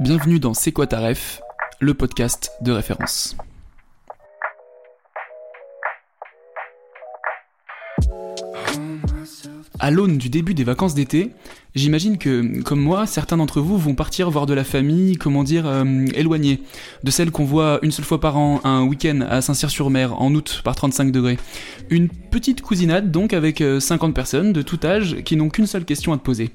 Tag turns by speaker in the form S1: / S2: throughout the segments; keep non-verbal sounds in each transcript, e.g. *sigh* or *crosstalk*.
S1: Bienvenue dans C'est quoi le podcast de référence. À l'aune du début des vacances d'été, j'imagine que, comme moi, certains d'entre vous vont partir voir de la famille, comment dire, euh, éloignée, de celle qu'on voit une seule fois par an, un week-end à Saint-Cyr-sur-Mer, en août, par 35 degrés. Une petite cousinade, donc, avec euh, 50 personnes de tout âge qui n'ont qu'une seule question à te poser.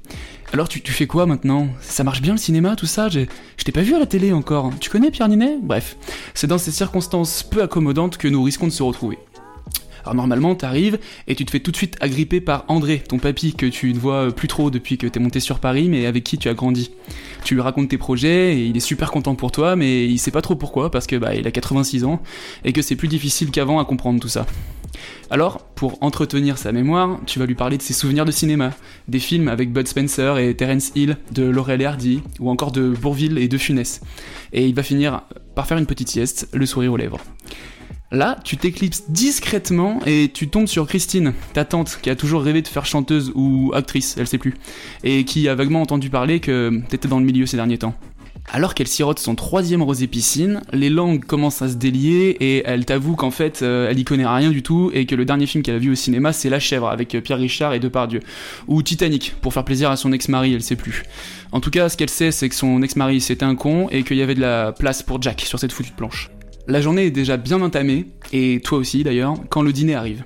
S1: Alors, tu, tu fais quoi maintenant? Ça marche bien le cinéma, tout ça? Je t'ai pas vu à la télé encore. Tu connais Pierre Ninet? Bref, c'est dans ces circonstances peu accommodantes que nous risquons de se retrouver. Alors normalement, t'arrives et tu te fais tout de suite agripper par André, ton papy que tu ne vois plus trop depuis que t'es monté sur Paris, mais avec qui tu as grandi. Tu lui racontes tes projets et il est super content pour toi, mais il sait pas trop pourquoi parce que bah il a 86 ans et que c'est plus difficile qu'avant à comprendre tout ça. Alors, pour entretenir sa mémoire, tu vas lui parler de ses souvenirs de cinéma, des films avec Bud Spencer et Terence Hill, de Laurel et Hardy, ou encore de Bourville et de Funès. Et il va finir par faire une petite sieste, le sourire aux lèvres. Là, tu t'éclipses discrètement et tu tombes sur Christine, ta tante, qui a toujours rêvé de faire chanteuse ou actrice, elle sait plus, et qui a vaguement entendu parler que t'étais dans le milieu ces derniers temps. Alors qu'elle sirote son troisième rosé piscine, les langues commencent à se délier et elle t'avoue qu'en fait euh, elle y connaît rien du tout et que le dernier film qu'elle a vu au cinéma c'est La Chèvre avec euh, Pierre Richard et Depardieu. Ou Titanic, pour faire plaisir à son ex-mari, elle sait plus. En tout cas, ce qu'elle sait c'est que son ex-mari c'était un con et qu'il y avait de la place pour Jack sur cette foutue planche. La journée est déjà bien entamée, et toi aussi d'ailleurs, quand le dîner arrive.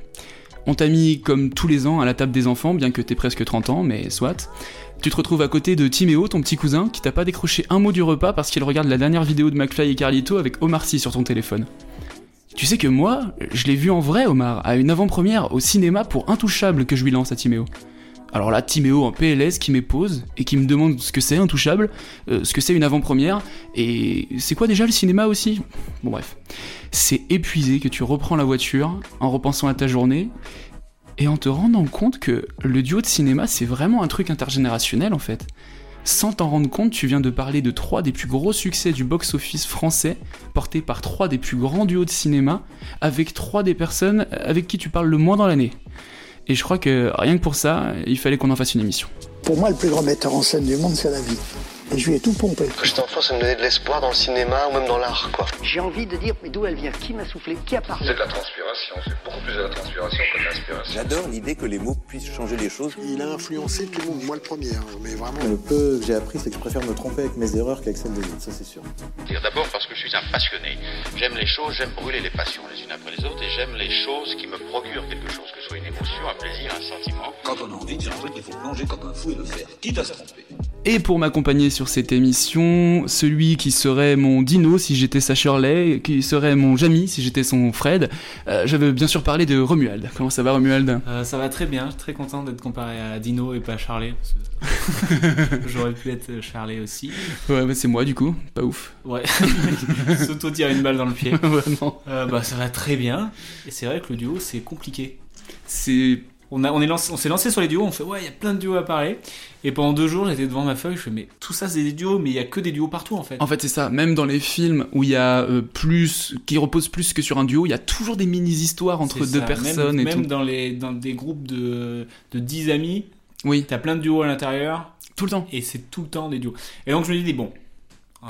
S1: On t'a mis comme tous les ans à la table des enfants, bien que t'aies presque 30 ans, mais soit. Tu te retrouves à côté de Timéo, ton petit cousin, qui t'a pas décroché un mot du repas parce qu'il regarde la dernière vidéo de McFly et Carlito avec Omar Sy sur son téléphone. Tu sais que moi, je l'ai vu en vrai, Omar, à une avant-première au cinéma pour Intouchable que je lui lance à Timéo. Alors là, Timéo en PLS qui m'épose et qui me demande ce que c'est Intouchable, euh, ce que c'est une avant-première, et c'est quoi déjà le cinéma aussi? Bon bref. C'est épuisé que tu reprends la voiture en repensant à ta journée et en te rendant compte que le duo de cinéma c'est vraiment un truc intergénérationnel en fait. Sans t'en rendre compte, tu viens de parler de trois des plus gros succès du box-office français, portés par trois des plus grands duos de cinéma, avec trois des personnes avec qui tu parles le moins dans l'année. Et je crois que rien que pour ça, il fallait qu'on en fasse une émission.
S2: Pour moi, le plus grand metteur en scène du monde, c'est la vie. Et je lui ai tout pompé.
S3: Quand j'étais enfant, ça me donnait de l'espoir dans le cinéma ou même dans l'art, quoi.
S4: J'ai envie de dire, mais d'où elle vient? Qui m'a soufflé? Qui a parlé?
S5: C'est de la transpiration, c'est beaucoup plus de la transpiration que de l'inspiration.
S6: J'adore l'idée que les mots puissent changer les choses.
S2: Il a influencé tout le monde, moi le premier, hein, mais vraiment.
S7: Le peu que j'ai appris, c'est que je préfère me tromper avec mes erreurs qu'avec celles des autres, ça c'est sûr.
S8: Dire D'abord parce que je suis un passionné. J'aime les choses, j'aime brûler les passions les unes après les autres et j'aime les choses qui me procurent quelque chose, que ce soit une émotion, un plaisir, un sentiment.
S9: Quand on a envie de dire un truc, il faut plonger comme un fou et le faire, quitte à se tromper.
S1: Et pour m'accompagner sur cette émission, celui qui serait mon Dino si j'étais sa Shirley, qui serait mon Jamie si j'étais son Fred, euh, je veux bien sûr parler de Romuald. Comment ça va Romuald?
S10: Euh, ça va très bien, je suis très content d'être comparé à Dino et pas à *laughs* J'aurais pu être Charlet aussi.
S1: Ouais, bah, c'est moi du coup, pas ouf.
S10: Ouais, *laughs* s'auto tire une balle dans le pied. *laughs*
S1: Vraiment.
S10: Euh, bah, ça va très bien. Et c'est vrai que le duo, c'est compliqué.
S1: C'est
S10: On, a, on, est lancé, on s'est lancé sur les duos, on fait ouais, il y a plein de duos à parler. Et pendant deux jours, j'étais devant ma feuille, je fais mais tout ça c'est des duos, mais il y a que des duos partout en fait.
S1: En fait, c'est ça. Même dans les films où il y a euh, plus, qui reposent plus que sur un duo, il y a toujours des mini-histoires entre
S10: C'est
S1: deux
S10: ça.
S1: personnes
S10: même,
S1: et
S10: même
S1: tout.
S10: dans, les, dans des groupes de, de 10 amis,
S1: Oui,
S10: t'as plein de duos à l'intérieur.
S1: tout le temps.
S10: et c'est tout le temps des duos. Et donc je me dis bon,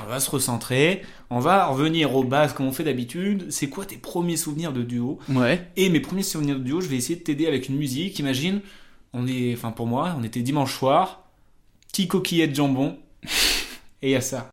S10: on va se recentrer, on va revenir aux bases comme on fait d'habitude. C'est quoi tes premiers souvenirs de duo?
S1: Ouais.
S10: Et mes premiers souvenirs de duo, je vais essayer de t'aider avec une musique. Imagine, on est, enfin pour moi, on était dimanche soir, petit coquillet de jambon, *laughs* et il y a ça.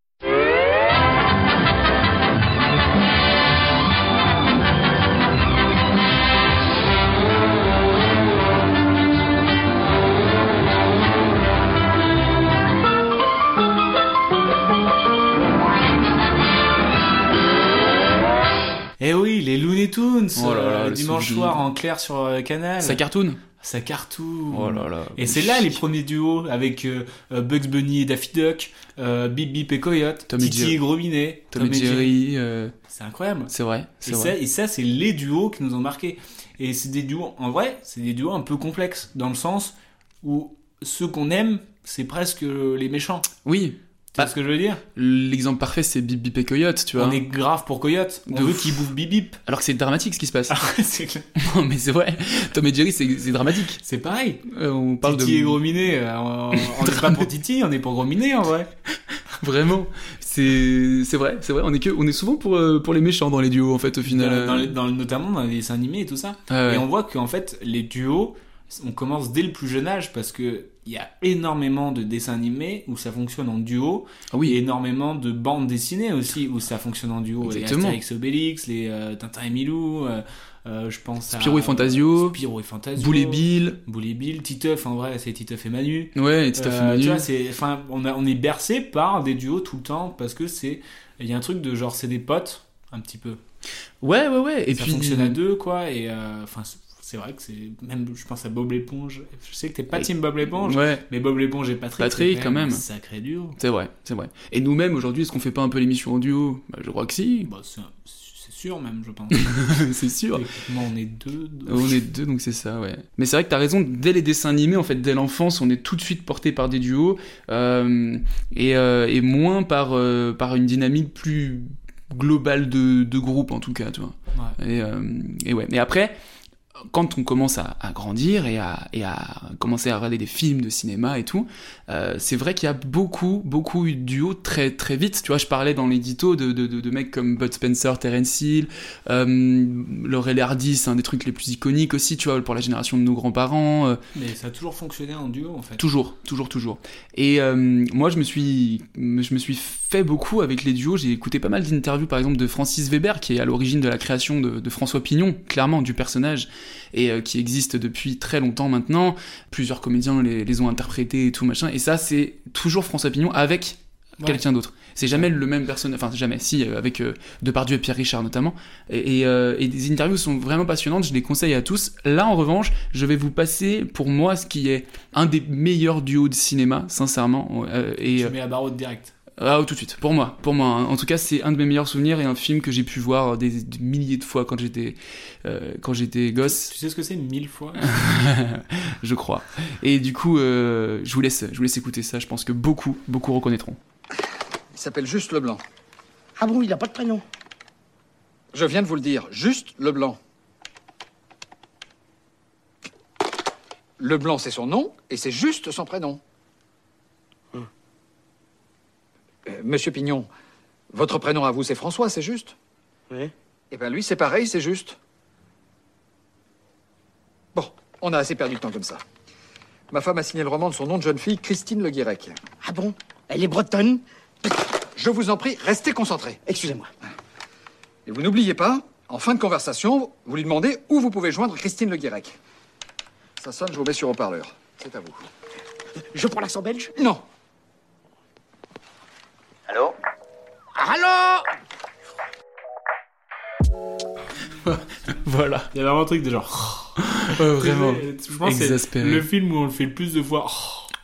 S10: Cartoons,
S1: Oh là là,
S10: euh,
S1: le
S10: dimanche
S1: souvenir.
S10: soir en clair sur euh, Canal.
S1: Ça cartoon
S10: Ça cartoon.
S1: Oh là là.
S10: Et c'est là les premiers duos avec euh, Bugs Bunny et Daffy Duck, euh, Bip Bip et Coyote,
S1: Tom et
S10: Titi et Gros Minet,
S1: Tom et Jerry, euh,
S10: C'est incroyable.
S1: c'est vrai,
S10: Et ça,
S1: vrai.
S10: et ça, c'est les duos qui nous ont marqués. Et c'est des duos, en vrai, c'est des duos un peu complexes, dans le sens où ceux qu'on aime, c'est presque les méchants.
S1: Oui,
S10: Tu vois
S1: Bah,
S10: ce que je veux dire
S1: l'exemple parfait c'est Bip Bip et Coyote, tu vois.
S10: On est grave pour Coyote. On
S1: De
S10: veut qu'il bouffe Bip Bip.
S1: Alors que c'est dramatique ce qui se passe.
S10: Ah ouais, c'est clair. *laughs*
S1: Non mais c'est vrai, Tom et Jerry c'est dramatique.
S10: C'est pareil.
S1: Euh, on parle
S10: Titi
S1: de...
S10: et Gros Minet, euh, on on n'est pas pour Titi, on est pour Gros Minet en vrai. *laughs*
S1: Vraiment, c'est c'est vrai, c'est vrai. On est que on est souvent pour euh, pour les méchants dans les duos en fait au final.
S10: Dans, dans notamment dans les dessins animés et tout ça.
S1: Ah ouais.
S10: Et on voit qu'en fait, les duos, on commence dès le plus jeune âge parce que il y a énormément de dessins animés où ça fonctionne en duo.
S1: Ah oui.
S10: Et énormément de bandes dessinées aussi où ça fonctionne en duo.
S1: Exactement.
S10: Les Astérix et Obélix, les euh, Tintin et Milou, euh, euh, je pense à...
S1: Spirou et Fantasio,
S10: Spirou et Fantasio.
S1: Boule et Bill.
S10: Boule et Bill, Titeuf, en vrai, c'est Titeuf et Manu.
S1: Ouais, et fait
S10: Euh,
S1: Manu.
S10: Tu vois, c'est, enfin, on, a, on est bercé par des duos tout le temps parce que c'est, il y a un truc de genre, c'est des potes, un petit peu.
S1: Ouais, ouais, ouais. Et
S10: ça
S1: puis
S10: fonctionne à deux, quoi. Et enfin, c'est vrai que c'est même, je pense à Bob l'éponge. Je sais que t'es pas
S1: Et-
S10: team Bob l'éponge,
S1: Ouais.
S10: mais Bob l'éponge et Patrick,
S1: Patrick, quand même.
S10: sacré duo.
S1: C'est vrai, c'est vrai. Et nous-mêmes aujourd'hui, est-ce qu'on fait pas un peu l'émission en duo? Bah, Je crois que si.
S10: Bah, c'est, sûr même, je pense. *laughs*
S1: c'est sûr.
S10: Techniquement, on est deux. donc-
S1: On est deux, donc c'est ça, ouais. Mais c'est vrai que t'as raison, dès les dessins animés, en fait, dès l'enfance, on est tout de suite porté par des duos, euh, et, euh, et moins par, euh, par une dynamique plus globale de, de groupe, en tout cas, tu vois.
S10: Ouais.
S1: Et, euh, et ouais. Mais après, quand on commence à, à grandir et à, et à commencer à regarder des films de cinéma et tout, euh, c'est vrai qu'il y a beaucoup, beaucoup eu de duos très, très vite. Tu vois, je parlais dans l'édito de, de, de, de mecs comme Bud Spencer, Terence Hill, euh, Laurel Hardy, c'est un des trucs les plus iconiques aussi, tu vois, pour la génération de nos grands-parents. euh,
S10: Mais ça a toujours fonctionné en duo, en fait.
S1: Toujours, toujours, toujours. Et euh, moi, je me suis, je me suis fait beaucoup avec les duos. J'ai écouté pas mal d'interviews, par exemple, de Francis Weber, qui est à l'origine de la création de, de François Pignon, clairement, du personnage, et euh, qui existe depuis très longtemps maintenant. Plusieurs comédiens les, les ont interprétés et tout, machin. Et ça, c'est toujours François Pignon avec
S10: Ouais.
S1: quelqu'un d'autre. C'est jamais le même personnage, enfin jamais, si, euh, avec euh, Depardieu et Pierre Richard notamment. Et, et, euh, et des interviews sont vraiment passionnantes, je les conseille à tous. Là, en revanche, je vais vous passer pour moi ce qui est un des meilleurs duos de cinéma, sincèrement. euh, et,
S10: Je mets la barre haute direct.
S1: Ah, tout de suite, pour moi, pour moi. hein. En tout cas, c'est un de mes meilleurs souvenirs et un film que j'ai pu voir des, des milliers de fois quand j'étais euh, quand j'étais gosse,
S10: Tu sais ce que c'est mille fois? *laughs*
S1: Je crois. Et du coup, euh, je vous laisse, je vous laisse écouter ça. Je pense que beaucoup, beaucoup reconnaîtront.
S11: Il s'appelle Juste Leblanc.
S4: Ah bon, il n'a pas de prénom
S11: Je viens de vous le dire, Juste Leblanc. Leblanc, c'est son nom, et c'est juste son prénom. Euh, Monsieur Pignon, votre prénom à vous, c'est François, c'est juste
S4: Oui.
S11: Eh bien, lui, c'est pareil, c'est juste. Bon, on a assez perdu de temps comme ça. Ma femme a signé le roman de son nom de jeune fille, Christine Le Guirec.
S4: Ah bon? Elle est bretonne?
S11: Je vous en prie, restez concentrés.
S4: Excusez-moi.
S11: Et vous n'oubliez pas, en fin de conversation, vous lui demandez où vous pouvez joindre Christine Le Guirec. Ça sonne, je vous mets sur haut-parleur. C'est à vous.
S4: Je prends l'accent belge?
S11: Non.
S3: Allô
S4: Allô *laughs*
S1: Voilà.
S10: Il y a vraiment un truc de genre.
S1: vraiment.
S10: Je pense que c'est
S1: Exaspéré.
S10: le film où on le fait le plus de fois.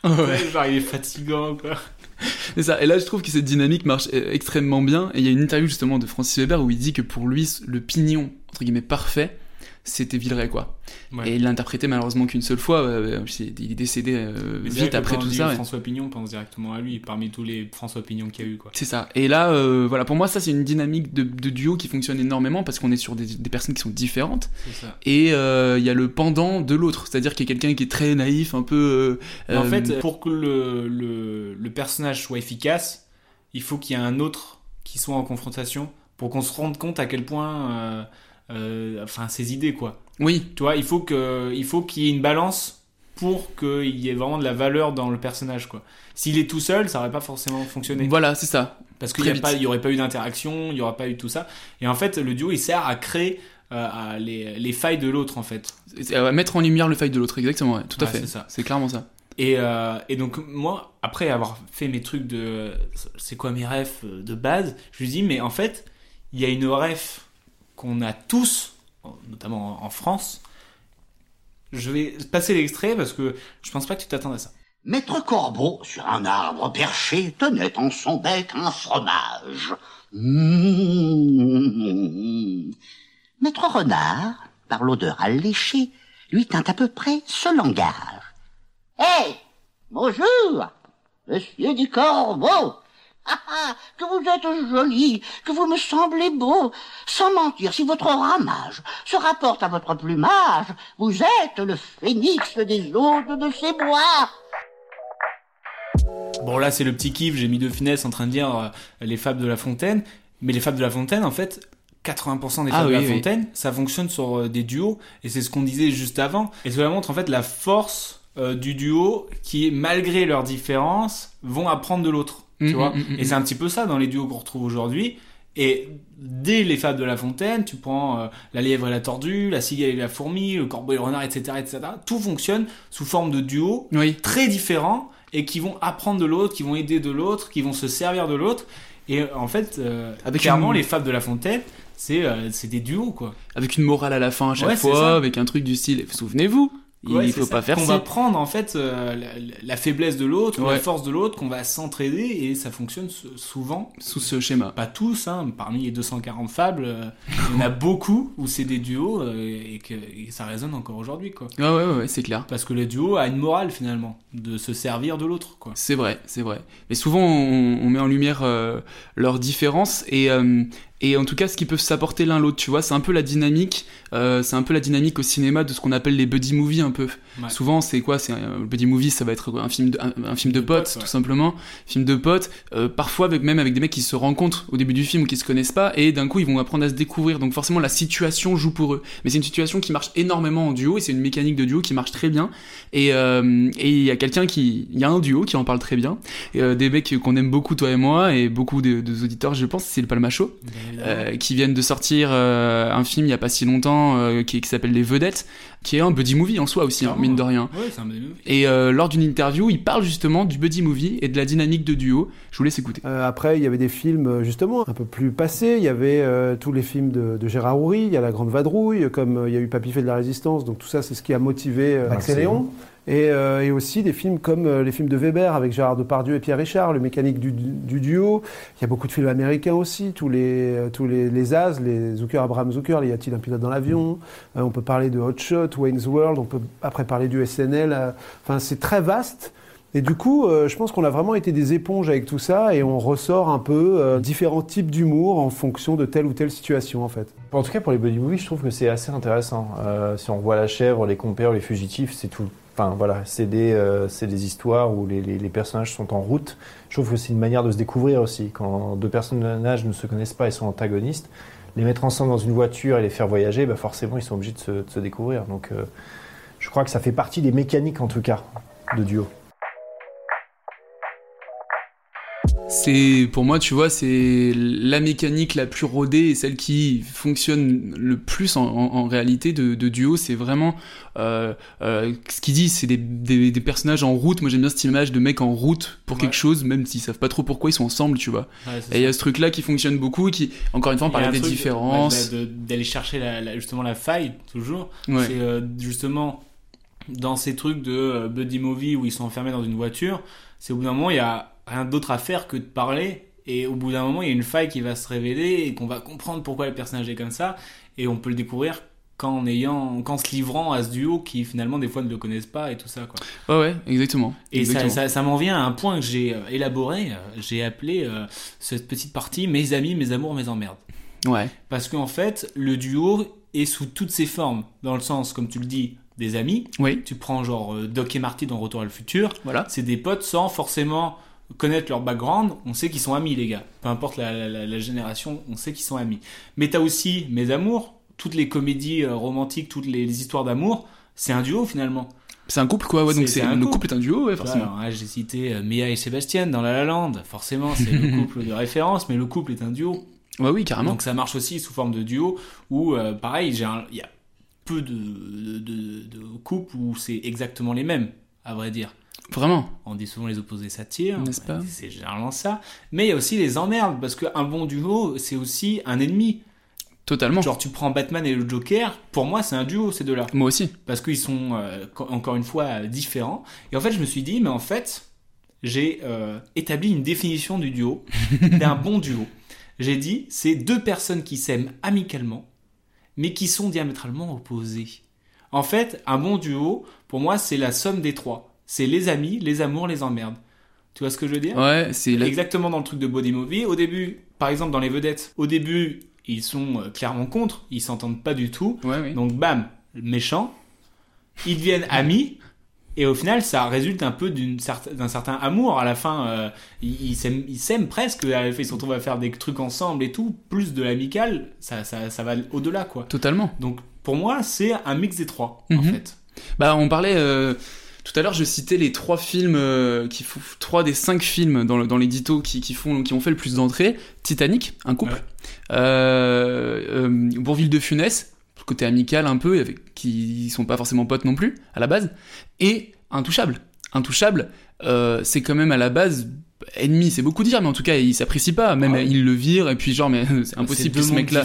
S1: Ouais.
S10: Genre, il est fatigant, quoi. *laughs*
S1: C'est ça. Et là, je trouve que cette dynamique marche euh, extrêmement bien. Et il y a une interview justement de Francis Weber où il dit que pour lui, le pignon, entre guillemets, parfait, c'était Villeray, quoi.
S10: Ouais.
S1: Et il l'a interprété malheureusement qu'une seule fois. euh, c'est- il est décédé euh, vite après tout ça. ouais.
S10: François Pignon, on pense directement à lui, parmi tous les François Pignon qu'il y a eu, quoi.
S1: C'est ça. Et là, euh, voilà, pour moi, ça, c'est une dynamique de, de duo qui fonctionne énormément parce qu'on est sur des, des personnes qui sont différentes.
S10: Ça.
S1: Et euh, il y a le pendant de l'autre. C'est-à-dire qu'il y a quelqu'un qui est très naïf, un peu. euh,
S10: En
S1: euh,
S10: fait, pour que le, le, le personnage soit efficace, il faut qu'il y ait un autre qui soit en confrontation pour qu'on se rende compte à quel point. Euh, enfin, ses idées, quoi.
S1: Oui.
S10: Tu vois, il faut que, il faut qu'il y ait une balance pour qu'il y ait vraiment de la valeur dans le personnage, quoi. S'il est tout seul, ça aurait pas forcément fonctionné.
S1: Voilà, c'est ça.
S10: Parce qu'il n'y
S1: vite.
S10: pas, il y aurait pas eu d'interaction, il y aura pas eu tout ça. Et en fait, le duo, il sert à créer euh, à les, les failles de l'autre, en fait.
S1: Euh, mettre en lumière le faille de l'autre, exactement. ouais, tout à fait.
S10: c'est ça.
S1: C'est clairement ça.
S10: Et, euh, et donc, moi, après avoir fait mes trucs de. C'est quoi mes refs de base Je lui dis, mais en fait, il y a une ref qu'on a tous notamment en France. Je vais passer l'extrait parce que je pense pas que tu t'attends à ça.
S12: Maître Corbeau, sur un arbre perché, tenait en son bec un fromage. Mmh. Maître Renard, par l'odeur alléchée, lui tint à peu près ce langage. Hé Bonjour Monsieur du Corbeau que vous êtes joli, que vous me semblez beau. Sans mentir, si votre ramage se rapporte à votre plumage, vous êtes le phénix des hôtes de ces bois.
S10: Bon là c'est le petit kiff, j'ai mis de finesse en train de dire euh, les fables de La Fontaine, mais les fables de La Fontaine en fait 80% des
S1: Ah
S10: fables de La
S1: oui.
S10: Fontaine ça fonctionne sur euh, des duos et c'est ce qu'on disait juste avant et cela montre en fait la force euh, du duo qui malgré leurs différences vont apprendre de l'autre, tu
S1: Mhm,
S10: vois.
S1: mhm,
S10: Et c'est un petit peu ça dans les duos qu'on retrouve aujourd'hui. Et dès les fables de La Fontaine, tu prends euh, la lièvre et la tordue, la cigale et la fourmi, le corbeau et le renard, etc., etc. Tout fonctionne sous forme de duos
S1: Oui.
S10: très différents et qui vont apprendre de l'autre, qui vont aider de l'autre, qui vont se servir de l'autre. Et euh, en fait, euh,
S1: Avec
S10: clairement,
S1: une-
S10: les fables de La Fontaine, c'est euh, c'est des duos, quoi.
S1: Avec une morale à la fin à chaque
S10: Ouais,
S1: fois, avec un truc du style, souvenez-vous, il
S10: c'est
S1: faut
S10: ça.
S1: pas faire
S10: qu'on
S1: ça.
S10: va prendre en fait euh, la, la faiblesse de l'autre,
S1: Ouais.
S10: la force de l'autre, qu'on va s'entraider et ça fonctionne souvent.
S1: Sous ce schéma.
S10: Pas tous, hein, parmi les 240 fables, euh, il y en a beaucoup où c'est des duos euh, et que et ça résonne encore aujourd'hui, quoi.
S1: Ouais, ouais, ouais, ouais, c'est clair.
S10: Parce que le duo a une morale finalement, de se servir de l'autre, quoi.
S1: C'est vrai, c'est vrai. Mais souvent, on, on met en lumière euh, leurs différences et, et en tout cas ce qu'ils peuvent s'apporter l'un l'autre. Tu vois, c'est un peu la dynamique. euh, c'est un peu la dynamique au cinéma de ce qu'on appelle les buddy movies un peu.
S10: Ouais.
S1: Souvent, c'est quoi? C'est un le buddy movie, ça va être un film de, un, un film de
S10: De
S1: potes,
S10: potes, ouais.
S1: tout simplement. Film de potes. euh, parfois avec même avec des mecs qui se rencontrent au début du film ou qui se connaissent pas et d'un coup ils vont apprendre à se découvrir. Donc forcément la situation joue pour eux. Mais c'est une situation qui marche énormément en duo et c'est une mécanique de duo qui marche très bien. Et euh, et il y a quelqu'un qui, il y a un duo qui en parle très bien. Et, euh, des mecs qu'on aime beaucoup toi et moi et beaucoup de, auditeurs, je pense, c'est le Palmacho, euh, qui viennent de sortir euh, un film il y a pas si longtemps euh, qui, qui s'appelle Les Vedettes, qui est un buddy movie en soi aussi, hein, mine de rien.
S10: Ouais, c'est un buddy movie.
S1: Et euh, lors d'une interview, il parle justement du buddy movie et de la dynamique de duo. Je vous laisse écouter.
S13: Euh, après, il y avait des films justement un peu plus passés. Il y avait euh, tous les films de, de Gérard Houry. Il y a La Grande Vadrouille, comme euh, il y a eu Papy fait de la résistance. Donc tout ça, c'est ce qui a motivé euh, Max et Léon. Et, euh, et aussi des films comme euh, les films de Weber avec Gérard Depardieu et Pierre Richard, le mécanique du, du duo. Il y a beaucoup de films américains aussi, tous les euh, tous les, les As, les Zucker, Abraham Zucker, y a-t-il un pilote dans l'avion? On peut parler de Hot Shot, Wayne's World. On peut après parler du SNL. Enfin, c'est très vaste. Et du coup, je pense qu'on a vraiment été des éponges avec tout ça et on ressort un peu différents types d'humour en fonction de telle ou telle situation en fait.
S14: En tout cas, pour les buddy movies, je trouve que c'est assez intéressant. Si on voit La Chèvre, Les Compères, Les Fugitifs, c'est tout. Enfin voilà, c'est des, euh, des histoires où les, les- les personnages sont en route. Je trouve que c'est une manière de se découvrir aussi. Quand deux personnages ne se connaissent pas et sont antagonistes, les mettre ensemble dans une voiture et les faire voyager, bah forcément ils sont obligés de se, de se découvrir. Donc euh, je crois que ça fait partie des mécaniques en tout cas de duo.
S1: C'est pour moi, tu vois, c'est la mécanique la plus rodée et celle qui fonctionne le plus en, en- en réalité de, de duo. C'est vraiment euh, euh, ce qu'ils disent, c'est des, des, des personnages en route. Moi, j'aime bien cette image de mecs en route pour quelque chose, même s'ils savent pas trop pourquoi ils sont ensemble, tu vois.
S10: Ouais,
S1: et il y a ce truc-là qui fonctionne beaucoup, qui, encore une fois, on parlait des différences.
S10: ouais, de- de- D'aller chercher la, la- justement la faille, toujours.
S1: Ouais.
S10: C'est euh, justement dans ces trucs de euh, buddy movie où ils sont enfermés dans une voiture, c'est au bout d'un moment, il y a rien d'autre à faire que de parler. Et au bout d'un moment, il y a une faille qui va se révéler et qu'on va comprendre pourquoi le personnage est comme ça. Et on peut le découvrir qu'en ayant, qu'en se livrant à ce duo qui finalement des fois ne le connaissent pas et tout ça quoi.
S1: Ouais, ouais, exactement.
S10: Et ça,
S1: Exactement.
S10: ça, ça m'en vient à un point que j'ai euh, élaboré, j'ai appelé euh, cette petite partie mes amis, mes amours, mes emmerdes.
S1: Ouais.
S10: Parce qu'en fait, le duo est sous toutes ses formes, dans le sens, comme tu le dis, des amis.
S1: Oui.
S10: Tu prends genre euh, Doc et Marty dans Retour à le futur.
S1: Voilà.
S10: C'est des potes sans forcément connaître leur background. On sait qu'ils sont amis, les gars. Peu importe la, la- la- la génération, on sait qu'ils sont amis. Mais t'as aussi mes amours, toutes les comédies euh, romantiques, toutes les, les histoires d'amour. C'est un duo finalement.
S1: C'est un couple, quoi, ouais, donc c'est-
S10: un
S1: le couple est un duo, ouais, forcément.
S10: J'ai cité euh, Mia et Sébastien dans La La Land. Forcément, c'est le *laughs* couple de référence, mais le couple est un duo.
S1: Ouais, oui, carrément.
S10: Donc ça marche aussi sous forme de duo, où euh, pareil, il y a peu de, de, de- de couples où c'est exactement les mêmes, à vrai dire.
S1: Vraiment.
S10: On dit souvent les opposés s'attirent,
S1: N'est-ce pas
S10: c'est généralement ça. Mais il y a aussi les emmerdes, parce qu'un bon duo, c'est aussi un ennemi.
S1: Totalement.
S10: Genre, tu prends Batman et le Joker, pour moi, c'est un duo, ces deux-là.
S1: Moi aussi.
S10: Parce qu'ils sont, euh, co- encore une fois, euh, différents. Et en fait, je me suis dit, mais en fait, j'ai euh, établi une définition du duo, *laughs* d'un bon duo. J'ai dit, c'est deux personnes qui s'aiment amicalement, mais qui sont diamétralement opposées. En fait, un bon duo, pour moi, c'est la somme des trois. C'est les amis, les amours, les emmerdes. Tu vois ce que je veux dire
S1: Ouais, c'est
S10: exactement dans le truc de body movie. Au début, par exemple, dans les vedettes, au début, ils sont euh, clairement contre, ils s'entendent pas du tout. Donc, bam, méchant. Ils deviennent *laughs* amis. Et au final, ça résulte un peu d'un certain amour. À la fin, euh, ils s'aiment presque. Ils se retrouvent à faire des trucs ensemble et tout. Plus de l'amical, ça, ça, ça va au-delà, quoi.
S1: Totalement.
S10: Donc, pour moi, c'est un mix des trois, en
S1: Mhm.
S10: fait.
S1: Bah, on parlait euh, tout à l'heure, je citais les trois films euh, qui font trois des cinq films dans, le- dans l'édito qui, qui font qui ont fait le plus d'entrées. Titanic, un couple. Euh, euh, Bourville de Funès, côté amical un peu, avec, qui sont pas forcément potes non plus à la base. Et Intouchable. Intouchable, c'est quand même à la base ennemi, c'est beaucoup dire, mais en tout cas, il s'apprécie pas. Même il le vire et puis genre, mais *laughs* c'est impossible que ce mec-là.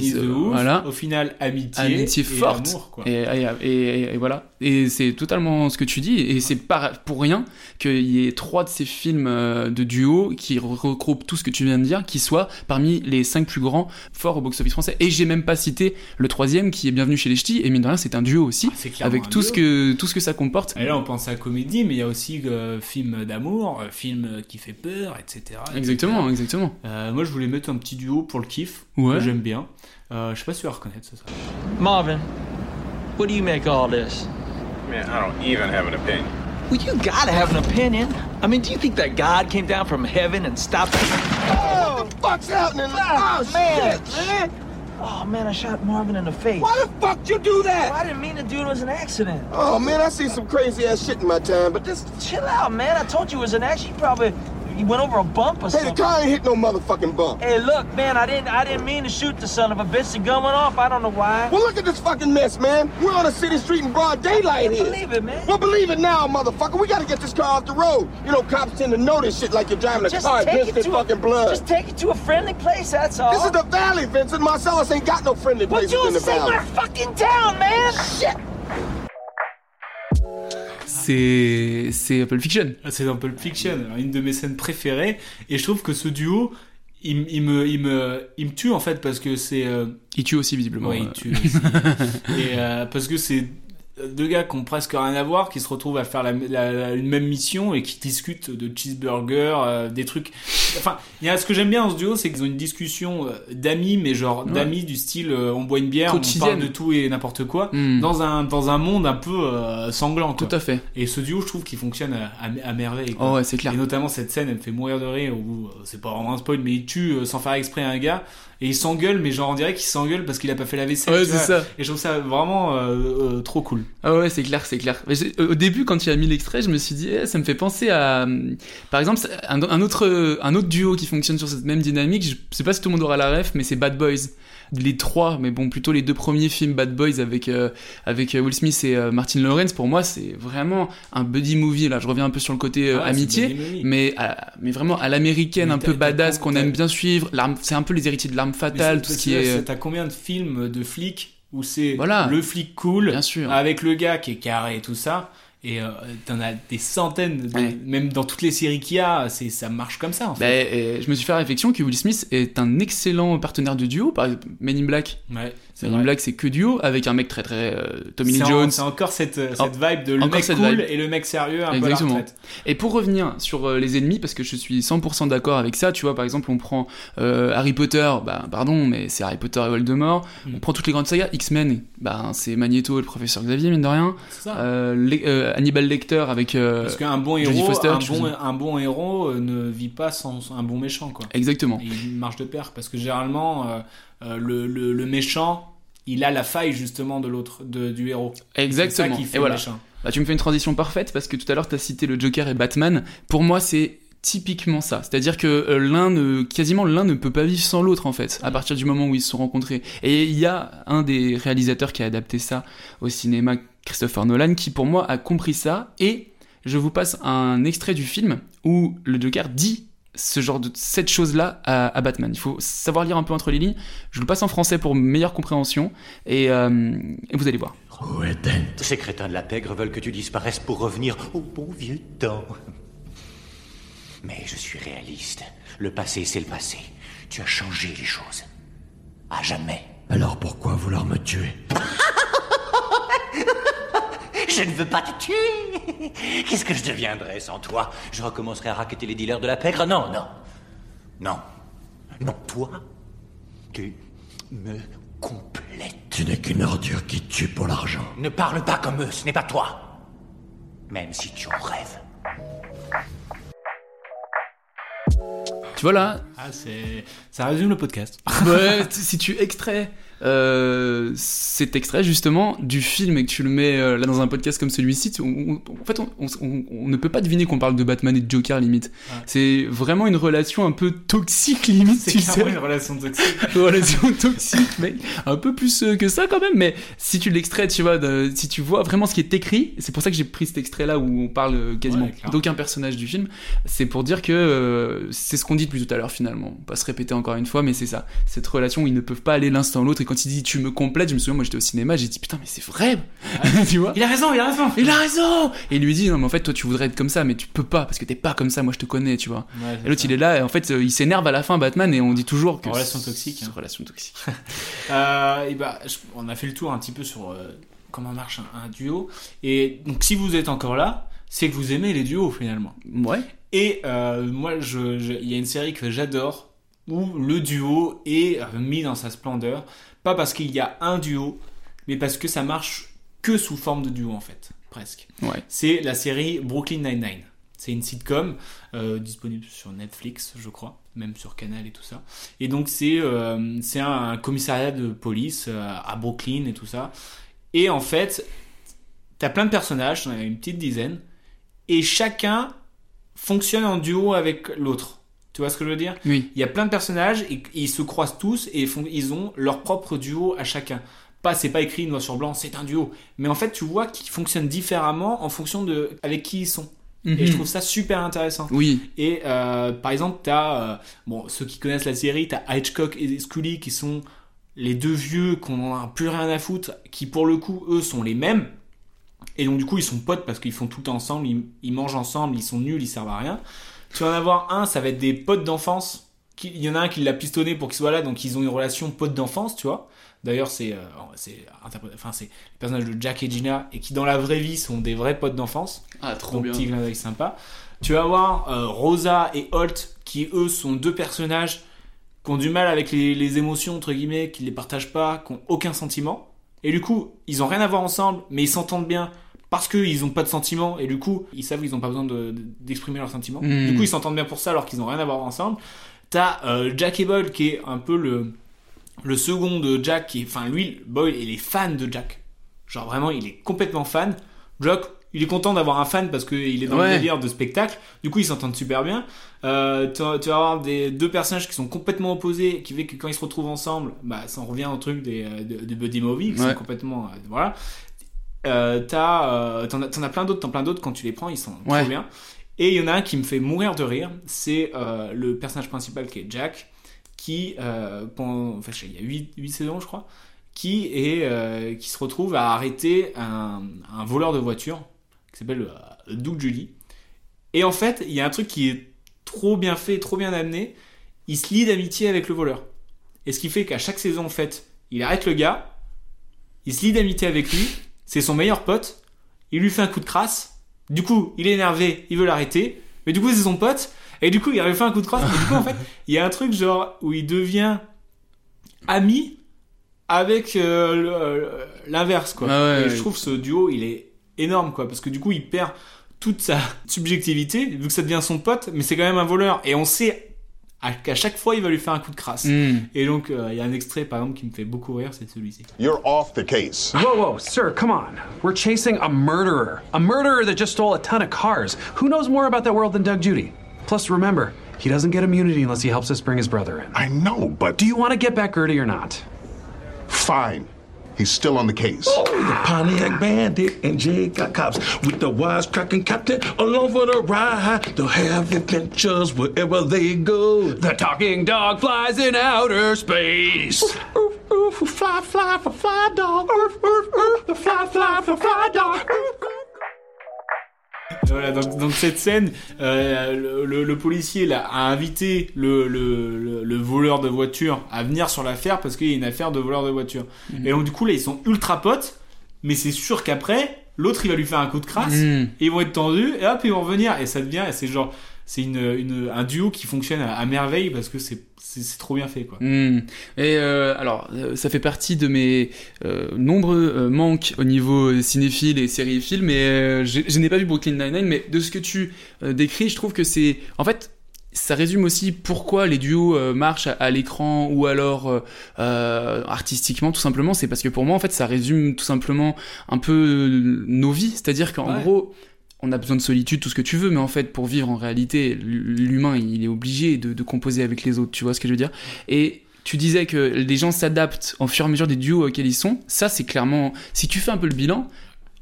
S1: qui se-
S10: de ouf.
S1: Voilà.
S10: Au final, amitié.
S1: amitié
S10: et
S1: forte
S10: amour, quoi.
S1: et, et- et- et voilà et c'est totalement ce que tu dis et c'est pas pour rien qu'il y ait trois de ces films euh, de duo qui re- regroupent tout ce que tu viens de dire qui soient parmi les cinq plus grands forts au box-office français et j'ai même pas cité le troisième qui est Bienvenue chez les Ch'tis et mine de rien c'est un duo aussi
S10: Ah,
S1: avec tout
S10: duo.
S1: ce que tout ce que ça comporte
S10: Et là, on pense à comédie, mais il y a aussi euh, film d'amour, euh, film qui fait peur, etc.
S1: Exactement,
S10: etc.
S1: exactement.
S10: Euh, moi, je voulais mettre un petit duo pour le kiff,
S1: Ouais.
S10: que j'aime bien. Euh, je sais pas si tu vas reconnaître ça.
S15: Marvin, what do you make of all this?
S5: Man, I don't even have an opinion.
S15: Well, you gotta have an opinion. I mean, do you think that God came down from heaven and stopped? Oh, what the fuck's happening? Oh, man, man. Oh man, I shot Marvin in the face. Why the fuck you do that? I didn't mean to do it. It was an accident.
S16: Oh man, I seen some crazy ass shit in my time, but this.
S15: Chill out, man. I told you it was an accident. You probably you went over a bump or
S16: Hey, the car ain't hit no motherfucking bump.
S15: Hey, look, man. I didn't. I didn't mean to shoot the son of a bitch. The gun went off. I don't know why.
S16: Well, look at this fucking mess, man. We're on a city street in broad daylight here.
S15: Believe it, man.
S16: Well, believe it now, motherfucker. We gotta get this car off the road. You know, cops tend to know this shit like you're driving a
S15: Just
S16: car against their
S15: to a-
S16: fucking blood.
S15: Just take it to a friendly place. That's all.
S16: This is the valley, Vincent. Marcellus ain't got no friendly place
S15: you
S16: in the
S15: say
S16: valley.
S15: we're fucking town, man. Shit.
S1: C'est c'est Pulp Fiction
S10: Ah, C'est dans Pulp Fiction, alors, une de mes scènes préférées. Et je trouve que ce duo, il, il me, il, me, il me tue en fait parce que c'est. euh,
S1: il tue aussi visiblement
S10: Ouais, il tue aussi. *laughs* Et euh, parce que c'est deux gars qui ont presque rien à voir, qui se retrouvent à faire la, la- la- une même mission et qui discutent de cheeseburger, euh, des trucs. Enfin, il y a ce que j'aime bien dans ce duo, c'est qu'ils ont une discussion euh, d'amis, mais genre
S1: Ouais.
S10: d'amis du style euh, on boit une bière, on
S1: Quotidienne.
S10: parle de tout et n'importe quoi,
S1: Hmm.
S10: dans un dans un monde un peu euh, sanglant. Quoi.
S1: Tout à fait.
S10: Et ce duo, je trouve qu'il fonctionne à, à- à merveille. quoi.
S1: Oh ouais, c'est clair.
S10: Et notamment cette scène, elle me fait mourir de rire où c'est pas vraiment un spoil, mais il tue sans faire exprès un gars et il s'engueule, mais genre on dirait qu'il s'engueule parce qu'il a pas fait la vaisselle.
S1: Ouais, c'est ça.
S10: Et je trouve ça vraiment euh, euh, trop cool.
S1: Ah ouais, c'est clair, c'est clair. J'ai- Au début, quand tu as mis l'extrait, je me suis dit, eh, ça me fait penser à, par exemple, un, un autre, un autre duo qui fonctionne sur cette même dynamique. Je sais pas si tout le monde aura la ref, mais c'est Bad Boys. Les trois, mais bon, plutôt les deux premiers films Bad Boys avec euh, avec euh, Will Smith et euh, Martin Lawrence. Pour moi, c'est vraiment un buddy movie. Là, je reviens un peu sur le côté euh,
S10: Ah
S1: amitié, mais à- mais vraiment à l'américaine, un peu badass qu'on aime bien suivre. C'est un peu les héritiers de l'arme fatale, tout ce qui est.
S10: T'as combien de films de flics où c'est
S1: Voilà.
S10: le flic cool,
S1: Bien sûr.
S10: avec le gars qui est carré et tout ça. Et euh, t'en as des centaines, de-
S1: Ouais.
S10: même dans toutes les séries qu'il y a, c'est ça marche comme ça en fait.
S1: Ben, euh, je me suis fait la réflexion que Will Smith est un excellent partenaire de duo. Par exemple, Men in Black.
S10: Ouais, c'est vrai.
S1: Black, c'est que duo avec un mec très très euh, Tommy Lee Jones.
S10: C'est encore cette, cette
S1: En-
S10: vibe de le mec
S1: cette
S10: cool
S1: vibe.
S10: et le mec sérieux un peu à la
S1: Exactement. Et pour revenir sur euh, les ennemis, parce que je suis 100% d'accord avec ça, tu vois, par exemple, on prend euh, Harry Potter, bah, pardon, mais c'est Harry Potter et Voldemort.
S10: Mm.
S1: On prend toutes les grandes sagas, X-Men, bah, c'est Magneto et le professeur Xavier, mine de rien.
S10: C'est ça.
S1: Euh, euh, Hannibal Lecter avec euh,
S10: Parce qu'un bon héros,
S1: Foster,
S10: un, bon, un bon héros euh, ne vit pas sans un bon méchant, quoi.
S1: Exactement.
S10: Et il marche de pair parce que généralement euh, euh, le, le, le méchant, il a la faille justement de l'autre, du héros.
S1: Exactement.
S10: C'est ça qui fait
S1: et voilà.
S10: le méchant.
S1: Bah, tu me fais une transition parfaite parce que tout à l'heure tu as cité le Joker et Batman. Pour moi, c'est typiquement ça. C'est-à-dire que euh, l'un ne, quasiment l'un ne peut pas vivre sans l'autre en fait, à partir du moment où ils se sont rencontrés. Et il y a un des réalisateurs qui a adapté ça au cinéma, Christopher Nolan, qui pour moi a compris ça. Et je vous passe un extrait du film où le Joker dit ce genre de cette chose là à, à Batman. Il faut savoir lire un peu entre les lignes. Je le passe en français pour meilleure compréhension et, euh, et vous allez voir.
S17: Ces crétins de la pègre veulent que tu disparaisses pour revenir au bon vieux temps. Mais je suis réaliste. Le passé, c'est le passé. Tu as changé les choses. À jamais.
S18: Alors pourquoi vouloir me tuer?
S17: Je ne veux pas te tuer. Qu'est-ce que je deviendrais sans toi? Je recommencerais à raqueter les dealers de la pègre? Non, non. Non. Non, toi, tu me complètes.
S18: Tu n'es qu'une ordure qui tue pour l'argent.
S17: Ne parle pas comme eux, ce n'est pas toi. Même si tu en rêves.
S1: Tu vois là?
S10: Ah, c'est. Ça résume le podcast.
S1: Ouais, si tu extrais euh, cet extrait justement du film et que tu le mets euh, là dans un podcast comme celui-ci, tu- on- on- en fait, on, ne peut pas deviner qu'on parle de Batman et de Joker limite. C'est vraiment une relation un peu toxique limite,
S10: C'est une relation toxique. *laughs*
S1: Une relation toxique, mec. Un peu plus euh, que ça quand même, mais si tu l'extrais, tu vois, de- si tu vois vraiment ce qui est écrit, c'est pour ça que j'ai pris cet extrait-là où on parle quasiment
S10: Ouais,
S1: d'aucun personnage du film, c'est pour dire que euh, c'est ce qu'on dit depuis tout à l'heure finalement. Pas se répéter encore une fois, mais c'est ça. Cette relation où ils ne peuvent pas aller l'un sans l'autre, quand il dit tu me complètes, je me souviens, moi j'étais au cinéma, j'ai dit putain, mais c'est vrai! *laughs* tu vois?
S10: Il a raison, il a raison.
S1: Il a raison Et il lui dit non mais en fait toi tu voudrais être comme ça mais tu peux pas parce que t'es pas comme ça moi je te connais tu vois.
S10: Ouais,
S1: et l'autre il est là et en fait euh, il s'énerve à la fin Batman et on dit toujours que
S10: En relation toxique, hein.
S1: relation toxique. *laughs*
S10: Euh, et bah, je- on a fait le tour un petit peu sur euh, comment marche un, un duo. Et donc, si vous êtes encore là, c'est que vous aimez les duos finalement.
S1: Ouais.
S10: Et euh, moi, je- je- il y a une série que j'adore où le duo est mis dans sa splendeur. Pas parce qu'il y a un duo, mais parce que ça marche que sous forme de duo en fait, presque.
S1: Ouais.
S10: C'est la série Brooklyn Nine-Nine. C'est une sitcom euh, disponible sur Netflix, je crois, même sur Canal et tout ça. Et donc c'est euh, c'est un, commissariat de police euh, à Brooklyn et tout ça. Et en fait, t'as plein de personnages, t'en as une petite dizaine, et chacun fonctionne en duo avec l'autre. Tu vois ce que je veux dire
S1: Oui.
S10: Il y a plein de personnages et ils se croisent tous et font, ils ont leur propre duo à chacun. Pas, c'est pas écrit noir sur blanc, c'est un duo. Mais en fait, tu vois qu'ils fonctionnent différemment en fonction de avec qui ils sont.
S1: Mhm.
S10: Et je trouve ça super intéressant.
S1: Oui.
S10: Et euh, par exemple, t'as euh, bon ceux qui connaissent la série, t'as Hitchcock et Scully qui sont les deux vieux qu'on en a plus rien à foutre, qui pour le coup eux sont les mêmes. Et donc du coup ils sont potes parce qu'ils font tout ensemble, ils, ils mangent ensemble, ils sont nuls, ils servent à rien. Tu vas en avoir un, ça va être des potes d'enfance. Il y en a un qui l'a pistonné pour qu'il soit là, donc ils ont une relation pote d'enfance, tu vois. D'ailleurs, c'est euh, c'est enfin c'est les personnages de Jack et Gina et qui dans la vraie vie sont des vrais potes d'enfance.
S1: Ah, trop
S10: Donc,
S1: bien.
S10: Petit clin d'œil sympa. Tu vas avoir euh, Rosa et Holt qui eux sont deux personnages qui ont du mal avec les, les émotions entre guillemets, qui les partagent pas, qui ont aucun sentiment. Et du coup, ils ont rien à voir ensemble, mais ils s'entendent bien parce qu'ils ont pas de sentiments et du coup, ils savent qu'ils ont pas besoin de- de- d'exprimer leurs sentiments.
S1: Mm.
S10: Du coup, ils s'entendent bien pour ça alors qu'ils ont rien à voir ensemble. T'as euh, Jack et Boyle qui est un peu le le second de Jack qui enfin lui Boyle il est fan de Jack. Genre vraiment, il est complètement fan. Jack, il est content d'avoir un fan parce qu'il est dans
S1: Ouais.
S10: le délire de spectacle. Du coup, ils s'entendent super bien. Euh, tu, vas, avoir des, deux personnages qui sont complètement opposés, qui fait que quand ils se retrouvent ensemble, bah, ça en revient au truc des, euh, de, de buddy movie, qui
S1: Ouais.
S10: sont complètement, euh, voilà. Euh, t'as, euh, t'en as, t'en as plein d'autres, t'en plein d'autres quand tu les prends, ils sont
S1: Ouais.
S10: trop bien. Et il y en a un qui me fait mourir de rire, c'est euh, le personnage principal qui est Jack, qui, pendant, enfin, il y a 8, saisons, je crois, qui, est, qui se retrouve à arrêter un, un voleur de voiture qui s'appelle Doug Julie. Et en fait, il y a un truc qui est trop bien fait, trop bien amené. Il se lie d'amitié avec le voleur. Et ce qui fait qu'à chaque saison, en fait, il arrête le gars, il se lie d'amitié avec lui, c'est son meilleur pote, il lui fait un coup de crasse, du coup, il est énervé, il veut l'arrêter, mais du coup, c'est son pote, et du coup, il lui fait un coup de crasse, et du coup, en fait, *laughs* il y a un truc genre où il devient ami avec euh, euh, l'inverse, quoi.
S1: Ah ouais,
S10: et
S1: ouais.
S10: je trouve ce duo, il est énorme, quoi, parce que du coup, il perd toute sa *laughs* subjectivité, vu que ça devient son pote, mais c'est quand même un voleur, et on sait à- qu'à chaque fois, il va lui faire un coup de crasse.
S1: Mm.
S10: Et donc, euh, il y a un extrait, par exemple, qui me fait beaucoup rire, c'est celui-ci.
S19: You're off the case.
S20: Whoa, whoa, sir, come on. We're chasing a murderer. A murderer that just stole a ton of cars. Who knows more about that world than Doug Judy? Plus, remember, he doesn't get immunity unless he helps us bring his brother in.
S19: I know, but
S20: Do you want to get back Gertie or not?
S19: fine. He's still on the case.
S15: Oh, the Pontiac Bandit and Jay got cops with the wisecracking captain along for the ride. They'll have adventures wherever they go.
S20: The talking dog flies in outer space.
S15: Oof, oof, fly, fly, for fly dog. Oof, oof, oof, fly, fly, for fly dog.
S10: Voilà, donc, donc cette scène, euh, le, le- le policier là, a invité le, le, le, le voleur de voiture à venir sur l'affaire parce qu'il y a une affaire de voleur de voiture.
S1: Mhm.
S10: Et donc du coup là ils sont ultra potes, mais c'est sûr qu'après l'autre il va lui faire un coup de crasse,
S1: Mhm.
S10: et ils vont être tendus et hop ils vont revenir et ça devient, et c'est genre c'est une, une, un duo qui fonctionne à, à merveille parce que c'est c'est c'est trop bien fait quoi.
S1: Hmm. Et euh, alors, euh, ça fait partie de mes euh, nombreux euh, manques au niveau cinéphile et sériephile, mais euh, j'ai- je n'ai pas vu Brooklyn Nine-Nine, mais de ce que tu euh, décris, je trouve que c'est... En fait, ça résume aussi pourquoi les duos euh, marchent à, à l'écran ou alors euh, artistiquement, tout simplement. C'est parce que pour moi, en fait, ça résume tout simplement un peu nos vies. C'est-à-dire qu'en
S10: Ouais.
S1: gros, on a besoin de solitude, tout ce que tu veux, mais en fait, pour vivre en réalité, l'humain, il est obligé de, composer avec les autres, tu vois ce que je veux dire? Et tu disais que les gens s'adaptent au fur et à mesure des duos auxquels ils sont. Ça, c'est clairement. Si tu fais un peu le bilan,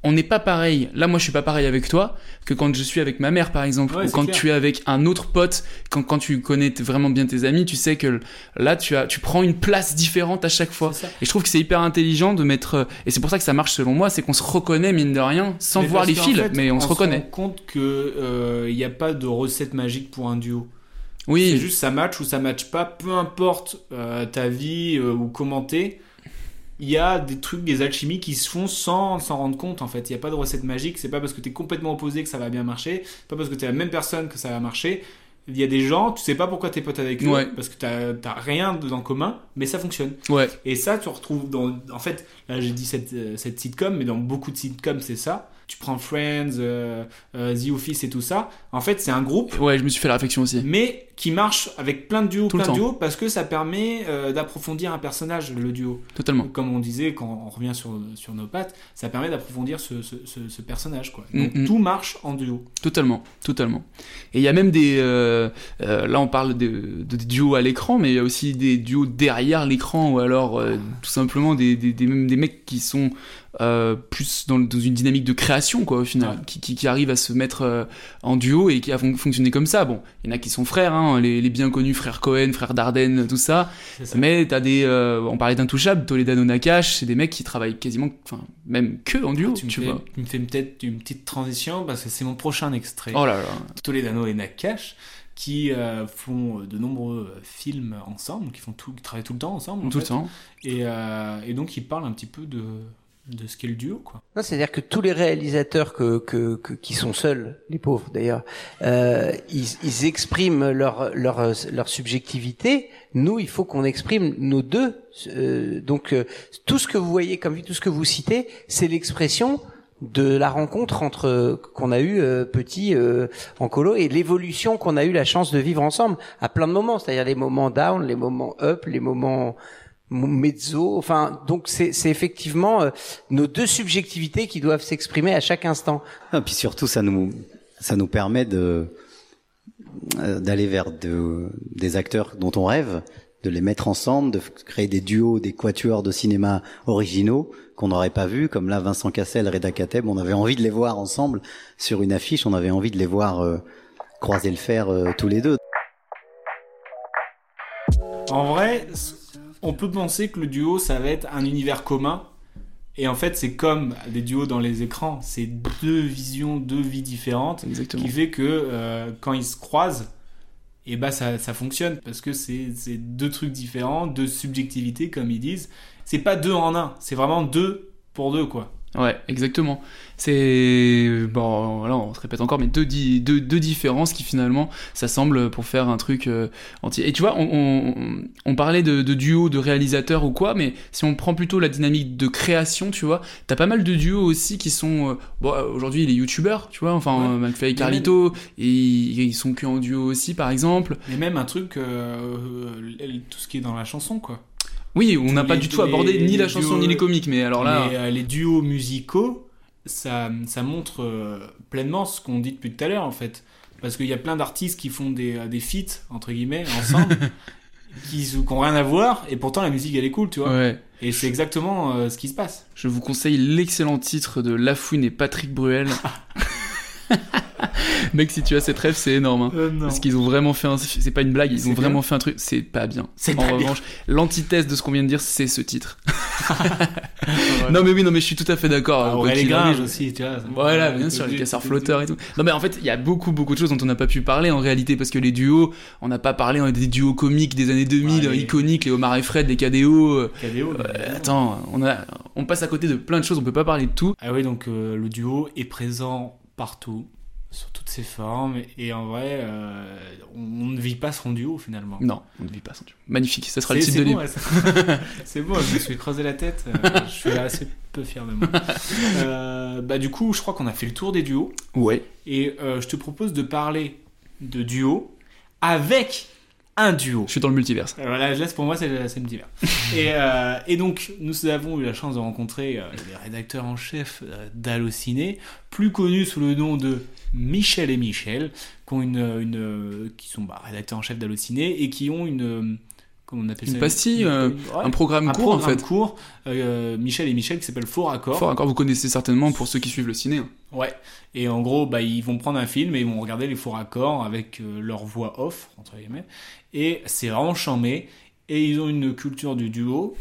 S1: on n'est pas pareil. Là, moi, je suis pas pareil avec toi que quand je suis avec ma mère, par exemple,
S10: Ouais,
S1: ou quand
S10: clair.
S1: tu es avec un autre pote. Quand, quand tu connais vraiment bien tes amis, tu sais que là, tu as, tu prends une place différente à chaque fois. Et je trouve que c'est hyper intelligent de mettre. euh, Et c'est pour ça que ça marche selon moi, c'est qu'on se reconnaît mine de rien, sans
S10: Mais
S1: voir les fils,
S10: fait,
S1: mais on, se reconnaît.
S10: rend compte que euh, il n'y a pas de recette magique pour un duo.
S1: Oui.
S10: C'est juste ça match ou ça match pas, peu importe euh, ta vie euh, ou comment t'es. Il y a des trucs, des alchimies qui se font sans s'en rendre compte en fait. Il n'y a pas de recette magique. C'est pas parce que t'es complètement opposé que ça va bien marcher. Pas parce que t'es la même personne que ça va marcher. Il y a des gens, tu sais pas pourquoi t'es pote avec eux,
S1: Ouais.
S10: parce que t'as rien en commun, mais ça fonctionne.
S1: Ouais.
S10: Et ça, tu retrouves dans. En fait, là j'ai dit cette, euh, cette sitcom, mais dans beaucoup de sitcoms, c'est ça. Tu prends Friends, euh, euh, The Office et tout ça. En fait, c'est un groupe.
S1: Ouais, je me suis fait la réflexion aussi.
S10: Mais qui marche avec plein de duos,
S1: Tout
S10: plein de duos, parce que ça permet euh, d'approfondir un personnage, le duo.
S1: Totalement.
S10: Comme on disait quand on revient sur, sur nos pattes, ça permet d'approfondir ce, ce, ce- ce personnage, quoi. Donc
S1: Mm, mm.
S10: tout marche en duo.
S1: Totalement, totalement. Et il y a même des. là, on parle de, de des duos à l'écran, mais il y a aussi des duos derrière l'écran, ou alors euh, tout simplement des, des, des mecs qui sont euh, plus dans, dans une dynamique de création, quoi, au final, qui, qui, qui arrivent à se mettre euh, en duo et qui a fon- fonctionné comme ça. Bon, il y en a qui sont frères, hein, les, les bien connus frères Cohen, frères Dardenne, tout ça. Mais t'as des. euh, on parlait d'Intouchable, Toledano Nakash, c'est des mecs qui travaillent quasiment. Enfin, même que en duo,
S10: Tu me, fais, tu me fais peut-être une petite transition parce que c'est mon prochain extrait.
S1: Oh là là.
S10: Toledano et Nakash qui euh, font de nombreux films ensemble, qui font tout, qui travaillent tout le temps ensemble. en
S1: Tout le temps.
S10: Et, euh, et donc ils parlent un petit peu de, de ce qu'est le duo, quoi.
S21: Non, c'est-à-dire que tous les réalisateurs que, que, que- qui sont seuls, les pauvres d'ailleurs, euh, ils, ils expriment leur, leur, leur subjectivité. Nous, il faut qu'on exprime nos deux. Euh, donc, euh, tout ce que vous voyez comme tout ce que vous citez, c'est l'expression de la rencontre entre qu'on a eu euh, petit euh, en colo et l'évolution qu'on a eu la chance de vivre ensemble à plein de moments, c'est-à-dire les moments down, les moments up, les moments mezzo. Enfin, donc c'est effectivement euh, nos deux subjectivités qui doivent s'exprimer à chaque instant.
S22: Et puis surtout, ça nous, ça nous permet de euh, d'aller vers de, des acteurs dont on rêve, de les mettre ensemble, de créer des duos, des quatuors de cinéma originaux qu'on n'aurait pas vus, comme là Vincent Cassel, Reda Kateb, on avait envie de les voir ensemble sur une affiche, on avait envie de les voir euh, croiser le fer euh, tous les deux.
S10: En vrai, on peut penser que le duo, ça va être un univers commun. Et en fait, c'est comme des duos dans les écrans. C'est deux visions, deux vies différentes. Qui fait que euh, quand ils se croisent, et bah ça, ça fonctionne. Parce que c'est c'est deux trucs différents, deux subjectivités, comme ils disent. C'est pas deux en un. C'est vraiment deux pour deux, quoi.
S1: Ouais, exactement. C'est bon, voilà, on se répète encore, mais deux, di- deux, deux différences qui finalement s'assemblent pour faire un truc euh, entier. Et tu vois, on, on, on parlait de, de duo, de réalisateurs ou quoi, mais si on prend plutôt la dynamique de création, tu vois, t'as pas mal de duos aussi qui sont, euh, bon, euh, aujourd'hui les youtubeurs, tu vois, enfin
S10: Ouais.
S1: euh, McFly et Carlito, et ils, sont que en duo aussi, par exemple.
S10: Et même un truc, euh, tout ce qui est dans la chanson, quoi.
S1: Oui, on n'a pas
S10: les-
S1: du tout abordé
S10: les-
S1: ni la chanson
S10: duos-
S1: ni les comiques, mais alors là.
S10: Les, euh, les duos musicaux, ça, ça montre euh, pleinement ce qu'on dit depuis tout à l'heure, en fait. Parce qu'il y a plein d'artistes qui font des, euh, des feats, entre guillemets, ensemble. *laughs* qui n'ont rien à voir, et pourtant la musique elle est cool, tu vois.
S1: Ouais.
S10: Et c'est exactement euh, ce qui se passe.
S1: Je vous conseille l'excellent titre de Lafouine et Patrick Bruel. *laughs* *laughs* Mec, si tu as cette rêve, c'est énorme. hein.
S10: Euh.
S1: Parce qu'ils ont vraiment fait un. C'est pas une blague, ils ont
S10: bien.
S1: vraiment fait un truc. C'est pas bien.
S10: C'est
S1: En
S10: pas
S1: revanche, l'antithèse de ce qu'on vient de dire, c'est ce titre. *laughs* non, mais oui, non, mais je suis tout à fait d'accord.
S10: Ah, Aurélie Gringe aussi, tu vois.
S1: Voilà, bien sûr, les casseurs flotteurs et tout. Non, mais en fait, il y a beaucoup, beaucoup de choses dont on n'a pas pu parler en réalité, parce que les duos, on n'a pas parlé hein, des duos comiques des années 2000,
S10: Ouais, les-
S1: iconiques, les Omar et Fred, les KDO. euh,
S10: KDO,
S1: euh, attends, on, a, on passe à côté de plein de choses, on peut pas parler de tout.
S10: Ah oui, donc euh, le duo est présent partout, sous toutes ses formes, et en vrai, euh, on, on ne vit pas son duo finalement.
S1: Non, on ne vit pas sans duo. Magnifique, ça sera le titre de
S10: bon,
S1: livre.
S10: ouais, ça- *laughs* c'est bon, je me suis creusé la tête, euh, je suis assez peu fier de moi. *laughs* Euh, bah du coup, je crois qu'on a fait le tour des duos.
S1: Ouais.
S10: Et je te propose de parler de duo avec un duo.
S1: Je suis dans le multiverse.
S10: Euh, Voilà, là, pour moi, c'est le, et, euh, et donc, nous avons eu la chance de rencontrer euh, les rédacteurs en chef euh, d'Allociné, plus connus sous le nom de Michel et Michel, qui, ont une, une, qui sont bah, rédacteurs en chef d'Allociné et qui ont une. Comment on appelle
S1: Une
S10: ça
S1: pastille, euh, un programme court, en
S10: programme
S1: fait.
S10: court, euh, Michel et Michel qui s'appelle Faux Raccord.
S1: Fort encore, vous connaissez certainement pour ceux qui suivent le ciné. hein.
S10: Ouais. Et en gros, bah, ils vont prendre un film et ils vont regarder les faux raccords avec euh, leur voix off, entre guillemets. Et c'est vraiment chambé. Et ils ont une culture du duo.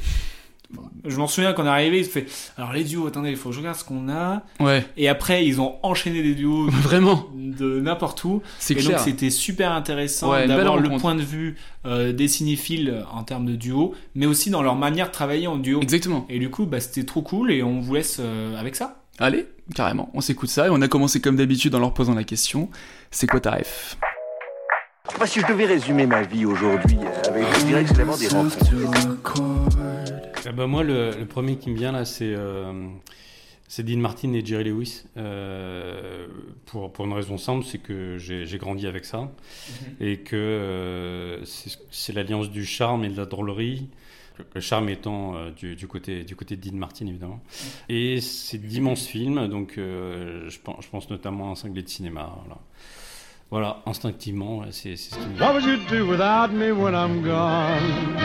S10: Je m'en souviens quand on est arrivé, ils se fait. Alors les duos, attendez, il faut que je regarde ce qu'on a.
S1: Ouais.
S10: Et après, ils ont enchaîné des duos. *laughs*
S1: Vraiment.
S10: De n'importe où.
S1: C'est
S10: et
S1: clair.
S10: donc c'était super intéressant
S1: Ouais,
S10: d'avoir le point de vue euh, des cinéphiles en termes de duo, mais aussi dans leur manière de travailler en duo.
S1: Exactement.
S10: Et du coup, bah, c'était trop cool et on vous laisse euh, avec ça.
S1: Allez, carrément, on s'écoute ça et on a commencé comme d'habitude en leur posant la question c'est quoi ta ref?
S23: Moi, si je devais résumer ma vie aujourd'hui euh, avec, je dirais que c'est des rencontres.
S24: Ah bah moi, le, le premier qui me vient là, c'est euh, c'est Dean Martin et Jerry Lewis. Euh, pour, pour une raison simple, c'est que j'ai grandi avec ça et que euh, c'est c'est l'alliance du charme et de la drôlerie. Le charme étant euh, du, du côté, du côté de Dean Martin, évidemment. Et c'est d'immenses films, donc euh, je, pense, je pense notamment à un cinglé de cinéma. Voilà, voilà instinctivement, c'est ce qui me.
S19: What would you do without me when I'm gone?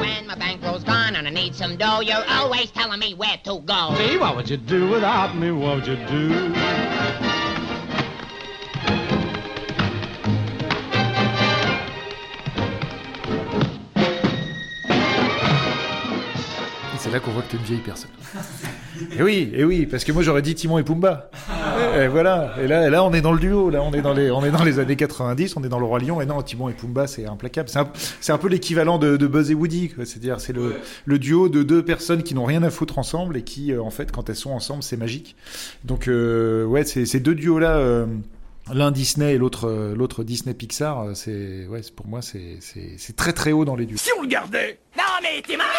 S25: When my bankroll's gone and I need some dough, you're always telling me where to go.
S19: Hey, what would you do without me? What would you do?
S26: Et c'est là qu'on voit que t'es une vieille personne. *laughs* et oui, et oui, parce que moi j'aurais dit Timon et Pumba. Et, voilà. Et là, et là, on est dans le duo. Là, on est dans les, on est dans les années 90. On est dans le roi Lion. Et non, Timon et Pumba, c'est implacable. C'est un, c'est un peu l'équivalent de, de Buzz et Woody. C'est-à-dire, c'est le, le duo de deux personnes qui n'ont rien à foutre ensemble et qui, euh, en fait, quand elles sont ensemble, c'est magique. Donc, euh, ouais, c'est ces deux duos là. euh, L'un Disney et l'autre euh, l'autre Disney Pixar, c'est ouais, c'est- pour moi c'est c'est c'est très très haut dans les duos.
S4: Si on le gardait Non mais t'es malade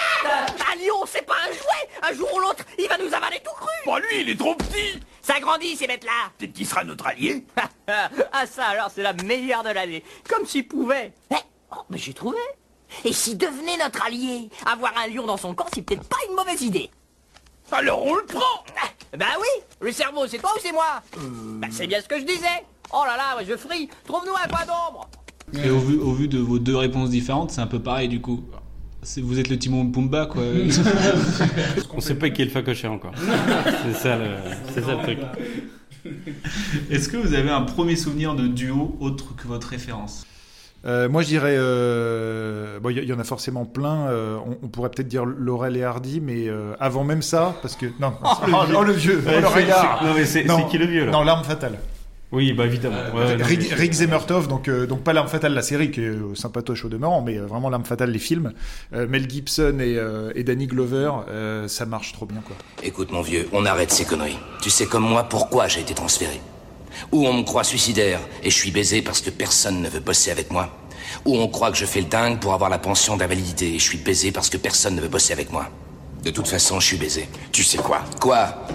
S4: Un lion, c'est pas un jouet Un jour ou l'autre, il va nous avaler tout cru Bon lui, il est trop petit Ça grandit ces bêtes-là Peut-être qu'il sera notre allié *laughs*
S27: Ah ça alors c'est la meilleure de l'année. Comme s'il pouvait.
S4: Eh, oh, mais j'ai trouvé Et s'il devenait notre allié Avoir un lion dans son camp, c'est peut-être pas une mauvaise idée Alors on le prend
S27: Bah oui, le cerveau c'est toi ou c'est moi Bah c'est bien ce que je disais. Oh là là, ouais, je frie. Trouve-nous un coin d'ombre.
S10: Et au vu, au vu de vos deux réponses différentes, c'est un peu pareil du coup. Vous êtes le Timon Pumba quoi. *laughs*
S24: On sait pas qui est le facochère encore. c'est ça le, c'est ça le truc.
S10: Est-ce que vous avez un premier souvenir de duo autre que votre référence?
S26: Euh, moi, je dirais, euh, bon, il y, y en a forcément plein. euh, on, on pourrait peut-être dire Laurel et Hardy, mais euh, avant même ça, parce que non,
S24: Oh, *laughs*
S26: oh,
S24: le
S26: oh,
S24: vieux.
S26: le vieux,
S24: Ouais,
S26: oh, le
S24: c'est-
S26: regard.
S24: non, mais c'est-
S26: Non,
S24: c'est qui le vieux, là?
S26: Non, l'arme fatale.
S24: Oui, bah évidemment. Ouais, non,
S26: Rick, Zemmertov, donc euh, donc pas l'arme fatale la série qui est euh, sympatoche au demeurant, mais euh, vraiment l'arme fatale les films. Euh, Mel Gibson et, euh, et Danny Glover, euh, ça marche trop bien quoi.
S28: Écoute mon vieux, on arrête ces conneries. Tu sais comme moi pourquoi j'ai été transféré. Ou on me croit suicidaire et je suis baisé parce que personne ne veut bosser avec moi. Ou on croit que je fais le dingue pour avoir la pension d'invalidité et je suis baisé parce que personne ne veut bosser avec moi. De toute façon, je suis baisé.
S9: Tu sais quoi?
S28: Quoi?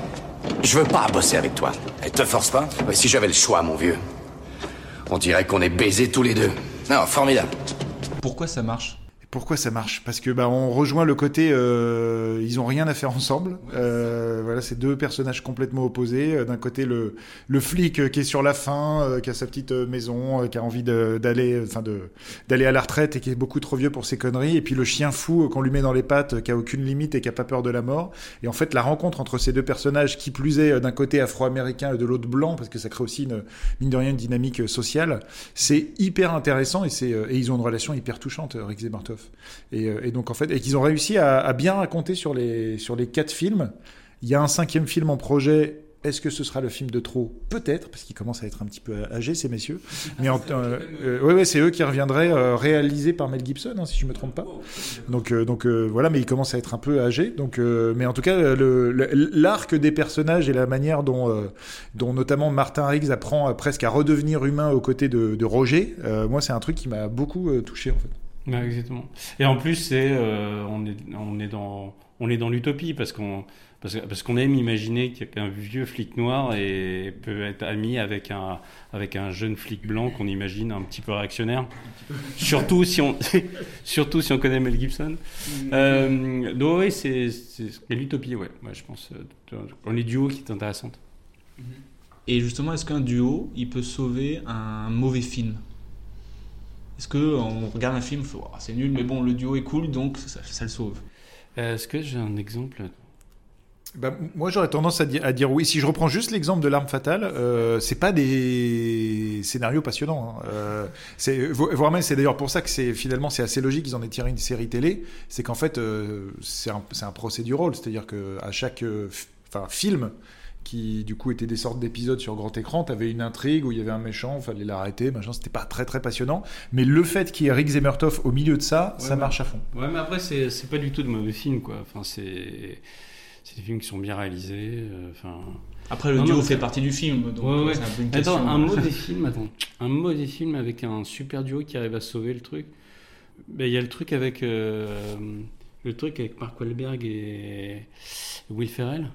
S9: Je veux pas bosser avec toi.
S28: Et te force pas?
S9: Mais si j'avais le choix, mon vieux, on dirait qu'on est baisés tous les deux.
S28: Non, formidable.
S10: Pourquoi ça marche?
S26: Pourquoi ça marche? Parce que bah, on rejoint le côté euh, ils ont rien à faire ensemble. Euh, voilà, c'est deux personnages complètement opposés. Euh, d'un côté le le flic euh, qui est sur la fin, euh, qui a sa petite euh, maison, qui a envie d'aller enfin de d'aller à la retraite et qui est beaucoup trop vieux pour ses conneries et puis le chien fou qu'on lui met dans les pattes qui a aucune limite et qui a pas peur de la mort. Et en fait la rencontre entre ces deux personnages qui plus est d'un côté afro-américain et de l'autre blanc parce que ça crée aussi une mine de rien une dynamique sociale, c'est hyper intéressant et c'est et ils ont une relation hyper touchante Rick et Bartov. Euh, et, donc, en fait, et qu'ils ont réussi à, bien raconter sur les, sur les quatre films. Il y a un cinquième film en projet. Est-ce que ce sera le film de trop? Peut-être, parce qu'ils commencent à être un petit peu âgés, ces messieurs. Mais c'est euh, euh, eux qui reviendraient, euh, réalisés par Mel Gibson, hein, si je ne me trompe pas. Donc, euh, donc euh, voilà, mais ils commencent à être un peu âgés. Donc, mais en tout cas, l'arc des personnages et la manière dont, dont notamment Martin Riggs apprend presque à redevenir humain aux côtés de, de Roger, moi, c'est un truc qui m'a beaucoup touché, en fait.
S24: Ouais, exactement. Et en plus, c'est euh, on est on est dans on est dans l'utopie parce qu'on parce, que- parce qu'on aime imaginer qu'un vieux flic noir peut être ami avec un avec un jeune flic blanc qu'on imagine un petit peu réactionnaire. surtout si on *laughs* surtout si on connaît Mel Gibson. Euh, donc oui, c'est l'utopie, ouais. ouais. Je pense euh, on est duo qui est intéressante.
S29: Et justement, est-ce qu'un duo, il peut sauver un mauvais film? Est-ce que on regarde un film, Oh, c'est nul, mais bon, le duo est cool, donc ça, ça le sauve.
S24: Est-ce que j'ai un exemple?
S26: Bah, moi, j'aurais tendance à dire, à dire oui. Si je reprends juste l'exemple de l'arme fatale, euh, c'est pas des scénarios passionnants. hein. Euh, c'est voire même, c'est d'ailleurs pour ça que c'est finalement c'est assez logique qu'ils en aient tiré une série télé. C'est qu'en fait, euh, c'est un, un procédural, c'est-à-dire que à chaque euh, enfin film qui du coup était des sortes d'épisodes sur grand écran, t'avais une intrigue où il y avait un méchant, fallait l'arrêter, machin, c'était pas très très passionnant. Mais le fait qu'il y ait Rick Zemertov au milieu de ça,
S24: Ouais,
S26: ça
S24: mais-
S26: marche à fond.
S24: Ouais, mais après, c'est c'est pas du tout de mauvais films, quoi. Enfin, c'est c'est des films qui sont bien réalisés. euh, Enfin.
S29: Après, le
S24: Non,
S29: duo
S24: non,
S29: fait partie du film, donc,
S24: Ouais,
S29: euh,
S24: ouais.
S29: c'est un peu une
S24: Attends, un mauvais *laughs* film, attends, un mauvais film avec un super duo qui arrive à sauver le truc. Ben, il y a le truc avec euh, le truc avec Mark Wahlberg et Will Ferrell.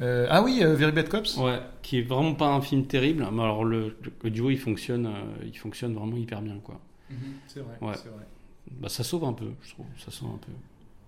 S26: Euh, ah oui, euh, Very Bad Cops.
S24: Ouais, qui est vraiment pas un film terrible, mais alors le, le duo il fonctionne, euh, il fonctionne vraiment hyper bien, quoi.
S26: Mhm, c'est vrai,
S24: Ouais.
S26: c'est vrai.
S24: Bah, ça sauve un peu, je trouve. Ça sauve un peu.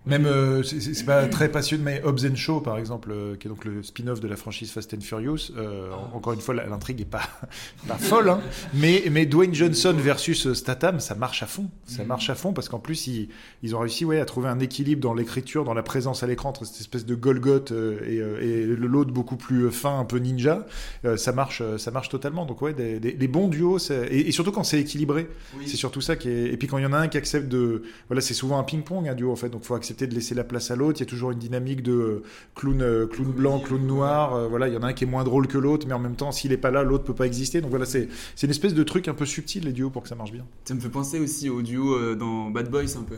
S26: Même, euh, c'est- pas très passionnant, mais Hobbs and Shaw, par exemple, euh, qui est donc le spin-off de la franchise Fast and Furious. euh, en- Encore une fois, l'intrigue est pas, *laughs* pas folle, hein, mais, mais Dwayne Johnson versus Statham, ça marche à fond. Ça marche à fond parce qu'en plus, ils, ils ont réussi ouais, à trouver un équilibre dans l'écriture, dans la présence à l'écran entre cette espèce de Golgoth euh, et, euh, et le l'autre beaucoup plus fin, un peu ninja. Euh, ça marche, euh, ça marche totalement. Donc ouais, des, des- des bons duos, c'est- et, et surtout quand c'est équilibré. C'est surtout ça qui est. Et puis quand il y en a un qui accepte de, voilà, c'est souvent un ping-pong un duo en fait. Donc faut accepter de laisser la place à l'autre. Il y a toujours une dynamique de euh, clown, euh, clown blanc, clown noir. Euh, voilà, il y en a un qui est moins drôle que l'autre, mais en même temps, s'il est pas là, l'autre peut pas exister. Donc voilà, c'est une espèce de truc un peu subtil les duos pour que ça marche bien.
S30: Ça me fait penser aussi aux duos dans Bad Boys un peu.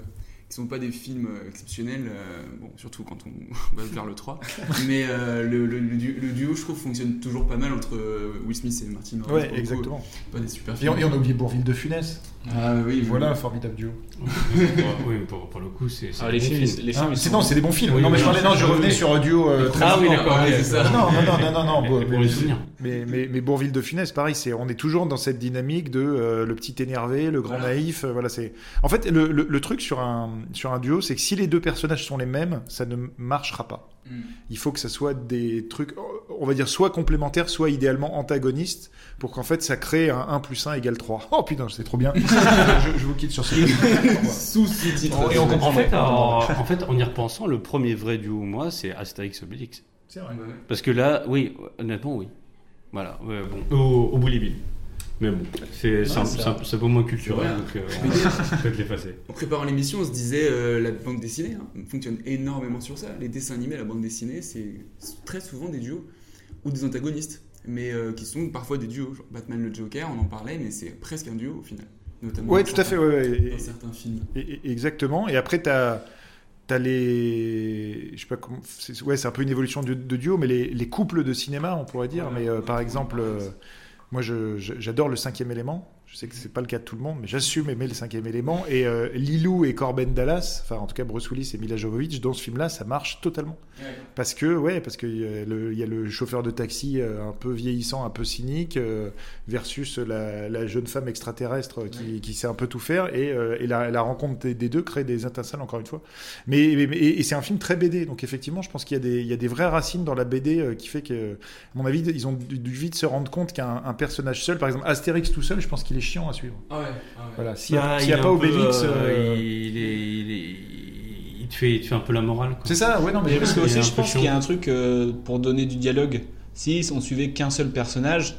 S30: Qui sont pas des films euh, exceptionnels, euh, bon, surtout quand on *laughs* va vers le 3. Mais euh, le, le- le du- le duo, je trouve, fonctionne toujours pas mal entre Will Smith et Martin Lawrence.
S26: Ouais, exactement.
S30: Pas des super
S26: Et
S30: films.
S26: on, et on a oublié Bourville de Funès.
S30: Ah oui,
S26: voilà
S30: oui.
S26: un formidable duo. *laughs*
S24: oui, pour, pour le coup, c'est.
S26: Ah, les films, les films, c'est- non, c'est des bons films.
S24: Oui,
S26: non, mais je parlais, non, je revenais
S24: oui.
S26: sur un duo euh, très
S24: Ah oui, d'accord, oui, c'est ça.
S26: Non, non, non, non, non,
S24: pour
S26: mais,
S24: les souvenirs.
S26: mais, mais, mais Bourville de Funès, pareil, c'est, on est toujours dans cette dynamique de euh, le petit énervé, le grand naïf. euh, voilà, c'est. En fait, le, le, le truc sur un, sur un duo, c'est que si les deux personnages sont les mêmes, ça ne marchera pas.
S30: Mm.
S26: Il faut que ça soit des trucs, on va dire, soit complémentaires, soit idéalement antagonistes, pour qu'en fait ça crée un 1 plus 1 égale 3. Oh putain, c'est trop bien. *laughs* je, je vous quitte sur ce *laughs*
S30: Sous-titre.
S26: Et on comprend
S24: En fait, en, en fait, en y repensant, le premier vrai duo, moi, c'est Astérix Obélix.
S26: C'est vrai.
S24: Parce que là, oui, honnêtement, oui. Voilà, ouais, bon. Au, au. Mais bon, c'est c'est un, peu moins culturel,
S30: Ouais.
S24: donc euh, on peut-être *laughs* l'effacer.
S30: En préparant l'émission, on se disait euh, la bande dessinée hein, fonctionne énormément sur ça. Les dessins animés, la bande dessinée, c'est très souvent des duos ou des antagonistes, mais euh, qui sont parfois des duos. Genre Batman le Joker, on en parlait, mais c'est presque un duo au final. Notamment
S26: Ouais,
S30: dans
S26: tout à fait.
S30: certains-
S26: Ouais, ouais.
S30: Dans
S26: Et-
S30: certains films.
S26: et- exactement. Et après, tu as, les. Je sais pas comment. c'est- Ouais, c'est un peu une évolution de, de duo, mais les, les couples de cinéma, on pourrait dire. mais euh, par exemple, euh, moi, j'adore le cinquième élément. Je sais que c'est pas le cas de tout le monde, mais j'assume aimer le cinquième élément. Et euh, Lilou et Corben Dallas, enfin en tout cas Bruce Willis et Mila Jovovich, dans ce film-là, ça marche totalement. Parce que, ouais, parce qu'il y, a le- il y a le chauffeur de taxi euh, un peu vieillissant, un peu cynique, euh, versus la, la jeune femme extraterrestre qui, qui sait un peu tout faire. Et, euh, et la, la rencontre des, des deux crée des étincelles, encore une fois. Mais, et, et c'est un film très BD. Donc effectivement, je pense qu'il y, a des- il y a des vraies racines dans la BD euh, qui fait que, à mon avis, ils ont dû, vite se rendre compte qu'un un personnage seul, par exemple Astérix tout seul, je pense qu'il est chiant à suivre.
S24: Ah ouais,
S26: Voilà, s'il n'y a,
S24: Bah,
S26: a pas Obélix.
S24: euh,
S26: euh,
S24: il, est, il, est- il te fait, il te fait un peu la morale.
S26: C'est ça, ouais, non, mais
S10: parce que aussi, je pense qu'il y a un truc euh, pour donner du dialogue. Si on suivait qu'un seul personnage,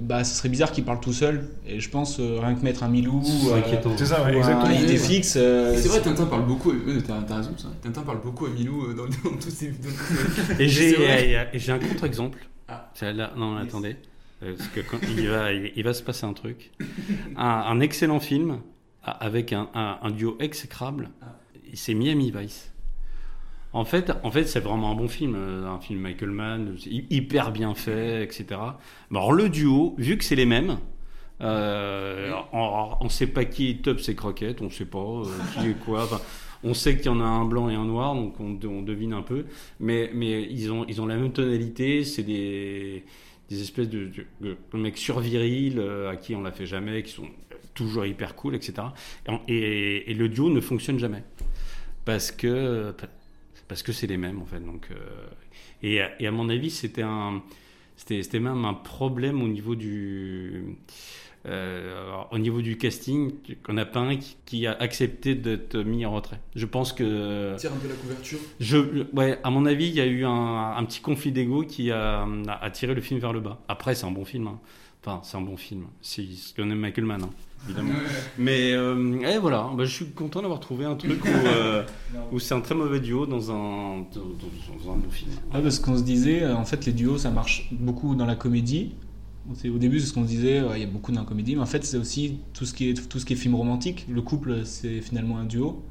S10: bah, ce serait bizarre qu'il parle tout seul. Et je pense euh, rien que mettre un Milou,
S24: C'est
S10: euh,
S24: inquiétant.
S26: C'est ça, ouais,
S10: ou
S26: exactement.
S10: un idée fixe. euh,
S30: C'est vrai, Tintin parle beaucoup. ouais, T'as t'as raison, ça. Tintin parle beaucoup à Milou euh, dans, dans tous ses. ses- *laughs*
S24: Et j'ai un contre-exemple.
S30: Ah.
S24: Là- Non, attendez. Euh, Parce que quand il, va, il, il va se passer un truc. Un, un excellent film avec un, un- un duo exécrable. C'est Miami Vice. En fait, en fait c'est vraiment un bon film. euh, Un film Michael Mann, hyper bien fait, etc. Mais alors, le duo, vu que c'est les mêmes, euh, on, on sait pas qui top ses croquettes, on sait pas euh, qui est quoi. Enfin, on sait qu'il y en a un blanc et un noir, donc on, on devine un peu. Mais, mais ils, ont, ils ont la même tonalité, c'est des, des espèces de, de- de mecs survirils euh, à qui on l'a fait jamais, qui sont toujours hyper cool, etc. Et, le duo ne fonctionne jamais. Parce que parce que c'est les mêmes en fait. Donc, euh, et, et à mon avis, c'était un, c'était même un problème au niveau du, euh, au niveau du casting, qu'on n'a pas un qui, qui a accepté d'être mis en retrait. Je pense que
S30: Tire un peu la couverture.
S24: je, ouais, à mon avis, il y a eu un, un petit conflit d'ego qui a, a tiré le film vers le bas. Après, c'est un bon film. hein. Enfin, c'est un bon film. Si, si on aime Michael Mann, hein, évidemment. Mais euh, eh, voilà, bah, je suis content d'avoir trouvé un truc où, euh, où c'est un très mauvais duo dans un, dans, dans- un bon film.
S10: Ouais, parce qu'on se disait, euh, en fait, les duos, ça marche beaucoup dans la comédie. Au début, c'est ce qu'on se disait, il y a beaucoup dans la comédie, mais en fait, c'est aussi tout ce qui est tout ce qui est film romantique. Le couple, c'est finalement un duo.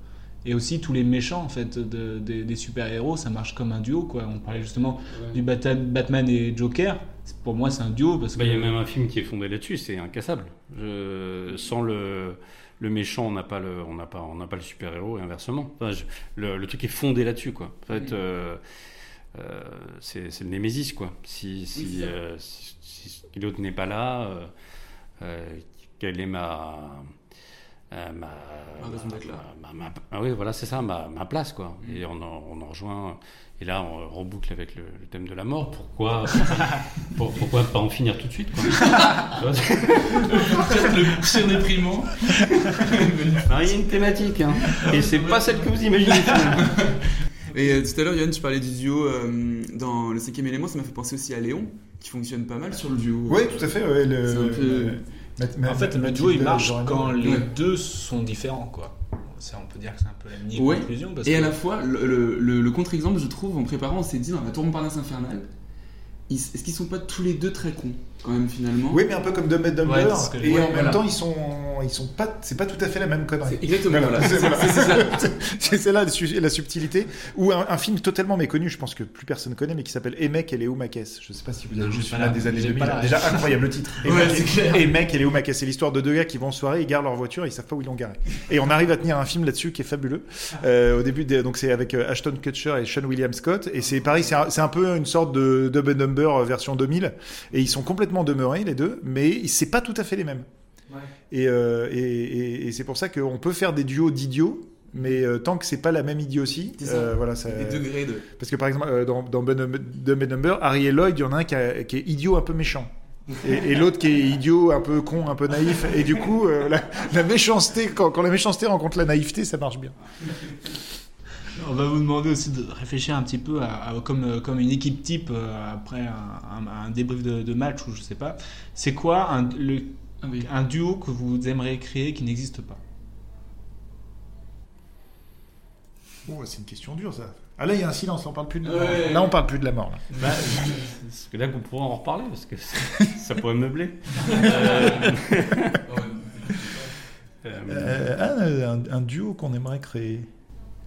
S10: Et aussi tous les méchants en fait de- de- des super-héros, ça marche comme un duo quoi. On parlait justement du Bata- Batman et Joker. Pour moi, c'est un duo parce
S24: Bah,
S10: que
S24: Il y a même un film qui est fondé là-dessus, c'est incassable. Je- sans le, le méchant, on n'a pas le, on n'a pas, on n'a pas le super héros et inversement. Enfin, je- le, le truc est fondé là-dessus, quoi. En fait, euh, euh, c'est c'est le Némésis, quoi. Euh, si, si l'autre n'est pas là, euh, euh, quelle est ma euh, ma,
S30: Ma raison d'être là.
S24: ma- ma- ah oui, voilà, c'est ça, ma, ma place, quoi. Et on en, on en rejoint. Et là, on reboucle avec le, le thème de la mort. Pourquoi, *laughs* pour- pourquoi pas en finir tout de suite, quoi *laughs*
S31: le pire déprimant. *laughs*
S24: Ah, Il y a une thématique, hein. Et c'est pas celle que vous imaginez.
S30: Et euh, tout à l'heure, Yann, tu parlais du duo euh, dans le cinquième élément, ça m'a fait penser aussi à Léon, qui fonctionne pas mal sur le duo.
S26: Oui, tout à fait. ouais, le-
S30: peu-
S10: en fait, le duo il marche quand les
S30: Ouais.
S10: deux sont différents quoi. Ça, on peut dire que c'est un peu la mini
S30: Ouais.
S10: conclusion parce
S30: Et à la fois, le, le- le- le contre-exemple, je trouve, en préparant, on s'est dit dans la tour Montparnasse infernale, ils- est-ce qu'ils sont pas tous les deux très cons, quand même, finalement
S26: Oui, mais un peu comme Dumb and Dumber.
S30: Ouais,
S26: et
S30: ouais,
S26: en même
S30: voilà.
S26: temps, ils sont, ils sont pas, c'est pas tout à fait la même connerie.
S30: C'est exactement, voilà.
S26: C'est *laughs*
S30: C'est-
S26: voilà.
S30: c'est- *laughs* c'est ça.
S26: C'est- c'est là le su- la subtilité. Ou un, un film totalement méconnu, je pense que plus personne connaît, mais qui s'appelle Emek et Léo Makes. Je sais pas si vous avez vu celui-là
S10: la-
S26: des années
S10: j'ai
S26: 2000.
S10: pas la-
S26: Déjà incroyable titre.
S10: Ouais,
S26: Emek
S10: c'est
S26: et- Léo Makes. C'est l'histoire de deux gars qui vont en soirée, ils garent leur voiture, et ils savent pas où ils l'ont garé. Et on arrive à tenir un film là-dessus qui est fabuleux. Euh, au début, donc c'est avec euh, Ashton Kutcher et Sean William Scott, et c'est pareil, c'est un, c'est un peu une sorte de Dumb and Dumber euh, version 2000, et ils sont complètement demeurés les deux, mais c'est pas tout à fait les mêmes. Et, euh, et, et- et c'est pour ça qu'on peut faire des duos d'idiots, mais euh, tant que c'est pas la même idiotie, euh, voilà, ça.
S30: Des degrés de-
S26: Parce que par exemple, euh, dans, dans Dumb Dumber, Harry et Lloyd, il y en a un qui, a- qui est idiot un peu méchant. Et, et l'autre qui est idiot, un peu con, un peu naïf. Et du coup, la, la méchanceté, quand, quand la méchanceté rencontre la naïveté, ça marche bien.
S10: On va vous demander aussi de réfléchir un petit peu à, à- comme, euh, comme une équipe type euh, après un, un- un débrief de, de match ou je sais pas. C'est quoi un, le- un duo que vous aimeriez créer qui n'existe pas?
S26: Oh, c'est une question dure, ça. Ah là, il y a un silence, on parle plus de la mort.
S24: Ouais.
S26: Là, on parle plus de la mort. là.
S24: Bah, *laughs* parce que là, vous pourrez en reparler, parce que ça *laughs* pourrait meubler. Euh,
S26: Euh, ah, *laughs* un, un duo qu'on aimerait créer.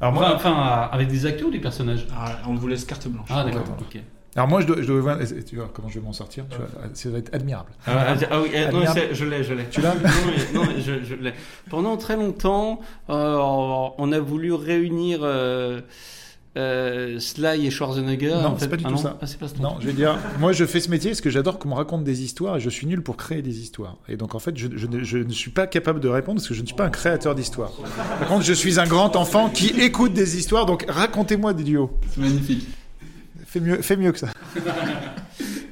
S26: Alors
S24: enfin,
S26: moi,
S24: enfin, avec des acteurs ou des personnages
S10: Ah, On vous laisse carte blanche.
S24: Ah, d'accord, ok.
S26: Alors moi, je dois, je dois voir- tu vois comment je vais m'en sortir. Tu vois, ça va être admirable.
S24: Ah, ah, ah oui, euh, non, je l'ai, je l'ai.
S26: Tu l'as
S24: Non, mais- non, mais je, je l'ai. Pendant très longtemps, euh, on a voulu réunir euh, euh, Sly et Schwarzenegger.
S26: Non,
S24: en
S26: c'est
S24: fait.
S26: pas du
S24: Ah
S26: tout
S24: non
S26: ça.
S24: Ah, c'est pas ce
S26: non, je vais dire, moi je fais ce métier parce que j'adore qu'on me raconte des histoires et je suis nul pour créer des histoires. Et donc en fait, je, je ne- je ne suis pas capable de répondre parce que je ne suis pas un créateur d'histoires. Par contre, je suis un grand enfant qui écoute des histoires, donc racontez-moi des duos.
S1: C'est magnifique.
S26: Fais mieux, fais mieux que ça. *laughs*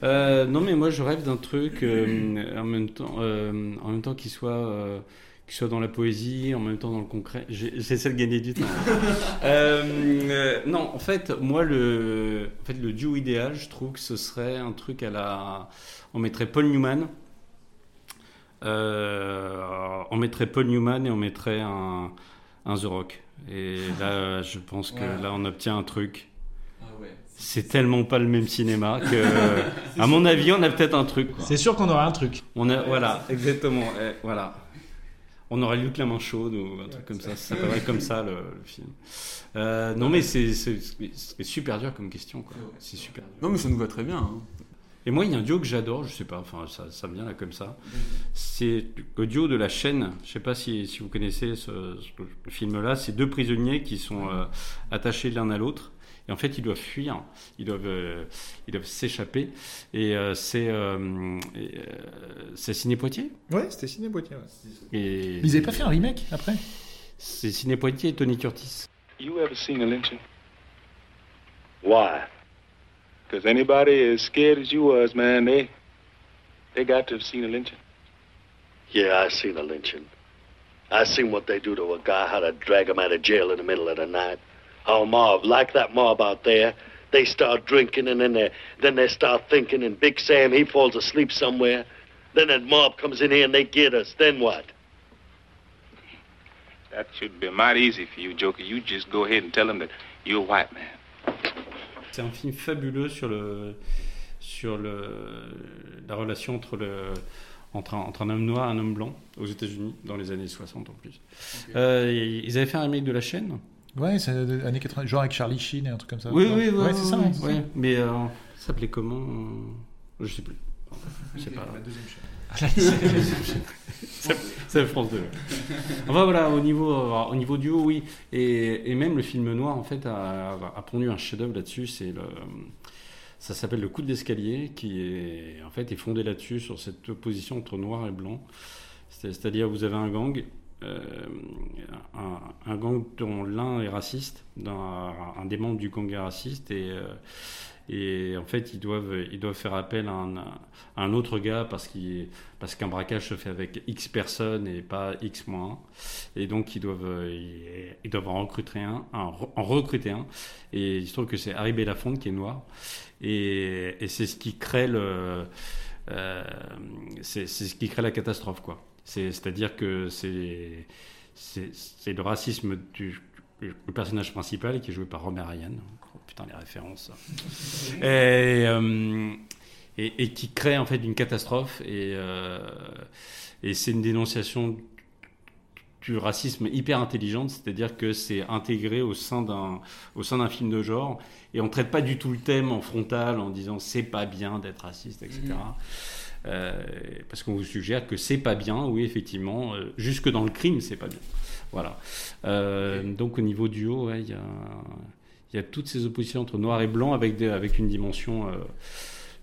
S24: Euh, non, mais moi je rêve d'un truc euh, en même temps, euh, en même temps qui soit, euh, qui soit dans la poésie, en même temps dans le concret. J'essaie de gagner du temps. *laughs* Euh, euh, non, en fait, moi le, en fait, le duo idéal, je trouve que ce serait un truc à la, on mettrait Paul Newman. Euh, on mettrait Paul Newman et on mettrait un, un The Rock. Et là, je pense que
S1: Ouais.
S24: là, on obtient un truc.
S1: Ah ouais.
S24: C'est tellement pas le même cinéma que, *laughs* à mon avis, on a peut-être un truc.
S29: C'est sûr qu'on aura un truc.
S24: On a, voilà, exactement. eh, voilà. On aurait Luc la main chaude ou un truc comme ça. Ça s'appellerait comme ça le, le film. Euh, non, mais c'est c'est- c'est super dur comme question. quoi. C'est super dur.
S30: Non, mais ça nous va très bien. hein.
S24: Et moi, il y a un duo que j'adore, je sais pas, enfin, ça, ça me vient là comme ça. C'est le duo de la chaîne. Je sais pas si, si vous connaissez ce, ce film-là. C'est deux prisonniers qui sont euh, attachés l'un à l'autre. Et en fait, ils doivent fuir, ils doivent, euh, ils doivent s'échapper. Et euh, c'est euh, euh, c'est Ciné Poitiers
S26: Ouais, c'était Ciné Poitiers.
S24: Et
S26: Ils avaient pas fait un remake après?
S24: C'est Ciné Poitiers et Tony Curtis.
S32: You ever seen a lynching? Why? Because anybody as scared as you was, man, they they got to have seen a lynching.
S18: Yeah, I seen a lynching. I seen what they do to a guy, how to drag him out of jail in the middle of the night. How a mob, like that mob out there, they start drinking and then they then they start thinking and Big Sam he falls asleep somewhere. Then that mob comes in here and they get us. Then what?
S32: That should be mighty easy for you, Joker. You just go ahead and tell them that you're a white man.
S24: C'est un film fabuleux sur le sur le la relation entre le entre un, entre un homme noir et un homme blanc aux États-Unis dans les années 60 en plus. Euh, ils avaient fait un remake de la chaîne?
S26: Ouais, c'est des années 80, genre avec Charlie Sheen et un truc comme ça.
S24: Oui,
S26: Ouais.
S24: oui, oui,
S26: Ouais, c'est ça. hein, ça.
S24: Mais euh, ça s'appelait comment euh, Je sais plus. C'est pas. *laughs*
S26: La deuxième chaîne.
S24: C'est c'est France 2. Enfin voilà, au niveau, euh, au niveau duo, oui. Et, et même le film noir, en fait, a, a pondu un chef-d'œuvre là-dessus. C'est le, ça s'appelle Le coup de l'escalier, qui est, en fait, est fondé là-dessus, sur cette opposition entre noir et blanc. C'est- C'est-à-dire, vous avez un gang, euh, un, un gang dont l'un est raciste, d'un- un des membres du gang est raciste, et, euh, et en fait, ils doivent, ils doivent faire appel à un, un autre gars parce qu'un braquage se fait avec X personnes et pas X moins 1. Et donc, ils doivent, euh, ils, doivent en recruter un, un- en recruter un. Et il se trouve que c'est Harry Belafonte qui est noir. Et, c'est ce qui crée le, euh, c'est ce qui crée la catastrophe, quoi. C'est- C'est-à-dire que c'est le racisme du, personnage principal qui est joué par Romer Ryan. Oh, putain, les références. *laughs* Et, euh, et, et qui crée en fait une catastrophe. Et, euh, et c'est une dénonciation du racisme hyper intelligente, c'est-à-dire que c'est intégré au sein d'un au sein d'un film de genre et on traite pas du tout le thème en frontal en disant c'est pas bien d'être raciste, etc. Euh, parce qu'on vous suggère que c'est pas bien, oui effectivement, euh, jusque dans le crime c'est pas bien. Voilà. Euh, Donc au niveau duo, ouais, il y a il y a toutes ces oppositions entre noir et blanc avec des, avec une dimension euh,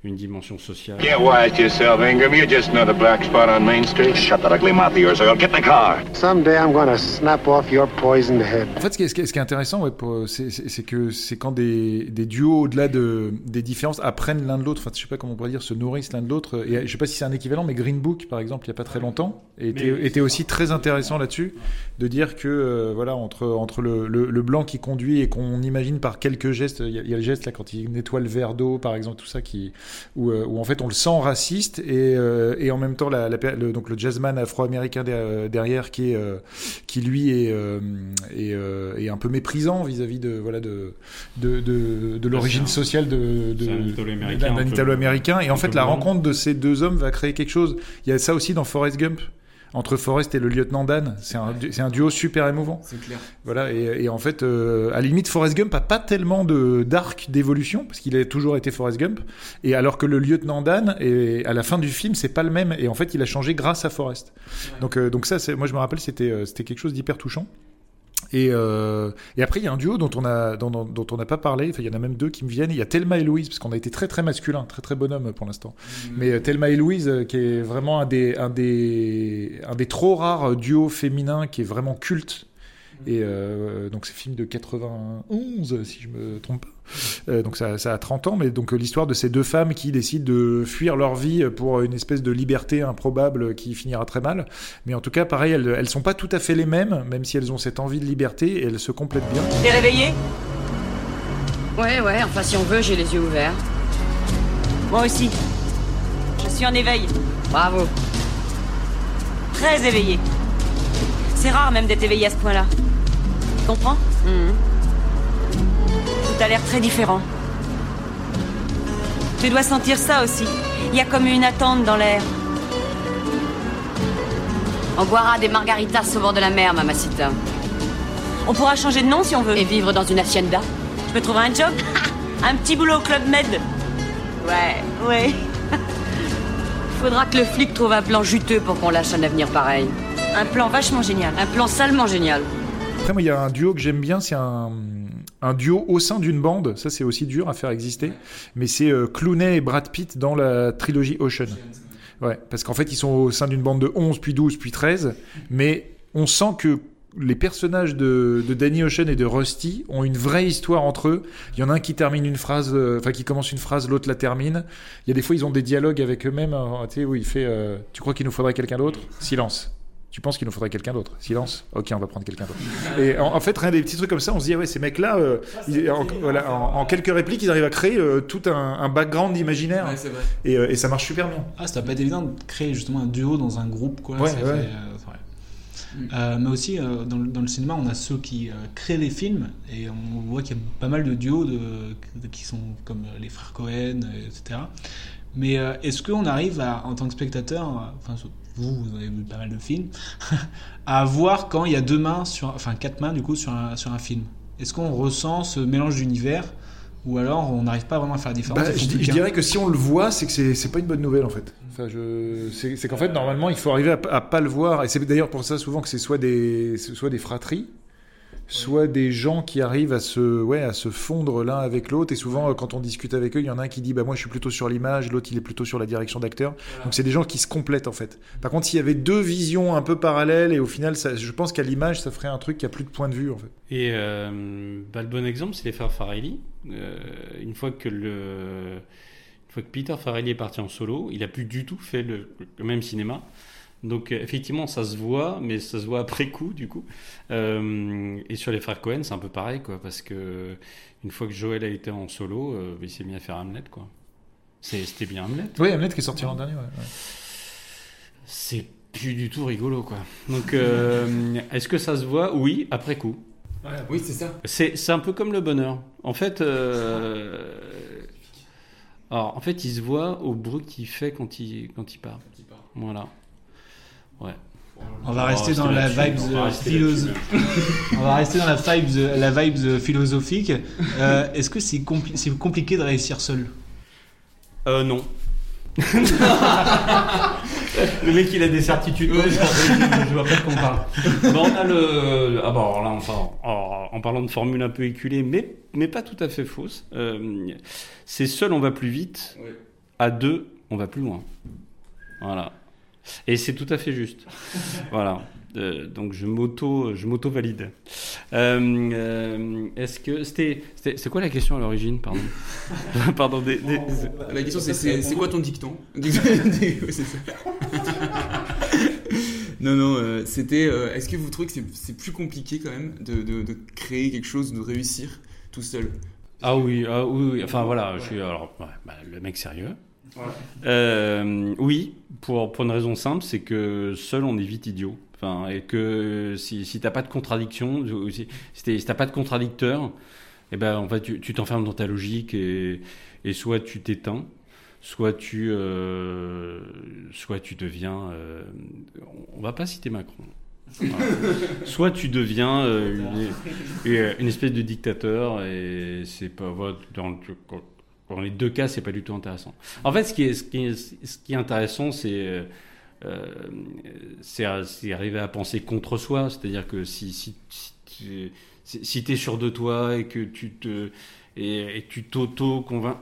S24: une dimension sociale.
S32: Get wise yourself, Ingram. You're just another black spot on Main Street. Shut that ugly mouth of yours, Earl. Get in the car.
S33: Someday I'm gonna snap off your poisoned head.
S26: En fait, ce qui est, ce qui intéressant, ouais, c'est que c'est quand des, des duos, au-delà de, des différences, apprennent l'un de l'autre. Enfin, je sais pas comment on pourrait dire, se nourrissent l'un de l'autre. Et je sais pas si c'est un équivalent, mais Green Book, par exemple, il y a pas très longtemps, était,
S24: Mais-
S26: était aussi très intéressant là-dessus, de dire que euh, voilà, entre entre le, le, le blanc qui conduit et qu'on imagine par quelques gestes, il y, y a le geste là quand il nettoie le verre d'eau, par exemple, tout ça qui où, euh, où en fait on le sent raciste et, euh, et en même temps la, la le, donc le jazzman afro-américain der- derrière qui est euh, qui lui est, euh, est, euh, est un peu méprisant vis-à-vis de voilà de de, de, de l'origine sociale de, d'un Italo-américain et en fait la rencontre de ces deux hommes va créer quelque chose. Il y a ça aussi dans Forrest Gump entre Forrest et le lieutenant Dan. C'est un, un duo super émouvant.
S30: C'est clair.
S26: Voilà, et, et en fait, euh, à la limite, Forrest Gump a pas tellement de d'arc d'évolution, parce qu'il a toujours été Forrest Gump, et alors que le lieutenant Dan, et à la fin du film, c'est pas le même, et en fait, il a changé grâce à Forrest. Donc, euh, donc ça, moi je me rappelle, c'était euh, c'était quelque chose d'hyper touchant. Et, euh, et après, il y a un duo dont on a dont, on n'a pas parlé. Enfin, il y en a même deux qui me viennent. Il y a Thelma et Louise, parce qu'on a été très très masculin, très très bonhomme pour l'instant. Mais euh, Thelma et Louise, euh, qui est vraiment un des un des un des trop rares duos féminins qui est vraiment culte. Et euh, donc c'est film de 91, si je me trompe pas. Euh, donc ça, ça a 30 ans, mais donc l'histoire de ces deux femmes qui décident de fuir leur vie pour une espèce de liberté improbable qui finira très mal. Mais en tout cas, pareil, elles, elles sont pas tout à fait les mêmes, même si elles ont cette envie de liberté et elles se complètent bien.
S34: T'es réveillé?
S35: Ouais, ouais, enfin si on veut, j'ai les yeux ouverts.
S34: Moi aussi. Je suis en éveil.
S35: Bravo.
S34: Très éveillé. C'est rare même d'être éveillé à ce point-là. Tu comprends
S35: Mhm.
S34: Tout a l'air très différent. Tu dois sentir ça aussi. Il y a comme une attente dans l'air.
S35: On boira des margaritas au bord de la mer, mamacita.
S34: On pourra changer de nom si on veut.
S35: Et vivre dans une hacienda.
S34: Je peux trouver un job *laughs* Un petit boulot au Club Med
S35: Ouais.
S34: Ouais. *laughs*
S35: Faudra que le flic trouve un plan juteux pour qu'on lâche un avenir pareil.
S34: Un plan vachement génial.
S35: Un plan salement génial.
S26: Il y a un duo que j'aime bien, c'est un, duo au sein d'une bande. Ça, c'est aussi dur à faire exister. Mais c'est euh, Clooney et Brad Pitt dans la trilogie Ocean. Ouais, parce qu'en fait, ils sont au sein d'une bande de 11, puis 12, puis 13. Mais on sent que les personnages de, Danny Ocean et de Rusty ont une vraie histoire entre eux. Il y en a un qui termine une phrase, euh, qui commence une phrase, l'autre la termine. Il y a des fois, ils ont des dialogues avec eux-mêmes. hein, où il fait euh, Tu crois qu'il nous faudrait quelqu'un d'autre? Silence. Tu penses qu'il nous faudrait quelqu'un d'autre? Silence. Ok, on va prendre quelqu'un d'autre. Et en, en fait, rien des petits trucs comme ça, on se dit ah ouais, ces mecs-là, euh, ils- en, voilà, en- en quelques répliques, ils arrivent à créer euh, tout un, un background imaginaire.
S30: Ouais, c'est vrai.
S26: Et, euh, et ça marche super bien.
S29: Ah, ça doit pas être évident de créer justement un duo dans un groupe, quoi.
S26: Ouais,
S29: fait, euh, mais aussi, euh, dans, le, dans le cinéma, on a ceux qui euh, créent les films, et on voit qu'il y a pas mal de duos de, de- qui sont comme les frères Cohen, etc. Mais euh, est-ce qu'on arrive, à, en tant que spectateur, enfin, vous, vous avez vu pas mal de films, *laughs* à voir quand il y a deux mains, sur, enfin quatre mains du coup, sur un, sur un film Est-ce qu'on ressent ce mélange d'univers ou alors on n'arrive pas vraiment à faire la différence
S26: Bah, je,
S29: qu'un
S26: dirais que si on le voit, c'est que c'est pas une bonne nouvelle en fait. Enfin, c'est qu'en fait normalement il faut arriver à, à pas le voir. Et c'est d'ailleurs pour ça souvent que c'est soit des, soit des fratries, soit des gens qui arrivent à se, ouais, à se fondre l'un avec l'autre. Et souvent euh, quand on discute avec eux, il y en a un qui dit bah moi je suis plutôt sur l'image, l'autre il est plutôt sur la direction d'acteur. Donc c'est des gens qui se complètent en fait. Par contre s'il y avait deux visions un peu parallèles et au final ça, je pense qu'à l'image ça ferait un truc qui a plus de point de vue en fait.
S24: Et euh, bah, le bon exemple, c'est les frères Farelli. Euh, une fois que le, une fois que Peter Farelli est parti en solo, il a plus du tout fait le, le même cinéma. Donc euh, effectivement, ça se voit, mais ça se voit après coup, du coup. Euh, et sur les frères Cohen, c'est un peu pareil, quoi, parce que une fois que Joel a été en solo, euh, il s'est mis à faire Hamlet, quoi. C'était bien Hamlet.
S26: Oui, Hamlet qui est sorti l'an dernier. Ouais, ouais.
S24: C'est plus du tout rigolo, quoi. Donc, euh, est-ce que ça se voit? Oui, après coup.
S30: Oui, c'est ça.
S24: C'est un peu comme le bonheur. En fait, euh, alors, en fait, il se voit au bruit qu'il fait quand il, quand il part. Voilà. Ouais.
S29: On va rester dans la
S24: là-dessus,
S29: vibe
S24: on va rester
S29: philoso-
S24: là-dessus.
S29: on va rester dans la vibe la vibe euh, philosophique. Euh, Est-ce que c'est compli- c'est compliqué de réussir seul?
S24: Euh, non. *laughs* le mec, il a des certitudes. je vois pas de quoi on parle. Bon, on a le. Ah, bon, alors là, alors, en parlant de formule un peu éculée, mais, mais pas tout à fait fausse. euh, c'est seul, on va plus vite. À deux, on va plus loin. Voilà. Et c'est tout à fait juste. *laughs* voilà. Euh, donc je m'auto, je m'auto valide. Euh, euh, Est-ce que c'était, c'est quoi la question à l'origine, pardon *laughs* Pardon. Des, des-
S30: La question c'est c'est quoi ton dicton *laughs* Oui, c'est ça. Non, non, euh, c'était. Est-ce que vous trouvez que c'est- c'est plus compliqué quand même de, de- de créer quelque chose, de réussir tout seul?
S24: Ah oui, ah oui, oui. Enfin voilà, je suis alors ouais, bah, le mec sérieux. Euh, oui, pour, pour une raison simple, c'est que seul on est vite idiot. Enfin, et que si, si t'as pas de contradiction, si, si t'as pas de contradicteur, eh ben en fait tu t'enfermes dans ta logique et, et soit tu t'éteins, soit tu, euh, soit tu deviens. euh, on va pas citer Macron. Voilà. *laughs* soit tu deviens euh, une, une- une espèce de dictateur et c'est pas voilà, dans, le- dans les deux cas c'est pas du tout intéressant. En fait, ce qui est, ce qui est, ce qui est intéressant, c'est euh, euh, arriver à penser contre soi, c'est-à-dire que si si si tu si, si t'es sûr de toi et que tu te et, et tu t'auto convainc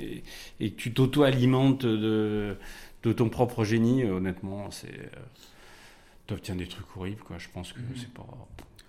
S24: et, et tu t'auto alimentes de de ton propre génie, honnêtement, c'est euh, t'obtiens des trucs horribles quoi. Je pense que c'est pas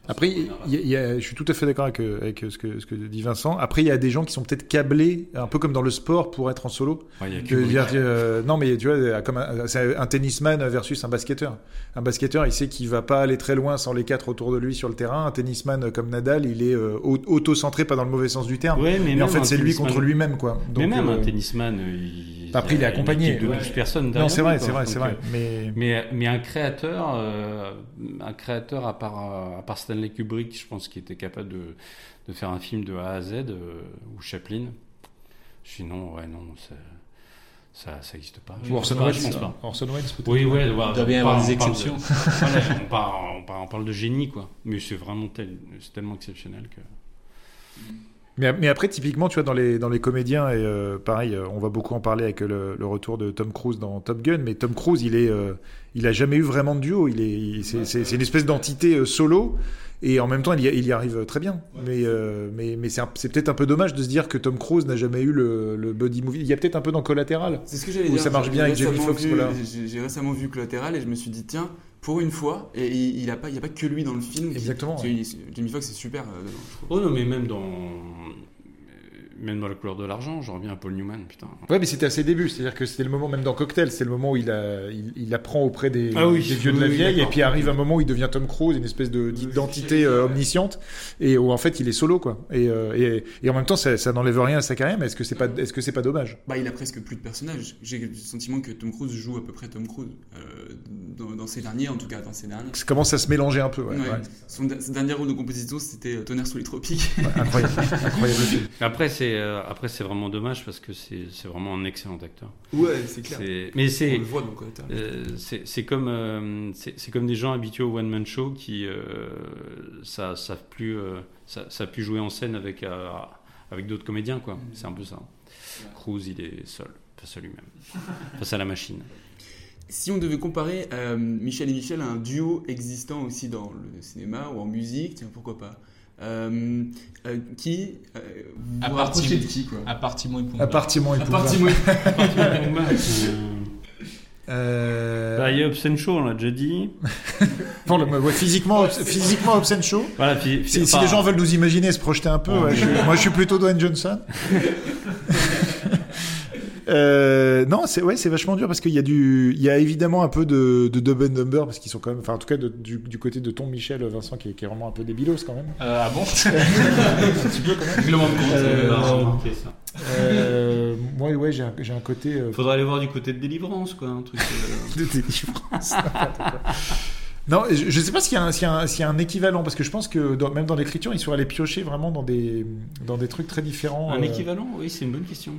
S26: Après, il y a- il y a- je suis tout à fait d'accord avec, euh, avec ce, que, ce que dit Vincent. Après, il y a des gens qui sont peut-être câblés, un peu comme dans le sport, pour être en solo.
S24: Ouais, il y a
S26: Que dire, euh, non, mais tu vois, comme un, c'est un tennisman versus un basketteur. Un basketteur, il sait qu'il va pas aller très loin sans les quatre autour de lui sur le terrain. Un tennisman comme Nadal, il est euh, au- auto-centré, pas dans le mauvais sens du terme.
S24: Ouais, mais
S26: en
S24: même
S26: fait, c'est lui contre lui-même, quoi.
S24: mais même
S26: euh,
S24: un tennisman, euh, il,
S26: Après, il est
S24: une
S26: accompagné,
S24: de
S26: ouais.
S24: 12 personnes
S26: Non, c'est vrai, c'est vrai, c'est vrai,
S24: euh,
S26: mais-
S24: mais mais un créateur, euh, un créateur à part à part Stanley Kubrick, je pense qu'il était capable de de faire un film de A à Z euh, ou Chaplin. Sinon, ouais, non, ça ça, ça existe pas.
S26: Ou Orson Welles,
S24: je pense pas.
S26: Orson Welles, peut-être.
S24: Oui, ouais,
S26: Il
S24: ouais,
S26: doit bien avoir
S24: parle-
S26: des exceptions. *laughs*
S24: on, parle, on, parle, on parle de génie, quoi. Mais c'est vraiment tel, c'est tellement exceptionnel que.
S26: Mais, mais après, typiquement, tu vois, dans les, dans les comédiens, et euh, pareil, euh, on va beaucoup en parler avec le, le retour de Tom Cruise dans Top Gun, mais Tom Cruise, il est, euh, il a jamais eu vraiment de duo. Il est, c'est, une espèce d'entité euh, solo, et en même temps, il y, il y arrive très bien. Mais, euh, mais, mais c'est, peut-être un peu dommage de se dire que Tom Cruise n'a jamais eu le, le buddy movie. Il y a peut-être un peu dans Collateral.
S30: C'est ce que j'allais
S26: où
S30: dire.
S26: ça marche bien avec Jamie Foxx.
S30: j'ai récemment vu Collateral et je me suis dit, tiens, pour une fois, et il, il a pas, il y a pas que lui dans le film.
S26: Exactement,
S30: que
S26: ouais.
S30: Jamie Foxx est super euh, dedans. je.
S24: Oh non, mais même dans. Même dans la couleur de l'argent, j'en reviens à Paul Newman, putain.
S26: Ouais, mais c'était à ses débuts, c'est-à-dire que c'était le moment, même dans Cocktail, c'est le moment où il, a, il, il apprend auprès des,
S24: Ah oui,
S26: des vieux de la
S24: oui,
S26: vieille, et puis arrive un moment où il devient Tom Cruise, une espèce de d'identité euh, omnisciente, et où en fait il est solo, quoi. Et, euh, et, et en même temps, ça, ça n'enlève rien à sa carrière, mais est-ce que c'est pas, c'est pas dommage?
S30: Bah, il a presque plus de personnages. J'ai le sentiment que Tom Cruise joue à peu près Tom Cruise. Euh, dans, dans ses derniers, en tout cas, dans ses derniers.
S26: Ça commence à se mélanger un peu, ouais.
S30: Ouais.
S26: ouais.
S30: Son, dernière rôle de composition, c'était Tonnerre sous les tropiques.
S26: incroyable. *laughs*
S24: Après, c'est euh, après c'est vraiment dommage parce que c'est c'est vraiment un excellent acteur.
S30: Ouais, c'est clair.
S24: Mais c'est
S30: On le voit dans Collateral.
S24: euh, c'est c'est comme euh, c'est c'est comme des gens habitués au one man show qui euh, ça savent plus euh, ça, ça a pu jouer en scène avec euh, avec d'autres comédiens quoi. C'est un peu ça. Cruise, il est seul face à lui-même, face à la machine.
S30: Si on devait comparer euh, Michel et Michel à un duo existant aussi dans le cinéma ou en musique, tiens, pourquoi pas? Euh, euh, Qui euh, vous rapprochez de qui quoi
S10: Timon et Pumba.
S26: Timon et Pumba.
S30: Timon et- Pumba.
S26: Euh...
S24: Bah, il y a Obscene Show, on l'a déjà dit. *laughs*
S26: Bon, le- ouais, physiquement, physiquement Obscene Show.
S24: Voilà, phy-
S26: si, si
S24: enfin-
S26: les gens veulent nous imaginer, se projeter un peu,
S24: Ouais.
S26: ouais, je moi je suis plutôt Dwayne Johnson. *laughs* Euh, non, c'est ouais, c'est vachement dur parce qu'il y a du, il y a évidemment un peu de, de Dub and Dumber parce qu'ils sont quand même, enfin en tout cas de- du, du côté de Tom Michel, Vincent qui est, qui est vraiment un peu débilos quand même.
S10: Euh, ah bon
S26: Un petit peu quand même.
S24: Je me rends compte, ça
S26: Euh,
S24: ça.
S26: euh, moi ouais, j'ai un, j'ai un côté. euh,
S24: Faudrait aller voir du côté de délivrance quoi, un truc. *laughs*
S26: de délivrance. *laughs* Non, je, je sais pas s'il y, a un- s'il y, a un- s'il y a un équivalent, parce que je pense que dans- même dans l'écriture, ils sont allés piocher vraiment dans des, dans des trucs très différents.
S24: Un
S26: euh.
S24: équivalent, oui, c'est une bonne question.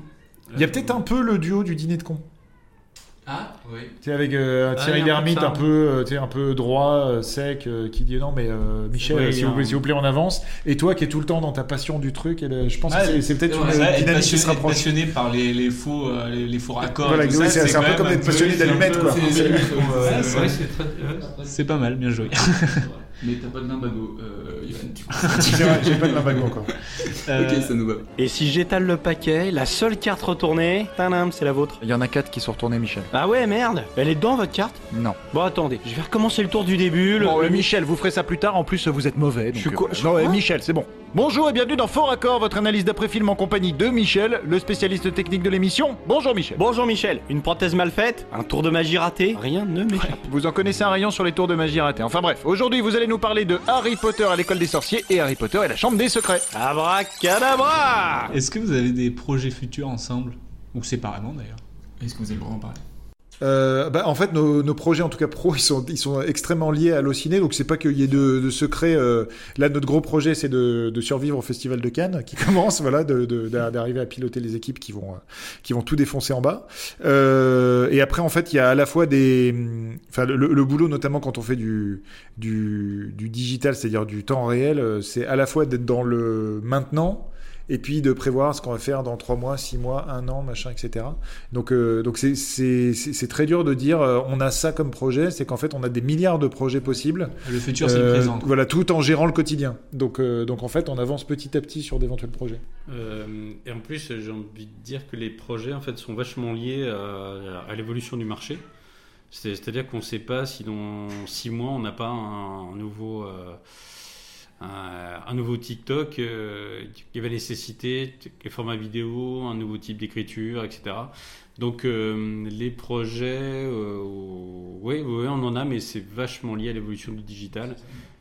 S26: Il y a peut-être un peu le duo du dîner de con.
S30: Ah, oui.
S26: Tu sais, avec euh,
S24: Ah,
S26: Thierry
S24: un
S26: Lhermitte,
S24: ça.
S26: un peu, euh, tu sais, un peu droit, euh, sec, euh, qui dit non, mais euh, Michel,
S24: Oui,
S26: s'il vous, plaît, s'il vous plaît, on avance. Et toi qui es tout le temps dans ta passion du truc, et le- je pense
S10: Ouais,
S26: que c'est- peut-être
S10: ouais,
S26: une
S10: être
S26: dynamique qui
S10: passionné,
S26: se rapproche.
S10: passionné par les, les faux euh, les, les faux raccords.
S26: Voilà, oui, c'est- un peu comme d'être passionné d'allumettes, quoi. Ouais, ouais,
S10: C'est pas mal, bien joué. *laughs*
S30: Mais t'as pas de limbago, euh, Yoann, du coup.
S26: J'ai j'ai pas de limbago encore. *laughs*
S30: Ok, ça nous va.
S36: Et si j'étale le paquet, la seule carte retournée, tadam, c'est la vôtre.
S37: Il y en a quatre qui sont retournés, Michel.
S36: Ah ouais, merde Elle est dedans, votre carte
S37: Non.
S36: Bon, attendez, je vais recommencer le tour du début. Le...
S37: Bon,
S36: le-
S37: euh, Michel, vous ferez ça plus tard. En plus, vous êtes mauvais. donc,
S36: suis
S37: euh,
S36: quoi-
S37: voilà.
S36: je-
S37: Non, euh,
S36: quoi
S37: Michel, c'est bon. Bonjour et bienvenue dans Fort Raccord, votre analyse d'après-film en compagnie de Michel, le spécialiste technique de l'émission. Bonjour Michel.
S36: Bonjour Michel, une prothèse mal faite, un tour de magie raté, rien ne m'échappe.
S37: Vous en connaissez un rayon sur les tours de magie ratés. Enfin bref, aujourd'hui vous allez nous parler de Harry Potter à l'école des sorciers et Harry Potter et la chambre des secrets.
S36: Abracadabra
S10: Est-ce que vous avez des projets futurs ensemble? Ou séparément d'ailleurs?
S30: Est-ce que vous avez le droit d'en parler?
S26: Euh, bah, en fait, nos, nos projets, en tout cas pro, *laughs* ils sont, ils sont extrêmement liés à Allociné. Donc, c'est pas qu'il y ait de, de secret. euh, là, notre gros projet, c'est de, de survivre au Festival de Cannes, qui *laughs* commence, voilà, d'arriver à piloter les équipes qui vont, euh, qui vont tout défoncer en bas. Euh, et après, en fait, il y a à la fois des, hum, enfin, le, le boulot, notamment quand on fait du, du, du digital, c'est-à-dire du temps réel, euh, c'est à la fois d'être dans le maintenant et puis de prévoir ce qu'on va faire dans trois mois, six mois, un an, machin, etc. Donc, euh, donc c'est c'est c'est c'est très dur de dire euh, on a ça comme projet. C'est qu'en fait on a des milliards de projets possibles.
S29: Le futur, c'est le présent, quoi.
S26: Voilà, tout en gérant le quotidien. Donc euh, donc en fait on avance petit à petit sur d'éventuels projets.
S24: Euh, et en plus, j'ai envie de dire que les projets en fait sont vachement liés à, à l'évolution du marché. C'est- C'est-à-dire qu'on ne sait pas si dans six mois on n'a pas un, un nouveau euh, un, un nouveau TikTok euh, qui va nécessiter des formats vidéo, un nouveau type d'écriture, etc. Donc euh, les projets, euh, oui, on en a, mais c'est vachement lié à l'évolution du digital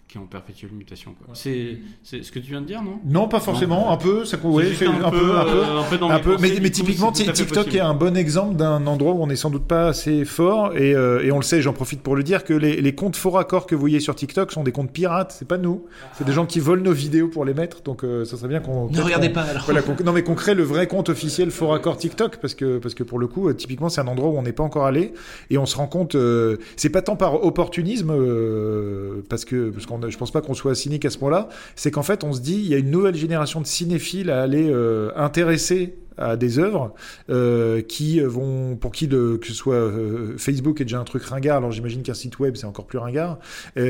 S24: qui est en perpétuelle mutation. quoi. C'est c'est ce que tu viens de dire, non?
S26: Non, pas forcément,
S24: Non.
S26: un peu, ça ouais, c'est un, peu, un peu,
S24: euh, un peu dans
S26: un
S24: mes
S26: peu.
S24: pensées,
S26: mais, mais
S24: coup,
S26: typiquement, TikTok
S24: possible.
S26: est un bon exemple d'un endroit où on est sans doute pas assez fort et, euh, et on le sait, j'en profite pour le dire que les, les comptes faux raccords que vous voyez sur TikTok sont des comptes pirates, c'est pas nous, c'est des gens qui volent nos vidéos pour les mettre, donc euh, ça serait bien qu'on
S29: Ne
S26: qu'on-
S29: regardez pas, alors.
S26: Voilà, non mais qu'on crée le vrai compte officiel faux raccord TikTok parce que parce que pour le coup, euh, typiquement, c'est un endroit où on n'est pas encore allé et on se rend compte, euh, c'est pas tant par opportunisme euh, parce que parce qu'on, a- je pense pas qu'on soit cynique à ce point-là, c'est qu'en fait, on se dit, il y a une nouvelle génération de cinéphiles à aller euh, intéresser à des œuvres euh, qui vont pour qui que ce soit euh, Facebook est déjà un truc ringard alors j'imagine qu'un site web c'est encore plus ringard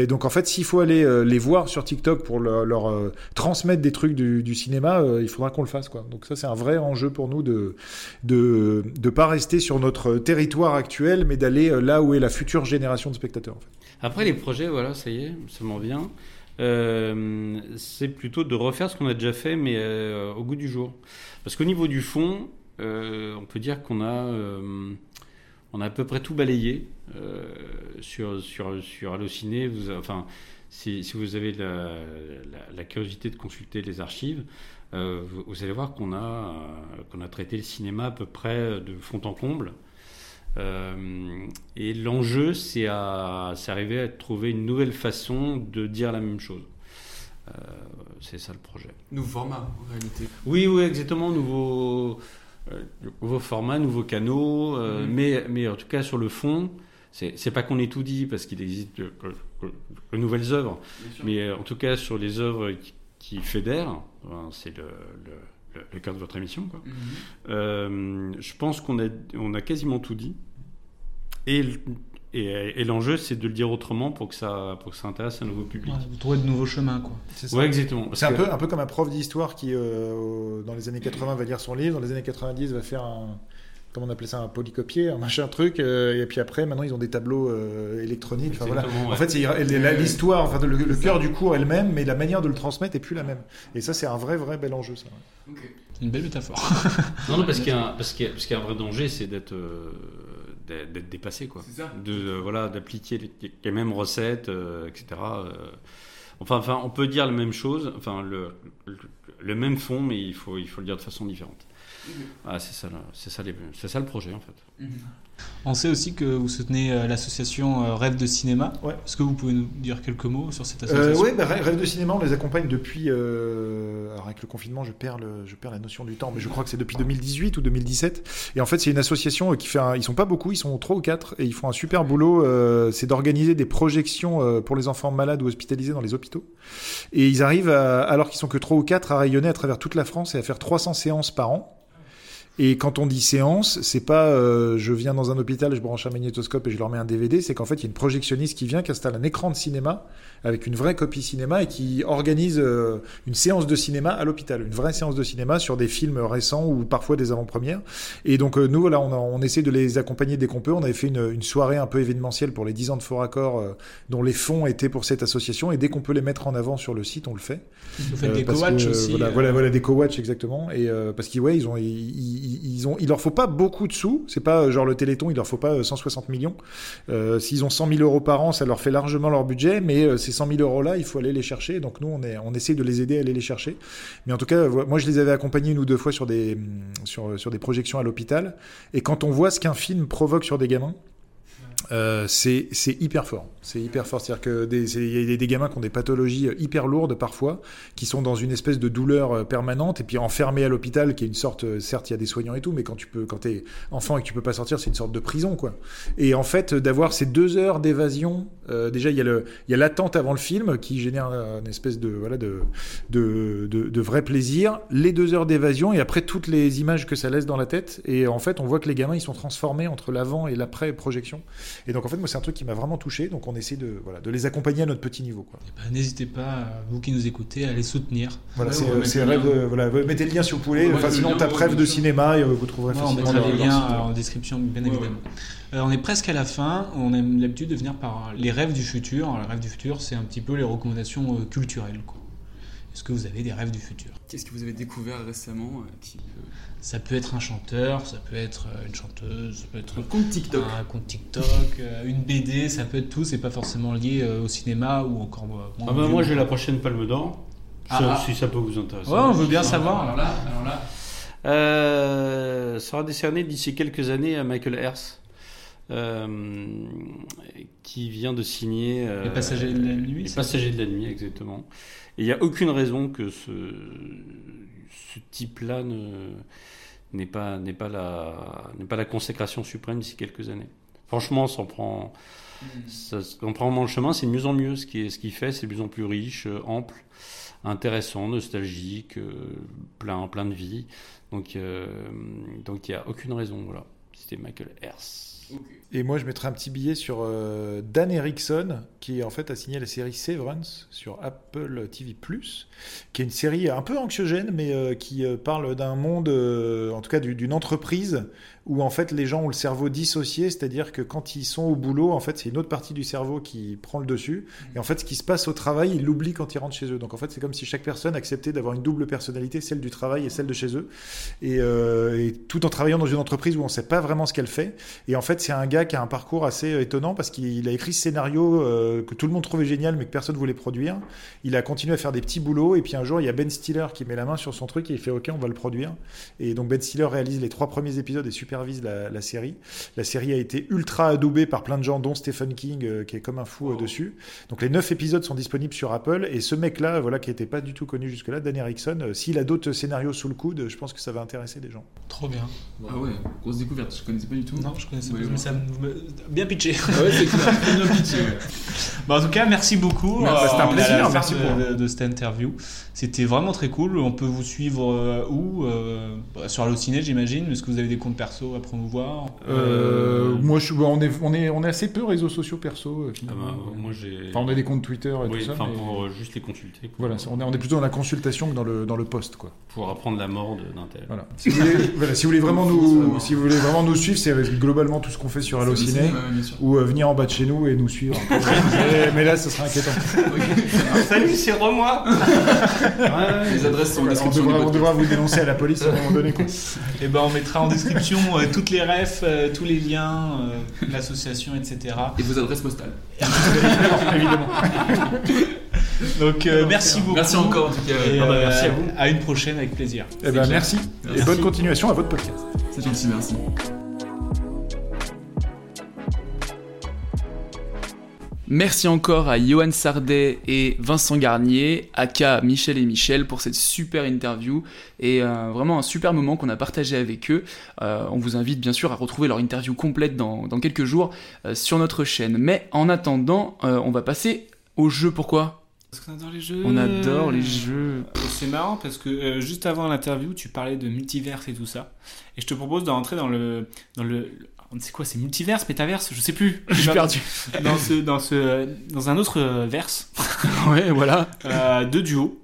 S26: donc en fait s'il faut aller euh, les voir sur TikTok pour leur, euh, transmettre des trucs du, cinéma euh, il faudra qu'on le fasse quoi donc ça c'est un vrai enjeu pour nous de de de pas rester sur notre territoire actuel mais d'aller euh, là où est la future génération de spectateurs.
S24: Après, les projets, voilà, ça y est, ça m'en vient. Euh, c'est plutôt de refaire ce qu'on a déjà fait, mais euh, au goût du jour. Parce qu'au niveau du fond, euh, on peut dire qu'on a, on a à peu près tout balayé sur, sur, sur Allociné. Enfin, si, vous avez la, curiosité de consulter les archives, vous, vous allez voir qu'on a, qu'on a traité le cinéma à peu près de fond en comble. Euh, et l'enjeu, c'est à, arriver à trouver une nouvelle façon de dire la même chose. Euh, c'est ça le projet.
S30: Nouveau format, en réalité.
S24: Oui, oui, exactement. Nouveau, euh, nouveau format, nouveaux canaux.
S30: Mhm.
S24: mais, mais en tout cas, sur le fond, c'est pas qu'on ait tout dit, parce qu'il existe de, nouvelles œuvres. Mais en tout cas, sur les œuvres qui, qui fédèrent, ben, c'est le, le, le- cœur de votre émission. Quoi.
S30: Mhm.
S24: Euh, je pense qu'on a, on a quasiment tout dit. Et, et, et l'enjeu, c'est de le dire autrement pour que ça, pour que ça intéresse un nouveau public.
S29: Ouais, vous trouvez de nouveaux chemins, quoi.
S26: C'est
S24: Ouais, exactement.
S26: C'est un peu, un peu comme un prof d'histoire qui, euh, dans les années 80, va lire son livre, dans les années 90, va faire un. Comment on appelait ça Un polycopier, un machin truc. euh, et puis après, maintenant, ils ont des tableaux euh, électroniques. Enfin, voilà.
S24: Exactement, ouais.
S26: En fait, l'histoire, enfin, le, le cœur du cours est le même, mais la manière de le transmettre est plus la même. Et ça, c'est un vrai, vrai bel enjeu, ça.
S29: Une belle métaphore. *laughs*
S24: Non, non, parce qu'il y, a un- parce qu'il y a- parce qu'il y a un vrai danger, c'est d'être euh, d'être dépassé, quoi.
S30: C'est ça.
S24: De euh, voilà, d'appliquer les, les mêmes recettes, euh, etc. euh. Enfin, enfin, on peut dire la même chose, enfin le, le, le même fond, mais il faut il faut le dire de façon différente. Ah, c'est ça, le- c'est ça, les- c'est ça le projet en fait.
S29: On sait aussi que vous soutenez euh, l'association euh, Rêve de Cinéma. Est-ce que vous pouvez nous dire quelques mots sur cette
S26: Euh,
S29: association?
S26: ouais, bah, Rêve de cinéma, on les accompagne depuis. euh, alors avec le confinement, je perds, le, je perds la notion du temps, mais je crois que c'est depuis 2018 ou 2017. Et en fait, c'est une association qui fait. Un, ils sont pas beaucoup, ils sont trois ou quatre, et ils font un super boulot. euh, c'est d'organiser des projections euh, pour les enfants malades ou hospitalisés dans les hôpitaux. Et ils arrivent, à- alors qu'ils sont que trois ou quatre, à rayonner à travers toute la France et à faire 300 séances par an. Et quand on dit séance, c'est pas euh, je viens dans un hôpital, je branche un magnétoscope et je leur mets un DVD, c'est qu'en fait il y a une projectionniste qui vient, qui installe un écran de cinéma avec une vraie copie cinéma et qui organise euh, une séance de cinéma à l'hôpital, une vraie séance de cinéma sur des films récents ou parfois des avant-premières. Et donc euh, nous voilà, on, a- on essaie de les accompagner dès qu'on peut. On avait fait une, une soirée un peu événementielle pour les 10 ans de Faux Raccord, euh, dont les fonds étaient pour cette association. Et dès qu'on peut les mettre en avant sur le site, on le fait.
S29: Vous faites des co-watch aussi,
S26: Voilà, voilà, voilà, des co-watch exactement. Et euh, parce qu'ils ouais, ils ont, ils, ils, ils ont, il leur faut pas beaucoup de sous. C'est pas genre le Téléthon, il leur faut pas euh, 160 millions. S'ils ont 100 000 euros par an, ça leur fait largement leur budget. Mais ces 100 000 euros là, il faut aller les chercher. Donc nous, on est, on essaie de les aider à aller les chercher. Mais en tout cas, moi, je les avais accompagnés une ou deux fois sur des, sur, sur des projections à l'hôpital. Et quand on voit ce qu'un film provoque sur des gamins. Euh, c'est hyper fort. C'est hyper fort. C'est-à-dire que des- y a des, gamins qui ont des pathologies euh, hyper lourdes parfois, qui sont dans une espèce de douleur euh, permanente et puis enfermés à l'hôpital, qui est une sorte. euh, Certes, il y a des soignants et tout, mais quand tu peux, quand t'es enfant et que tu peux pas sortir, c'est une sorte de prison, quoi. Et en fait, d'avoir ces deux heures d'évasion, euh, déjà il y a il y a l'attente avant le film qui génère une espèce de voilà de de, de, de vrai plaisir, les deux heures d'évasion et après toutes les images que ça laisse dans la tête. Et en fait, on voit que les gamins ils sont transformés entre l'avant et l'après projection. Et donc en fait, moi c'est un truc qui m'a vraiment touché. Donc on essaie de voilà de les accompagner à notre petit niveau. Quoi.
S10: Bah, N'hésitez pas, vous qui nous écoutez, à les soutenir.
S26: Voilà,
S10: Ouais,
S26: c'est
S10: on
S26: euh, rêve. euh, voilà, mettez le lien si vous voulez.
S10: Ouais,
S26: Enfin,
S10: le
S26: sinon, tape rêve de cinéma et euh, vous trouverez
S10: Ouais, on
S26: facilement.
S10: mettra
S26: leur-
S10: les liens en description, bien évidemment. Euh, on est presque à la fin. On a l'habitude de venir par les rêves du futur. Alors, les rêves du futur, c'est un petit peu les recommandations culturelles. quoi. Est-ce que vous avez des rêves du futur?
S30: Qu'est-ce que vous avez découvert récemment euh, qui peut-
S10: Ça peut être un chanteur, ça peut être euh, une chanteuse, ça peut être
S30: Un compte TikTok.
S10: un compte TikTok, euh, une BD, ça peut être tout. C'est pas forcément lié euh, au cinéma ou encore. euh,
S24: Ah
S10: au
S24: bah,
S10: vieux.
S24: moi j'ai la prochaine Palme d'Or.
S10: Ah, ah.
S24: Si ça peut vous intéresser.
S10: Ouais, on veut bien savoir.
S24: alors là, alors là. Euh, sera décerné d'ici quelques années à Michael Hers, euh, qui vient de signer. euh,
S10: Les Passagers de la Nuit,
S24: Les Passagers de la Nuit, exactement. Et il n'y a aucune raison que ce, ce type-là ne n'est pas n'est pas la n'est pas la consécration suprême d'ici quelques années. Franchement, ça en prend ça se- on prend le chemin, c'est de mieux en mieux ce qui est ce qu'il fait, c'est de plus en plus riche, euh, ample, intéressant, nostalgique, euh, plein plein de vie. Donc euh, donc il y a aucune raison voilà. C'était Michael Hers.
S26: Et moi, je mettrai un petit billet sur euh, Dan Erickson, qui en fait a signé la série Severance sur Apple TV+, qui est une série un peu anxiogène, mais euh, qui euh, parle d'un monde, en tout cas du- d'une entreprise, où en fait les gens ont le cerveau dissocié, c'est-à-dire que quand ils sont au boulot, en fait c'est une autre partie du cerveau qui prend le dessus, et en fait ce qui se passe au travail, ils l'oublient quand ils rentrent chez eux. Donc en fait c'est comme si chaque personne acceptait d'avoir une double personnalité, celle du travail et celle de chez eux, et, euh, et tout en travaillant dans une entreprise où on ne sait pas vraiment ce qu'elle fait. Et en fait, c'est un gars qui a un parcours assez étonnant parce qu'il a écrit ce scénario euh, que tout le monde trouvait génial mais que personne voulait produire. Il a continué à faire des petits boulots et puis un jour, il y a Ben Stiller qui met la main sur son truc et il fait OK, on va le produire. Et donc Ben Stiller réalise les trois premiers épisodes et supervise la, la série. La série a été ultra adoubée par plein de gens, dont Stephen King euh, qui est comme un fou euh, dessus. Donc les neuf épisodes sont disponibles sur Apple et ce mec-là, voilà, qui n'était pas du tout connu jusque-là, Dan Erickson, euh, s'il a d'autres scénarios sous le coude, je pense que ça va intéresser des gens.
S10: Trop bien.
S30: Ah ouais, grosse découverte, je connaissais pas du tout.
S10: Non, je connaissais
S30: Ouais,
S10: pas,
S30: ouais.
S10: mais ça me- bien pitché.
S30: Ah ouais, c'est bien pitché, ouais. *laughs*
S10: Bah, en tout cas, merci beaucoup.
S26: Merci, c'était un plaisir, merci
S10: de,
S26: pour-
S10: de- de cette interview. C'était vraiment très cool. On peut vous suivre euh, où Euh, bah, Sur Allociné, j'imagine. Est-ce que vous avez des comptes perso à promouvoir
S26: Euh, moi, je, bah, on, est, on, est, on est assez peu réseaux sociaux perso. euh,
S24: Ah bah, moi j'ai.
S26: Enfin, on a des comptes Twitter et
S24: Oui,
S26: tout ça.
S24: enfin,
S26: mais-
S24: pour euh, juste les consulter. quoi.
S26: Voilà, on est, on est plutôt dans la consultation que dans le, dans le post, quoi.
S24: Pour apprendre la mort d'un tel.
S26: Voilà. Si vous voulez, *laughs* voilà, si vous voulez vraiment nous, si vous voulez vraiment nous suivre, c'est globalement tout ce qu'on fait sur Allociné, ou euh, venir en bas de chez nous et nous suivre. *laughs* mais, mais là, ce sera inquiétant. *laughs*
S24: Salut, c'est Romois
S30: Les adresses sont en
S26: on, devra, on devra vous dénoncer à la police à un moment donné. Quoi.
S10: Et ben, on mettra en description euh, toutes les refs, euh, tous les liens, euh, l'association, etc.
S30: Et vos adresses postales.
S26: Évidemment.
S10: Donc, euh, merci beaucoup.
S30: Merci encore, en tout cas.
S10: Et,
S30: bah, merci à vous.
S10: À une prochaine avec plaisir.
S26: Eh ben,
S30: clair.
S26: merci. Et
S30: Merci.
S26: bonne continuation à votre podcast.
S30: C'est gentil, merci.
S1: Merci encore à Johan Sardet et Vincent Garnier, aka Michel et Michel, pour cette super interview et euh, vraiment un super moment qu'on a partagé avec eux. Euh, on vous invite bien sûr à retrouver leur interview complète dans, dans quelques jours euh, sur notre chaîne. Mais en attendant, on va passer au jeu. Pourquoi?
S10: Parce qu'on adore les jeux.
S1: On adore les jeux.
S10: C'est marrant parce que euh, juste avant l'interview, tu parlais de multiverse et tout ça. Et je te propose de rentrer dans le. Dans le on ne sait quoi, c'est multiverse, métaverse, je sais plus.
S1: Je suis perdu. *laughs*
S10: Dans, ce, dans, ce, dans un autre euh, verse *laughs*
S1: Ouais, voilà.
S10: euh, de duos.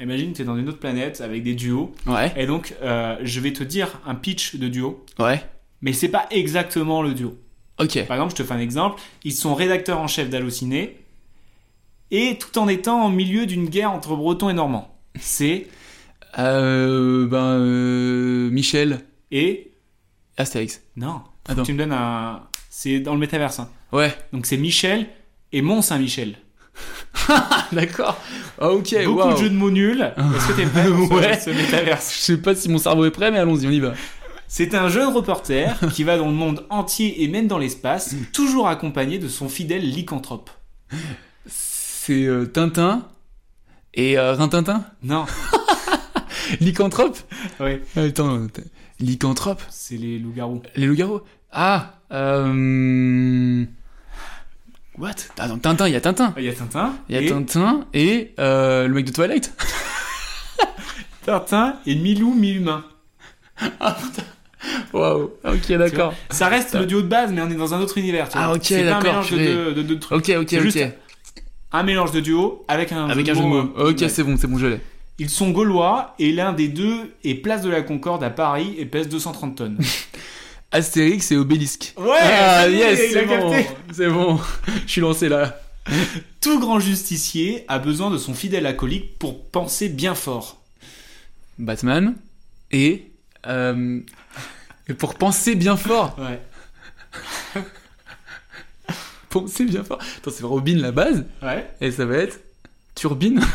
S10: Imagine, tu es dans une autre planète avec des duos.
S1: Ouais.
S10: Et donc, euh, je vais te dire un pitch de duo.
S1: Ouais.
S10: Mais c'est pas exactement le duo.
S1: Ok.
S10: Par exemple, je te fais un exemple. Ils sont rédacteurs en chef d'Allociné. Et tout en étant au milieu d'une guerre entre Bretons et Normands. C'est.
S1: Euh, ben, euh, Michel.
S10: Et.
S1: Astérix.
S10: Non.
S1: Attends.
S10: tu me donnes un. C'est dans le métaverse. hein.
S1: Ouais.
S10: Donc c'est Michel et Mont-Saint-Michel. *laughs*
S1: D'accord. Ah, ok.
S10: Beaucoup
S1: waouh.
S10: de jeux de mots nuls. Est-ce que t'es prêt pour *laughs* ce-
S1: Ouais.
S10: ce métaverse?
S1: Je sais pas si mon cerveau est prêt, mais allons-y, on y va.
S10: C'est un jeune reporter qui va dans le monde entier et même dans l'espace, toujours accompagné de son fidèle lycanthrope.
S1: C'est euh, Tintin et euh, Rintintin?
S10: Non. *laughs*
S1: Lycanthrope?
S10: Oui.
S1: Attends, lycanthrope?
S10: C'est les loups-garous.
S1: Les loups-garous? Ah euh... What? Tintin, il y a Tintin.
S10: Il y a Tintin.
S1: Il y a
S10: et
S1: Tintin et euh, le mec de Twilight. *laughs*
S10: Tintin et Milou mi-humain.
S1: Waouh, ok, d'accord.
S10: Ça reste le duo de base, mais on est dans un autre univers. tu
S1: Ah, ok,
S10: C'est pas un
S1: d'accord,
S10: mélange de de trucs.
S1: Ok, ok,
S10: C'est juste
S1: ok.
S10: Un mélange de duo avec un
S1: Avec un jeu de mots. Ok, c'est bon, c'est bon, je l'ai.
S10: Ils sont gaulois et l'un des deux est place de la Concorde à Paris et pèse 230 tonnes. *laughs*
S1: Astérix et Obélisque.
S10: Ouais,
S1: ah,
S10: est,
S1: yes, c'est bon. C'est bon. *laughs* Je suis lancé là.
S10: Tout grand justicier a besoin de son fidèle acolyte pour penser bien fort.
S1: Batman et euh, et pour penser bien fort.
S10: Ouais. *laughs*
S1: penser bien fort. Attends, c'est Robin la base.
S10: Ouais.
S1: Et ça va être Turbine. *laughs*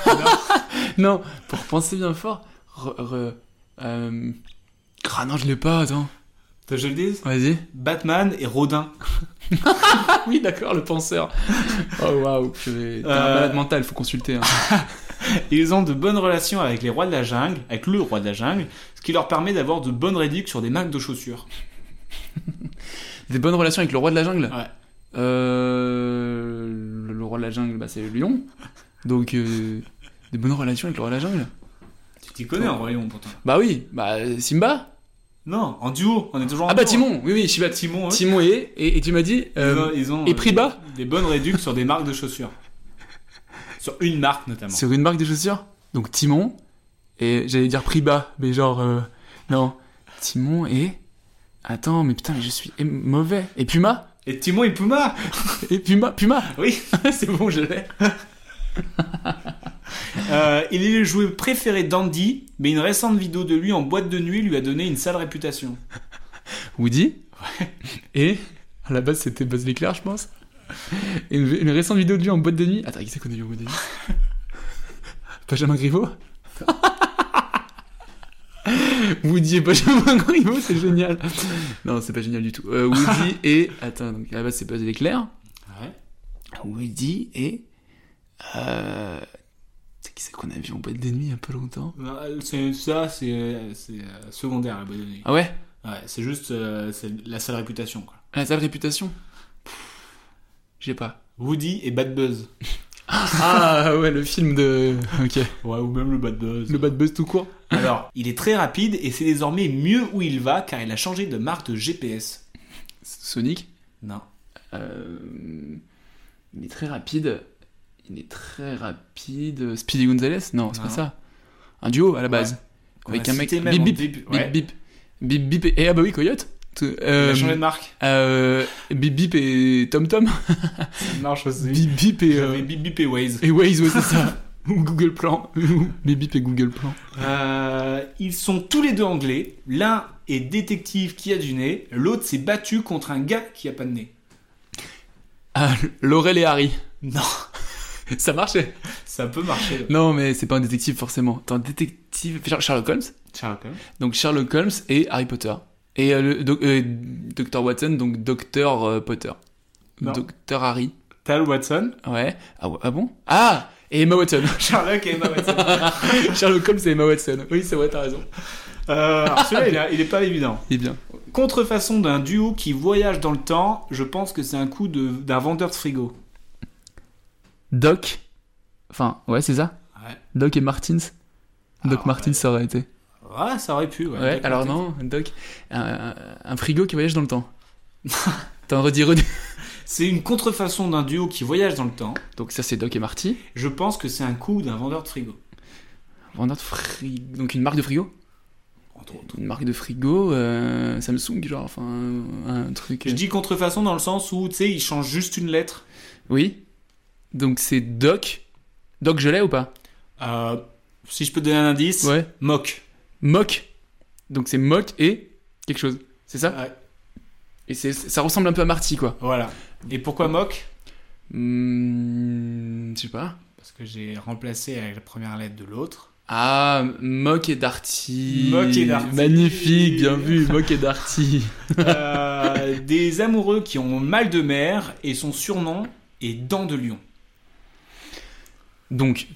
S1: Non, pour penser bien fort. Re, re- euh... Ah non, je l'ai pas. Attends.
S10: Que je le dise
S1: Vas-y.
S10: Batman et Rodin. *laughs*
S1: oui, d'accord, le penseur. Oh waouh. T'es un
S10: Euh,
S1: malade mental, faut consulter. hein. *laughs*
S10: Ils ont de bonnes relations avec les rois de la jungle, avec le roi de la jungle, ce qui leur permet d'avoir de bonnes réductions sur des marques de chaussures. *laughs*
S1: Des bonnes relations avec le roi de la jungle
S10: Ouais.
S1: Euh, le, roi de la jungle, bah, c'est le lion. Donc, euh, des bonnes relations avec le roi de la jungle.
S10: Tu t'y connais en royaume pourtant.
S1: Bah oui, bah Simba.
S10: Non, en duo, on est toujours en
S1: Ah bah
S10: duo.
S1: Timon, oui, oui, Shiba.
S10: Timon, ouais.
S1: Timon et, et, et tu m'as dit.
S10: Ils
S1: euh,
S10: ont, ils ont,
S1: et
S10: euh,
S1: Priba
S10: Des bonnes réductions sur des marques de chaussures. Sur une marque notamment.
S1: Sur une marque de chaussures Donc Timon, et j'allais dire Priba, mais genre. euh, non. Timon et. Attends, mais putain, mais je suis mauvais. Et Puma
S10: Et Timon et Puma
S1: Et Puma Puma
S10: Oui. *laughs*
S1: C'est bon, je l'ai. *laughs*
S10: Euh, il est le jouet préféré d'Andy, mais une récente vidéo de lui en boîte de nuit lui a donné une sale réputation.
S1: Woody Et à la base c'était Buzz l'éclair je pense. Et une, une récente vidéo de lui en boîte de nuit. Attends, qui c'est qu'on a en boîte de nuit *laughs* Benjamin Griveaux Woody et Benjamin Griveaux, c'est génial. Non, c'est pas génial du tout. Euh, Woody *laughs* et. Attends, donc à la base c'est Buzz l'éclair.
S10: Ouais.
S1: Woody et. Euh... Qui c'est qu'on a vu en boîte de nuit il y a pas longtemps?
S10: C'est- Ça, c'est c'est, euh, secondaire la boîte de nuit.
S1: Ah ouais?
S10: Ouais, c'est juste euh, c'est la sale réputation. Quoi.
S1: La sale réputation? J'ai pas.
S10: Woody et Bad Buzz. *laughs*
S1: Ah ouais, le film de. Ok.
S10: Ouais, ou même le Bad Buzz.
S1: Le bad buzz tout court?
S10: Alors, il est très rapide et c'est désormais mieux où il va car il a changé de marque de GPS.
S1: Sonic?
S10: Non.
S1: Euh, il est très rapide. Il est très rapide. Speedy Gonzales Non, c'est pas ça. Un duo à la base. Avec un mec. Bip bip. Bip
S10: Ouais.
S1: bip. Bip bip. Et ah bah oui, Coyote.
S10: Il a changé de marque.
S1: Euh, bip bip et Tom Tom.
S10: Ça marche aussi.
S1: Bip bip et. euh,
S10: Bip Bip et Waze.
S1: Et Waze, ouais, c'est ça. *laughs* Ou Google Plan. *laughs* Bip bip et Google Plan.
S10: Euh, ils sont tous les deux anglais. L'un est détective qui a du nez, l'autre s'est battu contre un gars qui a pas de nez.
S1: Ah, Laurel et Harry.
S10: Non. *laughs*
S1: Ça marchait.
S10: Ça peut marcher.
S1: Non, mais c'est pas un détective forcément. T'es un détective. Sher- Sherlock Holmes?
S10: Sherlock Holmes.
S1: Donc Sherlock Holmes et Harry Potter. Et euh, le doc- euh, Dr. Watson, donc Dr. euh, Potter.
S10: Non.
S1: Dr. Harry.
S10: Tal Watson.
S1: Ouais. Ah, ouais. ah bon? Ah Et Emma Watson. *laughs*
S10: Sherlock et Emma Watson. *laughs*
S1: Sherlock Holmes et Emma Watson. Oui, c'est vrai, t'as raison.
S10: Euh, alors celui-là, il, il est pas évident.
S1: Il est bien.
S10: Contrefaçon d'un duo qui voyage dans le temps, je pense que c'est un coup d'un vendeur de frigo.
S1: Doc. Enfin, ouais, c'est ça
S10: Ouais.
S1: Doc et Martins. Doc
S10: Ah,
S1: Martins, ça aurait été.
S10: Ouais, ça aurait pu. Ouais,
S1: Ouais,
S10: Doc
S1: alors non, Doc. Un, frigo qui voyage dans le temps. *laughs* T'en redis, redis.
S10: C'est une contrefaçon d'un duo qui voyage dans le temps.
S1: Donc ça, c'est Doc et Marty.
S10: Je pense que c'est un coup d'un vendeur de frigo.
S1: Vendeur de frigo. Donc une marque de frigo Une marque de frigo, euh, Samsung, genre, enfin, un, un truc.
S10: Je dis contrefaçon dans le sens où, tu sais, il change juste une lettre.
S1: Oui. Donc c'est Doc. Doc, je l'ai ou pas
S10: Euh, si je peux te donner un indice.
S1: Ouais.
S10: Mock.
S1: Mock. Donc c'est Mock et quelque chose. C'est ça
S10: Ouais.
S1: Et c'est, ça ressemble un peu à Marty, quoi.
S10: Voilà. Et pourquoi Mock
S1: Hmm, je sais pas.
S10: Parce que j'ai remplacé avec la première lettre de l'autre.
S1: Ah, Mock et Darty.
S10: Mock et Darty.
S1: Magnifique, bien vu, Mock et Darty. *laughs*
S10: Euh, des amoureux qui ont mal de mer et son surnom est Dents de Lion.
S1: Donc,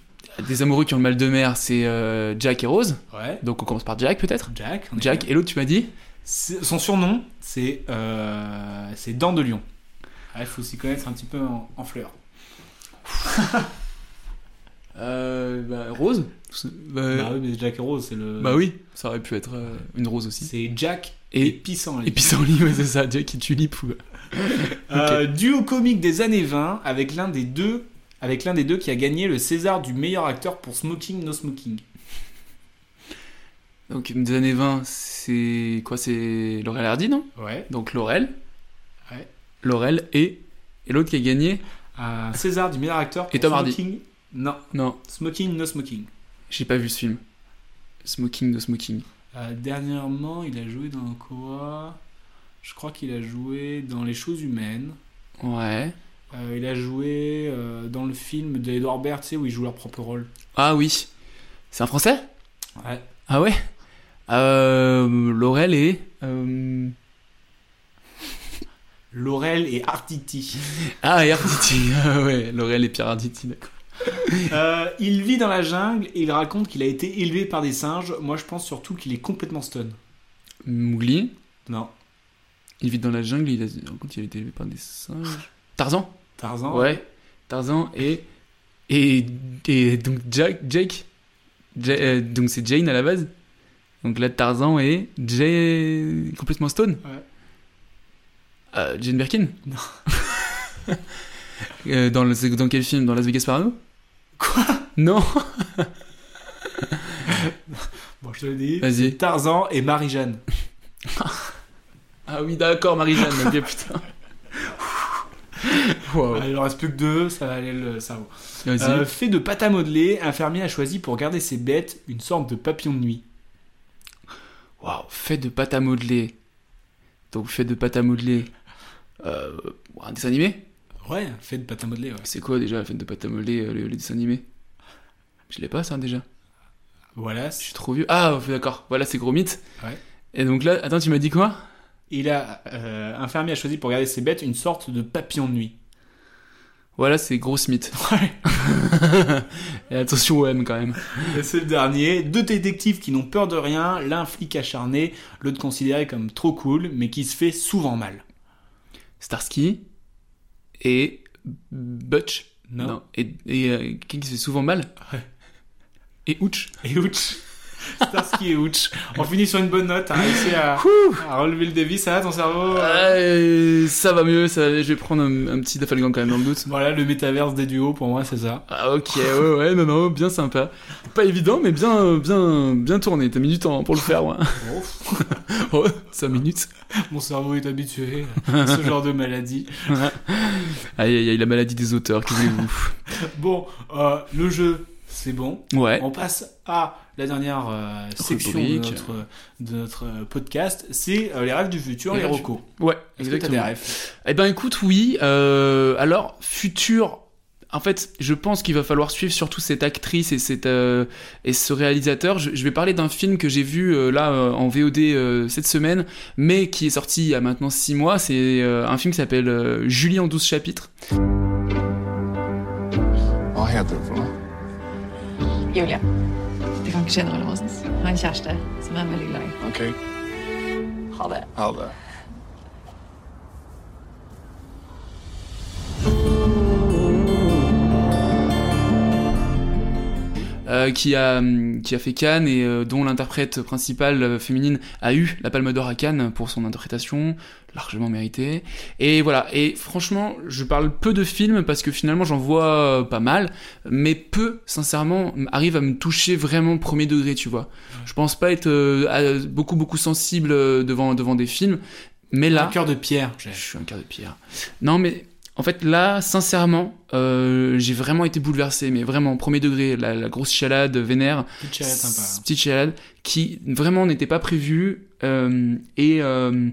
S1: des amoureux qui ont le mal de mer, c'est euh, Jack et Rose.
S10: Ouais.
S1: Donc on commence par Jack peut-être
S10: Jack.
S1: Jack, et l'autre tu m'as dit
S10: Son surnom, c'est euh, c'est Dents de Lion. Ah, Il faut s'y connaître un petit peu en, en fleurs. *laughs*
S1: euh, bah, Rose bah,
S10: Bah oui, mais Jack et Rose, c'est le.
S1: bah oui, ça aurait pu être euh, une rose aussi.
S10: C'est Jack
S1: Et-
S10: et, Pissenlit.
S1: Et pissenlit, ouais, c'est ça, Jack et Tulipe.
S10: Euh, duo comique des années 20 avec l'un des deux avec l'un des deux qui a gagné le César du meilleur acteur pour Smoking No Smoking.
S1: Donc des années 20, c'est quoi C'est Laurel Hardy, non?
S10: Ouais.
S1: Donc Laurel.
S10: Ouais.
S1: Laurel et, et l'autre qui a gagné?
S10: Un César du meilleur acteur pour
S1: Et Tom Hardy.
S10: Smoking? Non,
S1: Non,
S10: Smoking No Smoking.
S1: j'ai pas vu ce film. Smoking de Smoking.
S10: Euh, dernièrement, il a joué dans quoi? Je crois qu'il a joué dans Les choses humaines.
S1: Ouais.
S10: Euh, il a joué euh, dans le film d'Edouard Baird, tu sais, où ils jouent leur propre rôle.
S1: Ah oui. C'est un français?
S10: Ouais.
S1: Ah ouais? Euh, Laurel et.
S10: Laurel et Arditi. *laughs*
S1: Ah, et Arditi. *laughs* Ah ouais, Laurel et Pierre Arditi, d'accord. *laughs*
S10: Euh, il vit dans la jungle et il raconte qu'il a été élevé par des singes. Moi, je pense surtout qu'il est complètement stun.
S1: Mowgli?
S10: Non.
S1: Il vit dans la jungle, il a. Raconte, il a été élevé par des singes. Tarzan?
S10: Tarzan
S1: Ouais. Tarzan et. Et, et donc Jack, Jake. Ja- euh, donc c'est Jane à la base. Donc là, Tarzan et Jay. complètement stone.
S10: Ouais.
S1: Euh, Jane Birkin
S10: Non. *laughs*
S1: Euh, dans, le, dans quel film? Dans Las Vegas Parano? Quoi? Non *laughs*
S10: Bon, je te le dis.
S1: Vas-y.
S10: Tarzan et Marie-Jeanne. *laughs*
S1: Ah oui, d'accord, Marie-Jeanne, ok, putain. *laughs* Wow.
S10: Il en reste plus que deux, ça va aller le cerveau. Euh, fait de pâte à modeler, un fermier a choisi pour garder ses bêtes une sorte de papillon de nuit.
S1: Waouh, fait de pâte à modeler. Donc fait de pâte à modeler. Euh, un dessin animé?
S10: Ouais, fait de pâte à modeler, ouais.
S1: C'est quoi déjà la fête de pâte à modeler, euh, les, les dessins animés Je l'ai pas ça déjà.
S10: Voilà.
S1: Je suis trop vieux. Ah, d'accord. Voilà, c'est gros mythe.
S10: Ouais.
S1: Et donc là, attends, tu m'as dit quoi?
S10: Il a, euh, un fermier a choisi pour garder ses bêtes une sorte de papillon de nuit.
S1: Voilà, c'est gros mythe. *laughs*
S10: Ouais.
S1: Et attention au M quand même.
S10: C'est le dernier. Deux détectives qui n'ont peur de rien, l'un flic acharné, l'autre considéré comme trop cool, mais qui se fait souvent mal.
S1: Starsky et Butch?
S10: Non.
S1: Et, et euh, qui se fait souvent mal?
S10: Ouais.
S1: Et Ouch.
S10: Et Ouch. Starsky et Ouch. On finit sur une bonne note. T'as réussi à, à relever le défi. Ça va ton cerveau
S1: Euh, ça va mieux, ça, je vais prendre un, un petit Dafalgan quand même dans le doute.
S10: Voilà, le métaverse des duos, pour moi, c'est ça.
S1: Ah ok, ouais, ouais, non, non, bien sympa. Pas évident, mais bien, bien, bien tourné. T'as mis du temps pour le faire, ouais. *laughs* oh, 5 minutes.
S10: Mon cerveau est habitué à ce genre de maladie. *laughs*
S1: Aïe, aïe, aïe, la maladie des auteurs, que voulez-vous *laughs*
S10: Bon, euh, le jeu, c'est bon.
S1: Ouais.
S10: On passe à la dernière euh, section de notre, de notre podcast. C'est euh, les rêves du futur, les,
S1: rêves du-
S10: recos.
S1: Ouais,
S10: Est-ce que t'as des
S1: exactement.
S10: rêves
S1: Eh ben écoute, oui. euh, alors, futur. En fait, je pense qu'il va falloir suivre surtout cette actrice et, cette, euh, et ce réalisateur. Je, je vais parler d'un film que j'ai vu euh, là en VOD euh, cette semaine, mais qui est sorti il y a maintenant 6 mois. C'est euh, un film qui s'appelle euh, Julie en 12 chapitres.
S38: Julie. Det kan ikke skje noe mellom oss. Jeg har en kjæreste som er veldig glad i.
S39: Okay.
S38: Ha det.
S39: Ha det.
S1: Euh, qui, a, hum, qui a fait Cannes et euh, dont l'interprète principale euh, féminine a eu la Palme d'Or à Cannes pour son interprétation, largement méritée. Et voilà, et franchement, je parle peu de films parce que finalement j'en vois euh, pas mal, mais peu, sincèrement, arrivent à me toucher vraiment premier degré, tu vois. Je pense pas être euh, beaucoup beaucoup sensible euh, devant, devant des films, mais là...
S10: Un cœur de pierre.
S1: Je suis un cœur de pierre. Non, mais en fait, là, sincèrement, euh, j'ai vraiment été bouleversé, mais vraiment, premier degré, la, la grosse chalade vénère.
S10: Petite chalade sympa.
S1: Petite chalade qui vraiment n'était pas prévue. euh, et euh,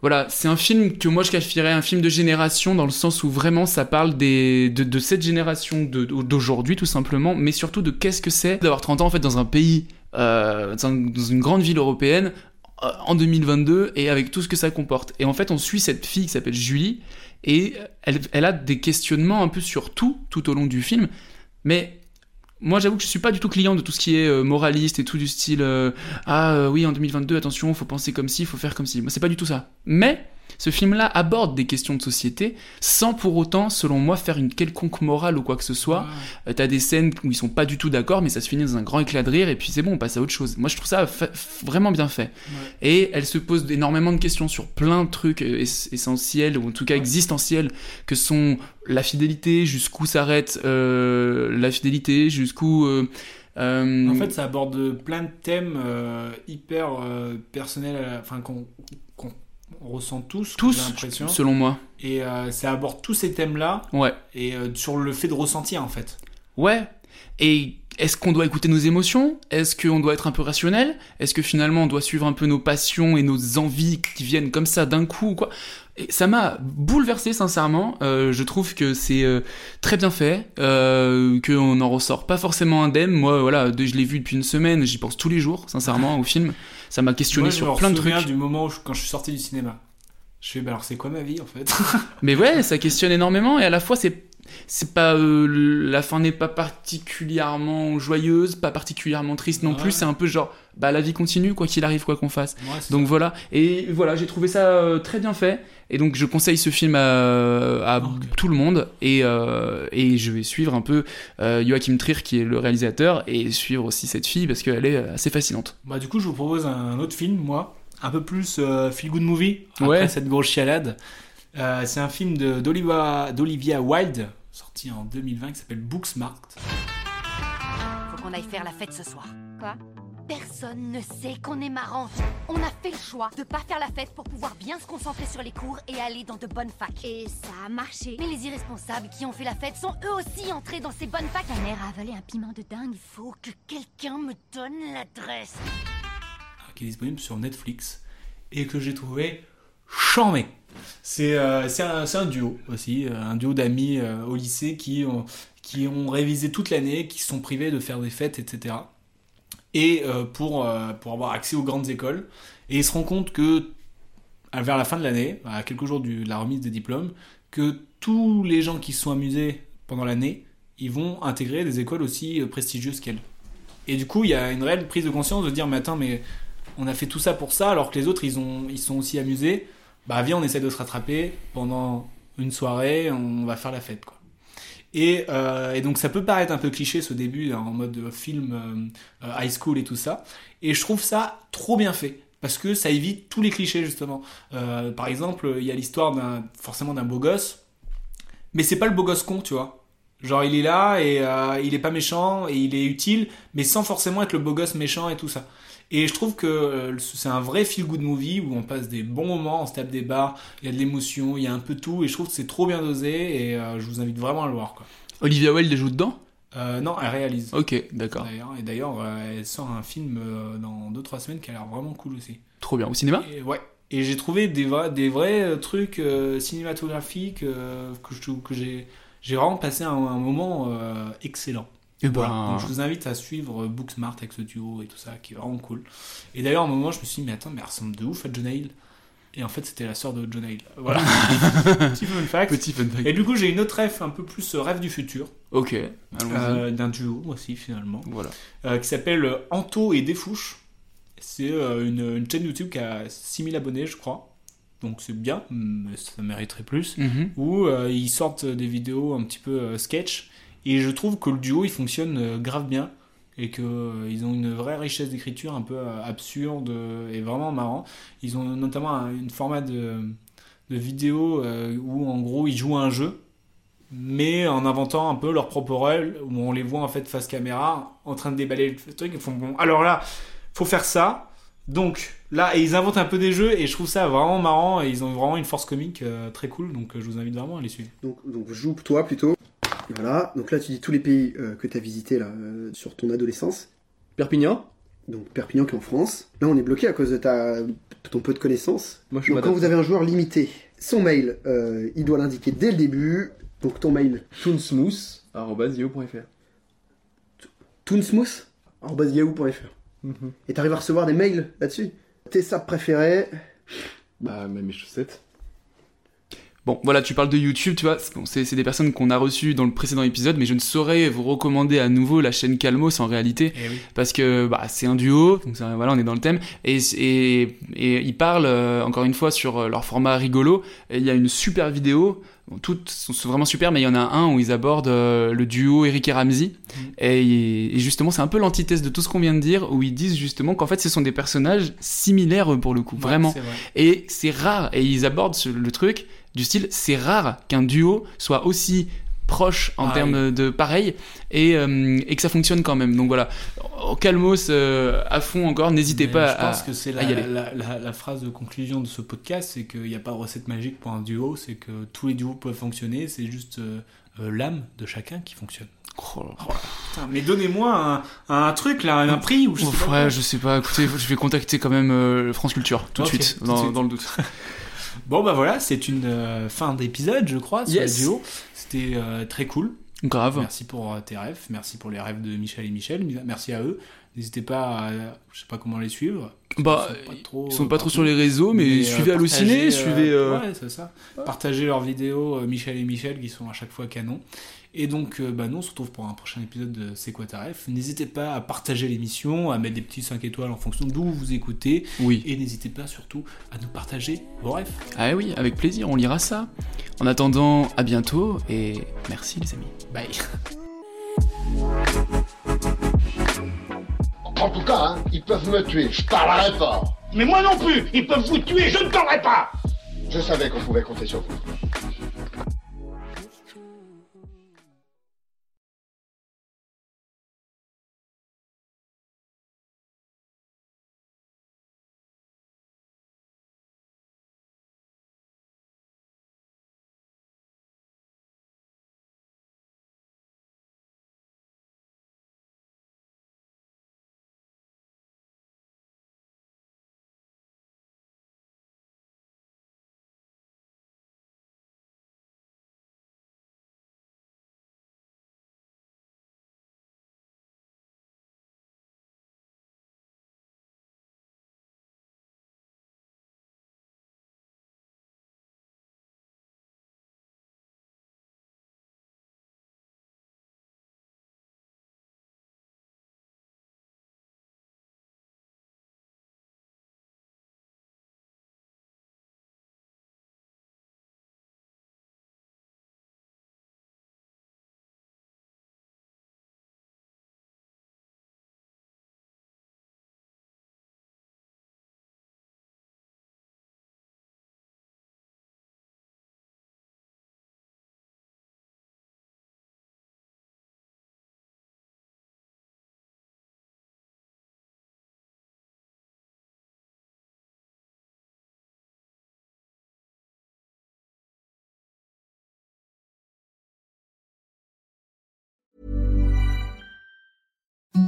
S1: voilà, c'est un film que moi je qualifierais un film de génération dans le sens où vraiment ça parle des, de, de cette génération de- d'aujourd'hui tout simplement, mais surtout de qu'est-ce que c'est d'avoir 30 ans en fait dans un pays, dans une grande ville européenne en 2022 et avec tout ce que ça comporte. Et en fait on suit cette fille qui s'appelle Julie et elle, elle a des questionnements un peu sur tout tout au long du film, mais moi, j'avoue que je suis pas du tout client de tout ce qui est euh, moraliste et tout du style euh, ah euh, oui en 2022 attention faut penser comme ci faut faire comme ci. Moi c'est pas du tout ça. Mais ce film-là aborde des questions de société sans pour autant, selon moi, faire une quelconque morale ou quoi que ce soit. Euh, T'as des scènes où ils sont pas du tout d'accord, mais ça se finit dans un grand éclat de rire et puis c'est bon, on passe à autre chose. Moi je trouve ça vraiment bien fait. Et elle se pose énormément de questions sur plein de trucs euh, ess- essentiels ou en tout cas existentiels que sont la fidélité, jusqu'où s'arrête euh, la fidélité, jusqu'où euh, euh,
S10: En fait, ça aborde plein de thèmes euh, hyper euh, personnels, enfin qu'on ressent tous,
S1: Tous,
S10: l'impression.
S1: selon moi.
S10: Et euh, ça aborde tous ces thèmes-là.
S1: Ouais.
S10: Et euh, sur le fait de ressentir, en fait.
S1: Ouais. Et est-ce qu'on doit écouter nos émotions? Est-ce qu'on doit être un peu rationnel? Est-ce que finalement on doit suivre un peu nos passions et nos envies qui viennent comme ça d'un coup quoi? Et ça m'a bouleversé sincèrement. Euh, je trouve que c'est euh, très bien fait, euh, qu'on n'en ressort pas forcément indemne. Moi, voilà, je l'ai vu depuis une semaine, j'y pense tous les jours, sincèrement, au film. Ça m'a questionné
S10: Moi, je
S1: sur plein de trucs.
S10: du moment où je- quand je suis sorti du cinéma. Je fais, bah alors c'est quoi ma vie en fait?
S1: Mais ouais, ça questionne énormément et à la fois c'est c'est pas euh, la fin n'est pas particulièrement joyeuse, pas particulièrement triste non plus. C'est un peu genre bah la vie continue quoi qu'il arrive quoi qu'on fasse.
S10: Ouais,
S1: donc voilà et voilà j'ai trouvé ça euh, très bien fait et donc je conseille ce film à, à tout le monde et euh, et je vais suivre un peu Joachim Trier qui est le réalisateur et suivre aussi cette fille parce qu'elle est assez fascinante.
S10: Bah du coup, je vous propose un autre film, moi, un peu plus feel good movie après
S1: Ouais.
S10: cette grosse chialade. Euh, c'est un film d'Olivia Wilde, sorti en 2020, qui s'appelle Booksmart.
S40: Faut qu'on aille faire la fête ce soir. Quoi? Personne ne sait qu'on est marrant. On a fait le choix de pas faire la fête pour pouvoir bien se concentrer sur les cours et aller dans de bonnes facs. Et ça a marché. Mais les irresponsables qui ont fait la fête sont eux aussi entrés dans ces bonnes facs. Ta mère a avalé un piment de dingue. Il faut que quelqu'un me donne l'adresse.
S10: qui est disponible sur Netflix et que j'ai trouvé charmé. C'est euh, c'est un, duo aussi, euh, un duo d'amis euh, au lycée qui ont, qui ont révisé toute l'année, qui sont privés de faire des fêtes, etc. Et euh, pour, euh, pour avoir accès aux grandes écoles. Et ils se rendent compte que, vers la fin de l'année, à quelques jours du- de la remise des diplômes, que tous les gens qui se sont amusés pendant l'année, ils vont intégrer des écoles aussi euh, prestigieuses qu'elles. Et du coup, il y a une réelle prise de conscience de dire, mais attends, mais on a fait tout ça pour ça, alors que les autres, ils, ont, ils sont aussi amusés. Bah viens, on essaie de se rattraper pendant une soirée, on va faire la fête, quoi. Et, euh, et donc ça peut paraître un peu cliché ce début hein, en mode euh, film euh, high school et tout ça. Et je trouve ça trop bien fait parce que ça évite tous les clichés justement. Par exemple, il y a l'histoire d'un forcément d'un beau gosse, mais c'est pas le beau gosse con, tu vois. Genre il est là et il est pas méchant et il est utile, mais sans forcément être le beau gosse méchant et tout ça. Et je trouve que euh, c'est un vrai feel good movie où on passe des bons moments, on se tape des barres, il y a de l'émotion, il y a un peu tout et je trouve que c'est trop bien dosé et euh, je vous invite vraiment à le voir quoi.
S1: Olivia Wilde joue dedans?
S10: Euh, non, elle réalise.
S1: Ok, d'accord.
S10: Et d'ailleurs, euh, elle sort un film euh, dans 2-3 semaines qui a l'air vraiment cool aussi.
S1: Trop bien. Au cinéma?
S10: Et, ouais. Et j'ai trouvé des, vrais- des vrais trucs cinématographiques que j'ai j'ai vraiment passé un, un moment excellent.
S1: Ben-
S10: Voilà. Donc je vous invite à suivre euh, Booksmart avec ce duo et tout ça, qui est vraiment cool. Et d'ailleurs, à un moment, je me suis dit, mais attends, mais elle ressemble de ouf à John Hale. Et en fait, c'était la sœur de John Hale. Voilà. *laughs* Petit fun fact.
S1: Petit fun fact.
S10: Et du coup, j'ai une autre rêve un peu plus euh, rêve du futur.
S1: Ok.
S10: Euh, D'un duo aussi, finalement.
S1: Voilà.
S10: Euh, qui s'appelle Anto et Desfouches. C'est euh, une, une chaîne YouTube qui a 6000 abonnés, je crois. Donc c'est bien, mais ça mériterait plus.
S1: Mhm.
S10: Où ils sortent des vidéos un petit peu sketch. Et je trouve que le duo, il fonctionne euh, grave bien. Et qu'ils ont une vraie richesse d'écriture un peu euh, absurde euh, et vraiment marrant. Ils ont notamment un une format de, vidéo euh, où en gros ils jouent un jeu mais en inventant un peu leur propre rôle, où on les voit en fait face caméra, en train de déballer le truc, ils font bon, alors là, faut faire ça. Donc là, et ils inventent un peu des jeux, et je trouve ça vraiment marrant, et ils ont vraiment une force comique euh, très cool, donc euh, je vous invite vraiment à les suivre.
S39: Donc, donc joue toi plutôt. Voilà, donc là tu dis tous les pays euh, que tu as visités là, euh, sur ton adolescence. Perpignan, donc Perpignan qui est en France. Là, on est bloqué à cause de ta, ton peu de connaissances.
S41: Moi, je
S39: donc, quand vous avez un joueur limité, son mail, euh, il doit l'indiquer dès le début. Donc, ton mail.
S41: toonsmooth.yahoo.fr
S39: toonsmooth.yahoo.fr
S41: Mhm.
S39: Et t'arrives à recevoir des mails là-dessus Tes sapes préférés
S41: Bah, même mes chaussettes.
S1: Bon, voilà, tu parles de YouTube, tu vois, c'est- des personnes qu'on a reçues dans le précédent épisode, mais je ne saurais vous recommander à nouveau la chaîne Calmos en réalité,
S10: Eh oui.
S1: parce que bah, c'est un duo, donc ça, voilà, on est dans le thème, et, et, et ils parlent, euh, encore une fois, sur euh, leur format rigolo, et il y a une super vidéo, bon, toutes sont vraiment super, mais il y en a un où ils abordent euh, le duo Eric et Ramsey, et, et justement, c'est un peu l'antithèse de tout ce qu'on vient de dire, où ils disent justement qu'en fait, ce sont des personnages similaires pour le coup, vraiment.
S10: vrai.
S1: Et c'est rare, et ils abordent ce- le truc du style, c'est rare qu'un duo soit aussi proche en termes de pareil et, euh, et que ça fonctionne quand même. Donc voilà, au calmos euh, à fond encore, n'hésitez pas
S10: je
S1: à,
S10: pense que c'est la,
S1: y aller.
S10: la- la- la phrase de conclusion de ce podcast, c'est qu'il n'y a pas de recette magique pour un duo, c'est que tous les duos peuvent fonctionner, c'est juste euh, l'âme de chacun qui fonctionne.
S1: Oh
S10: Putain, mais donnez-moi un, un truc là, un prix ou je sais pas
S1: ouais, je sais pas, écoutez, je vais contacter quand même France Culture tout de
S10: Ok,
S1: suite,
S10: tout de
S1: dans,
S10: suite.
S1: dans le doute. *laughs*
S10: Bon bah voilà, c'est une euh, fin d'épisode, je crois, sur
S1: Yes.
S10: duos. C'était euh, très cool.
S1: Grave.
S10: Merci pour euh, tes rêves, merci pour les rêves de Michel et Michel, merci à eux. N'hésitez pas à, je sais pas comment les suivre.
S1: Bah,
S10: Ils sont pas trop,
S1: sont pas trop sur les réseaux, mais suivez Allociné, suivez, euh,
S10: Ouais, c'est ça. Partagez leurs vidéos, Michel et Michel, qui sont à chaque fois canon. Et donc, euh, bah, nous, on se retrouve pour un prochain épisode de C'est quoi ta ref N'hésitez pas à partager l'émission, à mettre des petits 5 étoiles en fonction d'où vous écoutez.
S1: Oui.
S10: Et n'hésitez pas surtout à nous partager vos rêves.
S1: Ah oui, avec plaisir, on lira ça. En attendant, à bientôt et merci les amis.
S10: Bye.
S42: En tout cas, hein, ils peuvent me tuer, je parlerai pas.
S4: Mais moi non plus Ils peuvent vous tuer, je ne parlerai pas
S42: Je savais qu'on pouvait compter sur vous.